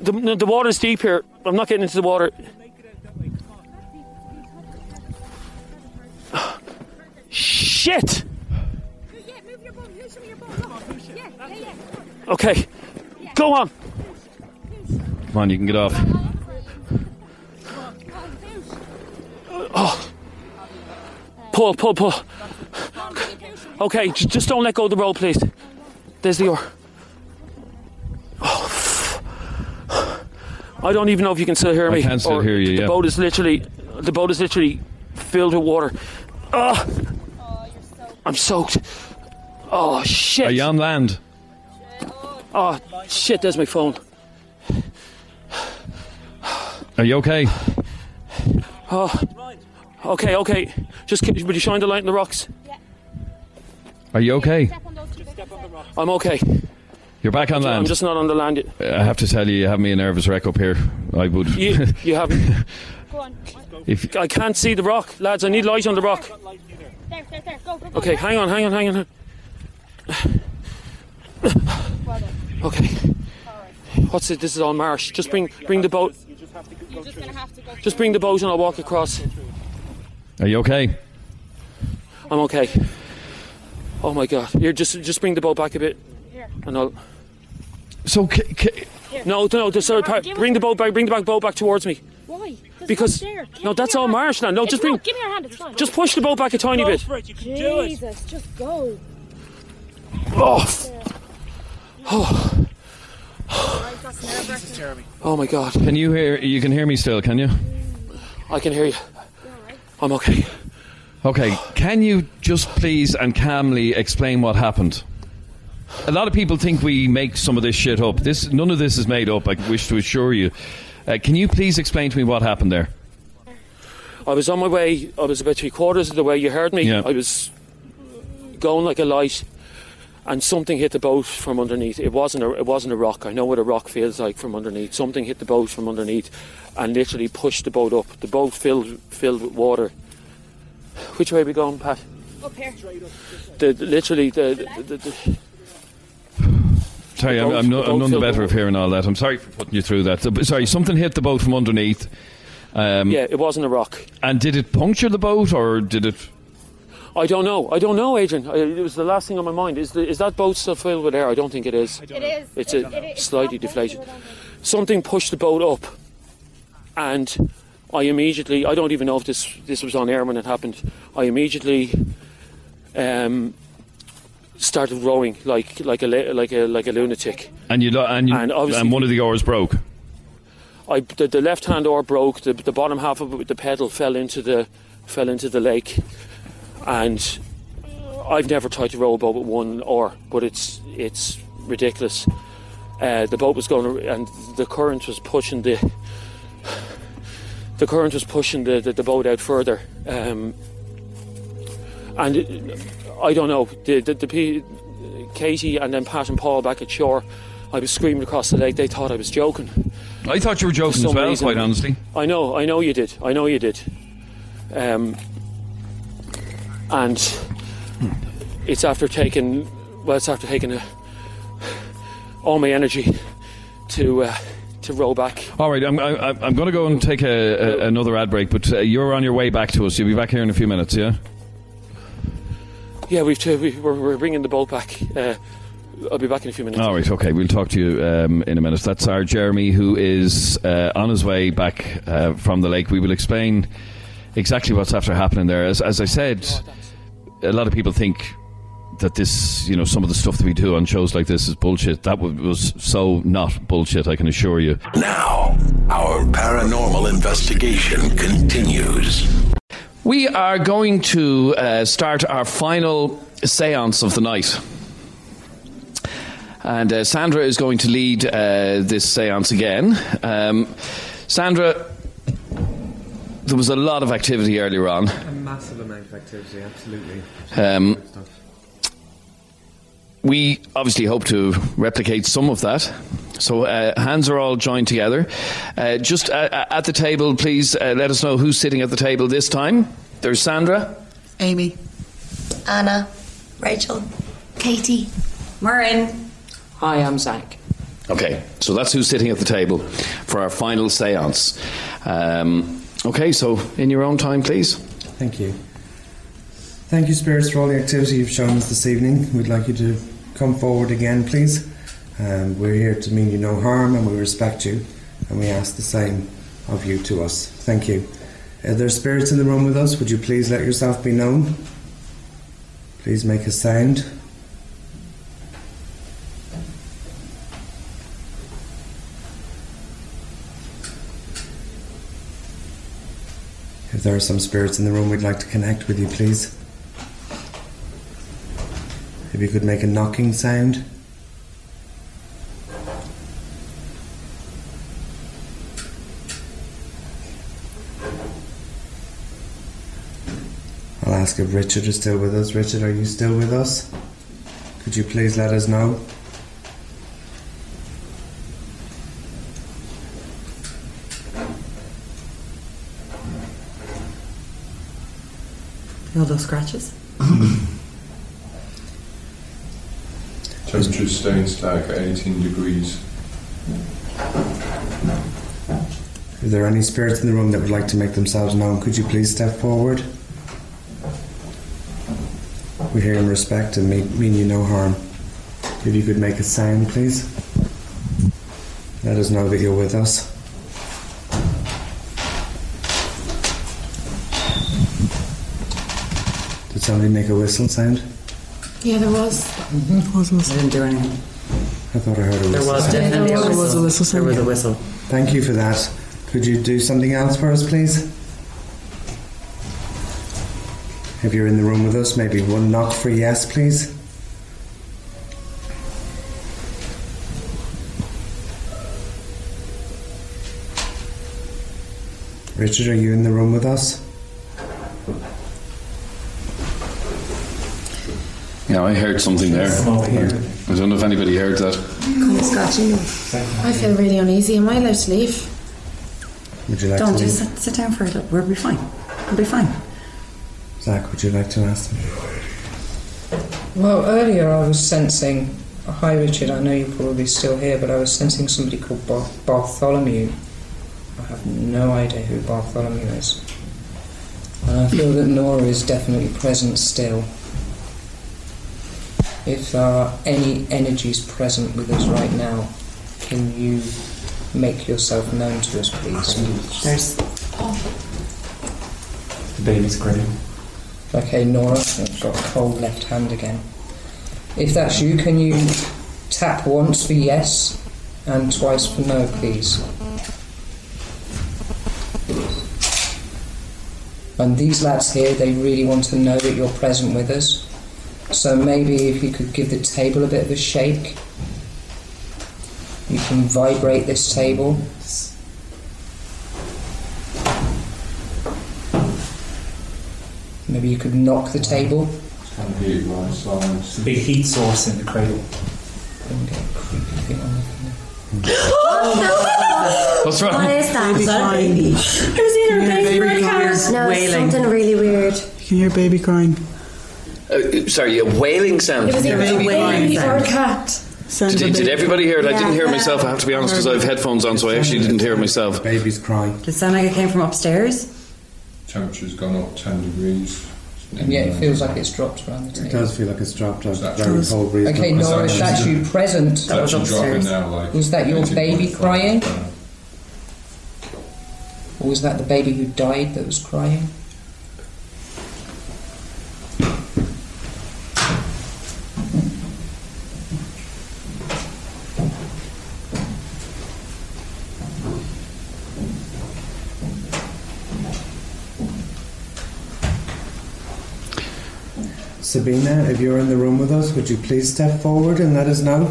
The, the water's deep here. I'm not getting into the water. Shit! Okay, go on. Come on, you can get off. Oh. Pull, pull, pull. Okay, just don't let go of the rope, please. There's the oar. Oh, I don't even know if you can still hear I me. can still or hear you, The yeah. boat is literally, the boat is literally filled with water. Ah! I'm soaked. Oh shit! Are you on land? Oh shit! There's my phone. Are you okay? Oh, okay, okay. Just c- would you shine the light in the rocks? Yeah. Are you okay? I'm okay. You're back on land. I'm just not on the land yet. I have to tell you, you have me a nervous wreck up here. I would. You, you haven't. if I can't see the rock, lads. I need light on the rock. There, there, there. Go, go, go. Okay, hang on, hang on, hang on. Okay. What's it? This is all marsh. Just bring, bring the boat. You're just gonna have to go. Just bring the boat and I'll walk across. Are you okay? I'm okay. Oh my god! Here, just, just bring the boat back a bit, Here. and I'll. So, c- c- No, no, the, sorry, pa- bring the boat back. Bring the back boat back towards me. Why? There's Because no, that's all marsh now. No, It's just bring. not. Give me your hand. It's fine. Just push the boat back a tiny Go bit. for it. You can do it. Jesus, just go. Oh. Oh. That's nerve-wracking. Jeremy. Oh my god! Can you hear? You can hear me still, can you? I can hear you. I'm okay. Okay. Can you just please and calmly explain what happened? A lot of people think we make some of this shit up. This none of this is made up. I wish to assure you. Uh, can you please explain to me what happened there? I was on my way. I was about three quarters of the way. You heard me. Yeah. I was going like a light, and something hit the boat from underneath. It wasn't a. It wasn't a rock. I know what a rock feels like from underneath. Something hit the boat from underneath, and literally pushed the boat up. The boat filled filled with water. Which way are we going, Pat? Up here. The, the- literally the. the, the, the Sorry, The I'm, I'm, no, I'm none the better of hearing all that. I'm sorry for putting you through that. Sorry, something hit the boat from underneath. Um, yeah, it wasn't a rock. And did it puncture the boat, or did it? I don't know. I don't know, Adrian. I, it was the last thing on my mind. Is the, is that boat still filled with air? I don't think it is. It is. It's It- a it- it's slightly deflated. I don't think. Something pushed the boat up, and I immediately. I don't even know if this this was on air when it happened. I immediately um, started rowing like like a like a like a lunatic. And you and you, And and one of the oars broke. I the, the left hand oar broke. The, the bottom half of it, the pedal fell into the fell into the lake, and I've never tried to row a boat with one oar, but it's it's ridiculous. uh, the boat was going, and the current was pushing the the current was pushing the, the, the boat out further. Um, and it- I don't know the the, the Katie and then Pat and Paul back at shore. I was screaming across the lake. They thought I was joking. I thought you were joking as well, reason. quite honestly. I know, I know you did. I know you did. Um, and it's after taking, well, it's after taking a, all my energy to uh, to row back. All right, I'm, I, I'm going to go and take a, a, another ad break, but uh, you're on your way back to us. You'll be back here in a few minutes, yeah? Yeah, we've to, we, we're, we're bringing the boat back. Uh, I'll be back in a few minutes. All right, okay, we'll talk to you um, in a minute. That's our Jeremy, who is uh, on his way back uh, from the lake. We will explain exactly what's after happening there. As, as I said, a lot of people think that this, you know, some of the stuff that we do on shows like this is bullshit. That was so not bullshit, I can assure you. Now, our paranormal investigation continues. We are going to uh, start our final seance of the night. And uh, Sandra is going to lead uh, this seance again. Um, Sandra, there was a lot of activity earlier on. A massive amount of activity, absolutely. Um, we obviously hope to replicate some of that. So uh, hands are all joined together. Uh, just uh, at the table, please uh, let us know who's sitting at the table this time. There's Sandra. Amy. Anna. Rachel. Katie. Maureen. Hi, I'm Zach. Okay, so that's who's sitting at the table for our final seance. Um, okay, so in your own time, please. Thank you. Thank you, Spirits, for all the activity you've shown us this evening. We'd like you to come forward again, please. Um, we're here to mean you no harm and we respect you, and we ask the same of you to us. Thank you. Are there spirits in the room with us? Would you please let yourself be known? Please make a sound. If there are some spirits in the room, we'd like to connect with you, please. If you could make a knocking sound. I'll ask if Richard is still with us. Richard, are you still with us? Could you please let us know? All those scratches. Temperature staying static at 18 degrees. If there any spirits in the room that would like to make themselves known, could you please step forward? We're here in respect and mean, mean you no harm. If you could make a sound, please. Let us know that you're with us. Did somebody make a whistle sound? Yeah, there was. Mm-hmm. I didn't do anything. I thought I heard a whistle. There was sound. definitely there a was. whistle. There was a There was a whistle. Thank you for that. Could you do something else for us, please? If you're in the room with us, maybe one knock for yes, please. Richard, are you in the room with us? Yeah, I heard something there. I don't know if anybody heard that. Come scratching me. I feel really uneasy. Am I allowed to leave? Would you like Don't to just leave? sit, sit down for a little. We'll be fine. We'll be fine. Zach, would you like to ask them? Well, earlier I was sensing. Hi, Richard. I know you're probably still here, but I was sensing somebody called Bar- Bartholomew. I have no idea who Bartholomew is. And I feel that Nora is definitely present still. If there are any energies present with us right now, can you make yourself known to us, please? There's. The baby's crying. Okay, Nora, I've got a cold left hand again. If that's you, can you tap once for yes and twice for no, please? And these lads here, they really want to know that you're present with us. So maybe if you could give the table a bit of a shake. You can vibrate this table. Maybe you could knock the table. Kind of heat right side. It's a big heat source in the cradle. What's wrong? What is that? Baby crying. Who's in her baby Baby crying? No, it's wailing. something really weird. You can hear baby crying. Uh, sorry, a wailing sound. It was either a baby baby crying or a cat. Sounds Did, did everybody hear it? I didn't hear it myself. I have to be honest because I have headphones on, so I actually didn't hear myself. Baby's crying. Did it sound like it came from upstairs? Temperature's gone up 10 degrees. And yet it feels like it's dropped around the It table. does feel like it's dropped out. that Very true? cold breeze. Okay, Not- Nora, Is if that that's you present, It's actually dropping now, like. was that your baby crying? Or was that the baby who died that was crying? Sabina, if you're in the room with us, would you please step forward and let us know?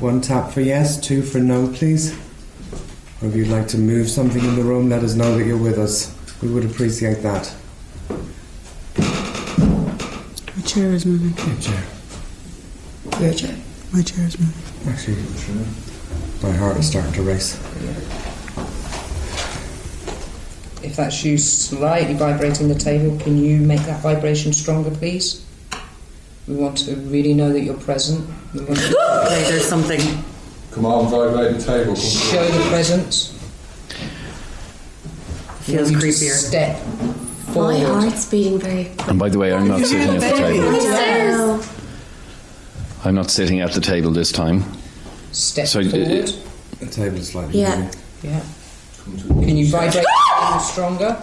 One tap for yes, two for no, please. Or if you'd like to move something in the room, let us know that you're with us. We would appreciate that. My chair is moving. Your chair. Your chair. My chair is moving. Actually, my heart is starting to race. If that's you slightly vibrating the table, can you make that vibration stronger, please? We want to really know that you're present. We want to Okay, there's something. Come on, vibrate the table. Show the presence. We Feels you creepier. Step My heart's beating very. And by the way, I'm not sitting at the table. I'm not sitting at the table this time. Step So, uh, forward. The table is slightly Yeah. moving. Yeah. Can you vibrate the stronger?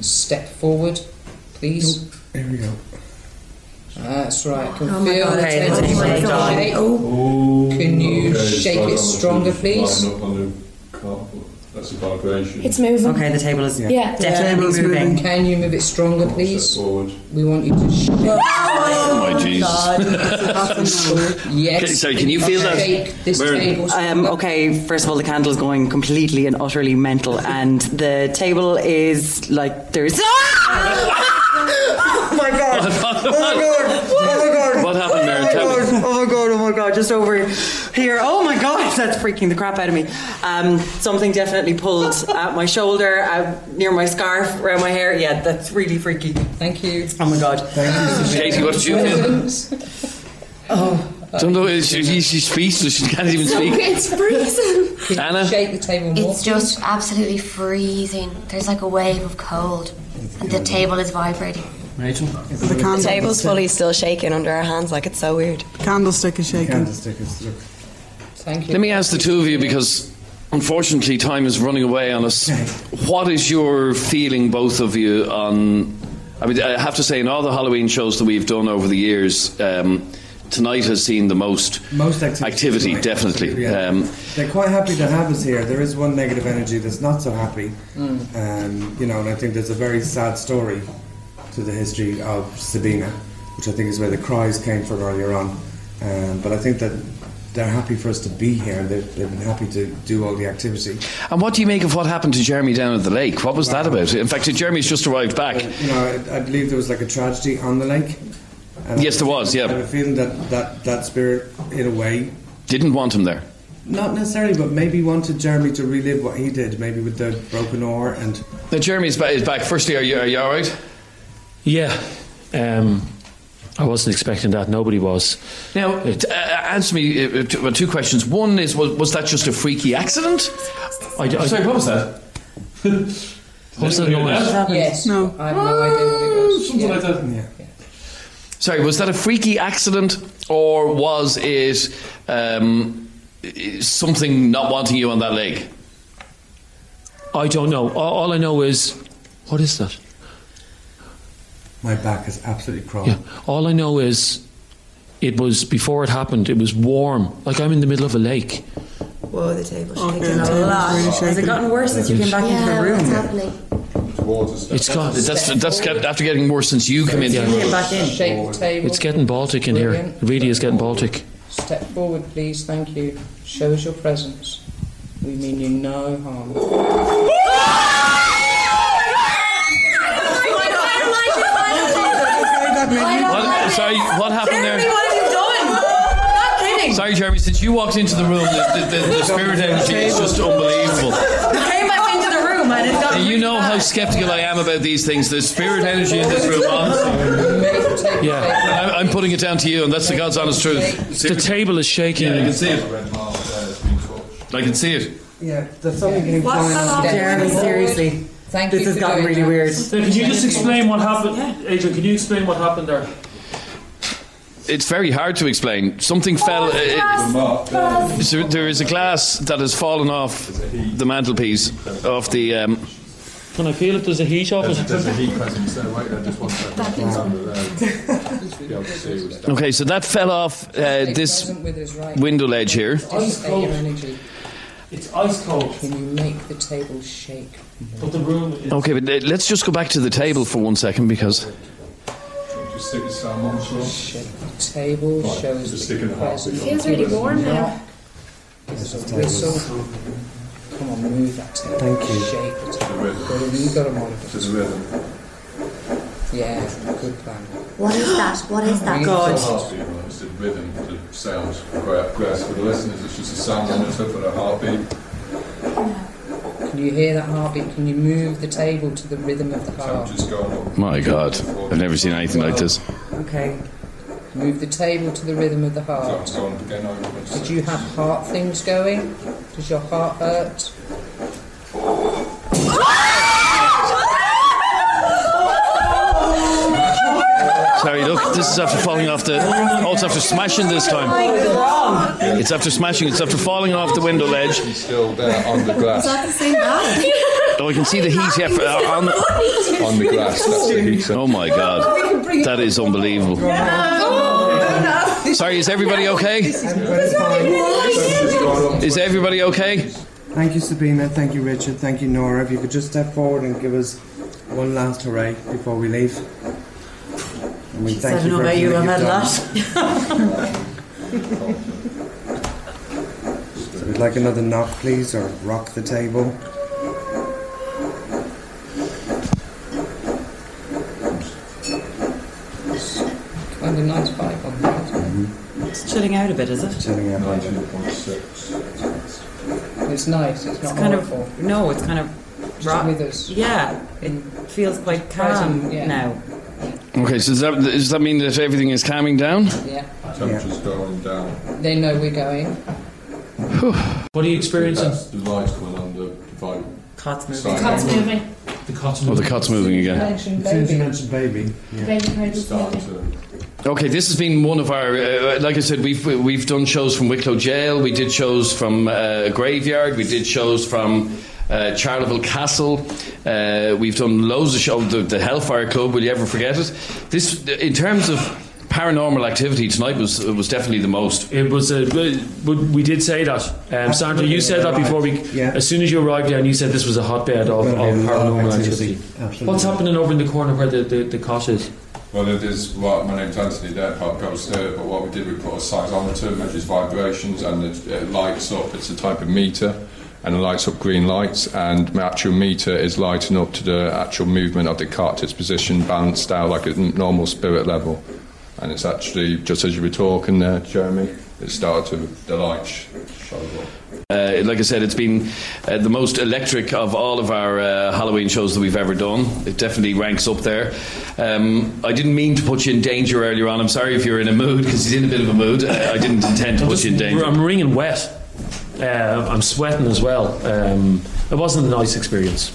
Step forward, please. Here we go. Ah, that's right. Can Oh feel God, the okay, table the table shake. Oh, Can you Okay, shake it on the stronger, feet, please? Line the carpet. That's a vibration. It's moving. Okay, the table is Yeah. definitely Table's moving. moving. Can you move it stronger, please? forward. We want you to shake. Oh my Jesus. Yes. Okay, sorry, can you feel that? Shake this table Um, okay, first of all, the candle is going completely and utterly mental, and the table is like there's. oh my god! Oh my god! Oh my god! What happened, Maren? Oh Tell my god! Oh my god! Oh my god! Just over here. Oh my god! That's freaking the crap out of me. Um, something definitely pulled at my shoulder, out near my scarf, around my hair. Yeah, that's really freaky. Thank you. Oh my god! Katie, what did you feel? Oh. Don't know. She, she's speechless. She can't even speak. it's freezing. Anna? shake the table more? It's just absolutely freezing. There's like a wave of cold, and the table is vibrating. Rachel, The, The table's fully still shaking under our hands, like it's so weird. candlestick is shaking. Candlestick is. Look. Thank you. Let me ask the two of you because unfortunately time is running away on us. What is your feeling, both of you, on? I mean, I have to say, in all the Halloween shows that we've done over the years, um, tonight has seen the most Most activity. activity, definitely. yeah. Um, They're quite happy to have us here. There is one negative energy that's not so happy. Mm. Um, you know, and I think there's a very sad story to the history of Sabina, which I think is where the cries came from earlier on. Um, but I think that they're happy for us to be here. They've, they've been happy to do all the activity. and what do you make of what happened to Jeremy down at the lake? What was that about? In fact, Jeremy's just arrived back. You know, I, I believe there was like a tragedy on the lake. And Yes, there was, yeah. I have a feeling that, that that spirit, in a way, Didn't want him there. not necessarily, but maybe wanted Jeremy to relive what he did, maybe with the broken oar and Now, Jeremy's is back. Firstly, are you, are you all right? Yeah. Um, I wasn't expecting that. Nobody was. Now, t- uh, answer me uh, t- well, two questions. One is, was, was that just a freaky accident? I, I, Sorry, what was that? What was that noise? Yes. No. I have no idea what was. Something Yeah. like that. yeah. Sorry, was that a freaky accident, or was it um, something not wanting you on that leg? I don't know. All, all I know is, what is that? My back is absolutely crawling. Yeah. All I know is, it was before it happened. It was warm. Like I'm in the middle of a lake. Whoa, the table's Okay, shaking the a lot. really Has it gotten worse since you came back into the room? what's happening? It's got. That's that's kept, after getting worse since you came in. Yeah. Came back in. Shake the table. It's getting Baltic in here. It really is getting Baltic. Step forward, please. Thank you. Show us your presence. We mean you no harm. What, sorry, what happened there? What have you done? I'm Not kidding. Sorry, Jeremy, since you walked into the room, the, the, the, the spirit energy is just unbelievable. You came back into the room and it got. You know how skeptical I am about these things. The spirit energy in this room, honestly. Yeah, I'm, I'm putting it down to you, and that's the God's honest truth. The table is shaking. Yeah, I can see it. I can see it. Yeah, there's something getting What's flying that on. off? Jeremy, seriously. Thank This you has gotten really that. weird. So can you just explain what happened, Adrian? Can you explain what happened there? It's very hard to explain. Something fell. Uh, so there is a glass that has fallen off the mantelpiece, of the. Um, Can I feel it? There's a heat off it. There's a heat presence there. Wait there, just one second. okay, so that fell off uh, this Present with us right window ledge here. Dissipate your energy. It's ice cold. Can you make the table shake? But the room is. Okay, but uh, let's just go back to the table for one second because. Just stick his thumb on the floor. Shake the table. Right, Shows just stick in the heart. presence. Feels really warm now. There's a whistle. Come on, move that table. Thank you. Shake the table. rhythm. Got a- You got a monitor. There's a rhythm. Yeah, good plan. What is that? What is that? God. Heartbeat, right? It's the rhythm, the sounds. Great, great. For the listeners, it's just a sound monitor for the heartbeat. Can you hear that heartbeat? Can you move the table to the rhythm of the heart? Temperature's going. My God, I've never seen anything like this. Okay. Move the table to the rhythm of the heart. It's going again over. Did you have heart things going? Does your heart hurt? Sorry, look, this is after falling off the. Oh, it's after smashing this time. It's after smashing. It's after falling off the window ledge. He's still there on the glass. the same guy? Oh, I can see the heat yeah, uh, on, on the glass. That's the heat. Oh my God, that is unbelievable. Sorry, is everybody okay? Is everybody okay? Thank you, Sabina. Thank you, Richard. Thank you, Nora. If you could just step forward and give us one last hooray before we leave. And we I thank don't know for about you, everything I've you've had a done. So we'd like another knock, please, or rock the table. Kind of nice vibe on that. Mm-hmm. It's chilling out a bit, is it? Chilling out. 19.6. It's nice. It's It's not kind horrible. of no, it's kind of Just with us. Yeah, it feels quite calm yeah. now. Okay, so does that, does that mean that everything is calming down? Yeah. Temperature's going down. They know we're going. What are you experiencing? That's the lights going on the vibe. Cots moving. Starting Cot's to- moving. The cot's Oh, the cot's moving again. Mention As soon as you baby. mentioned baby. Yeah. Baby cradle's Starting moving. to. Okay, this has been one of our. Uh, like I said, we've we've done shows from Wicklow Jail. We did shows from uh, Graveyard. We did shows from uh, Charleville Castle. Uh, we've done loads of shows. The, the Hellfire Club. Will you ever forget it? This, in terms of paranormal activity, tonight was was definitely the most. It was a. We we did say that. Um, Sandra, you said that before we. Yeah. As soon as you arrived down, you said this was a hotbed of, of Well, yeah, a lot of paranormal activity. activity. Absolutely. What's happening over in the corner where the, the, the cot is? Well, it is. Well, my name's Anthony. That part goes there. But what we did, we put a seismometer, measures vibrations, and it, it lights up. It's a type of meter, and lights up green lights. And my actual meter is lighting up to the actual movement of the cot. It's positioned, balanced out like a normal spirit level. And it's actually just as you were talking there, Jeremy. It started to the lights. Uh, like I said, it's been uh, the most electric of all of our uh, Halloween shows that we've ever done. It definitely ranks up there. Um, I didn't mean to put you in danger earlier on. I'm sorry if you're in a mood because he's in a bit of a mood. Uh, I didn't intend to I'm, put just, you in danger. I'm wringing wet. Uh, I'm sweating as well. Um, it wasn't a nice experience.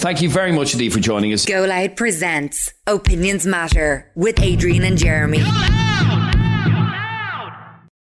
Thank you very much indeed for joining us. Go Loud presents Opinions Matter with Adrian and Jeremy.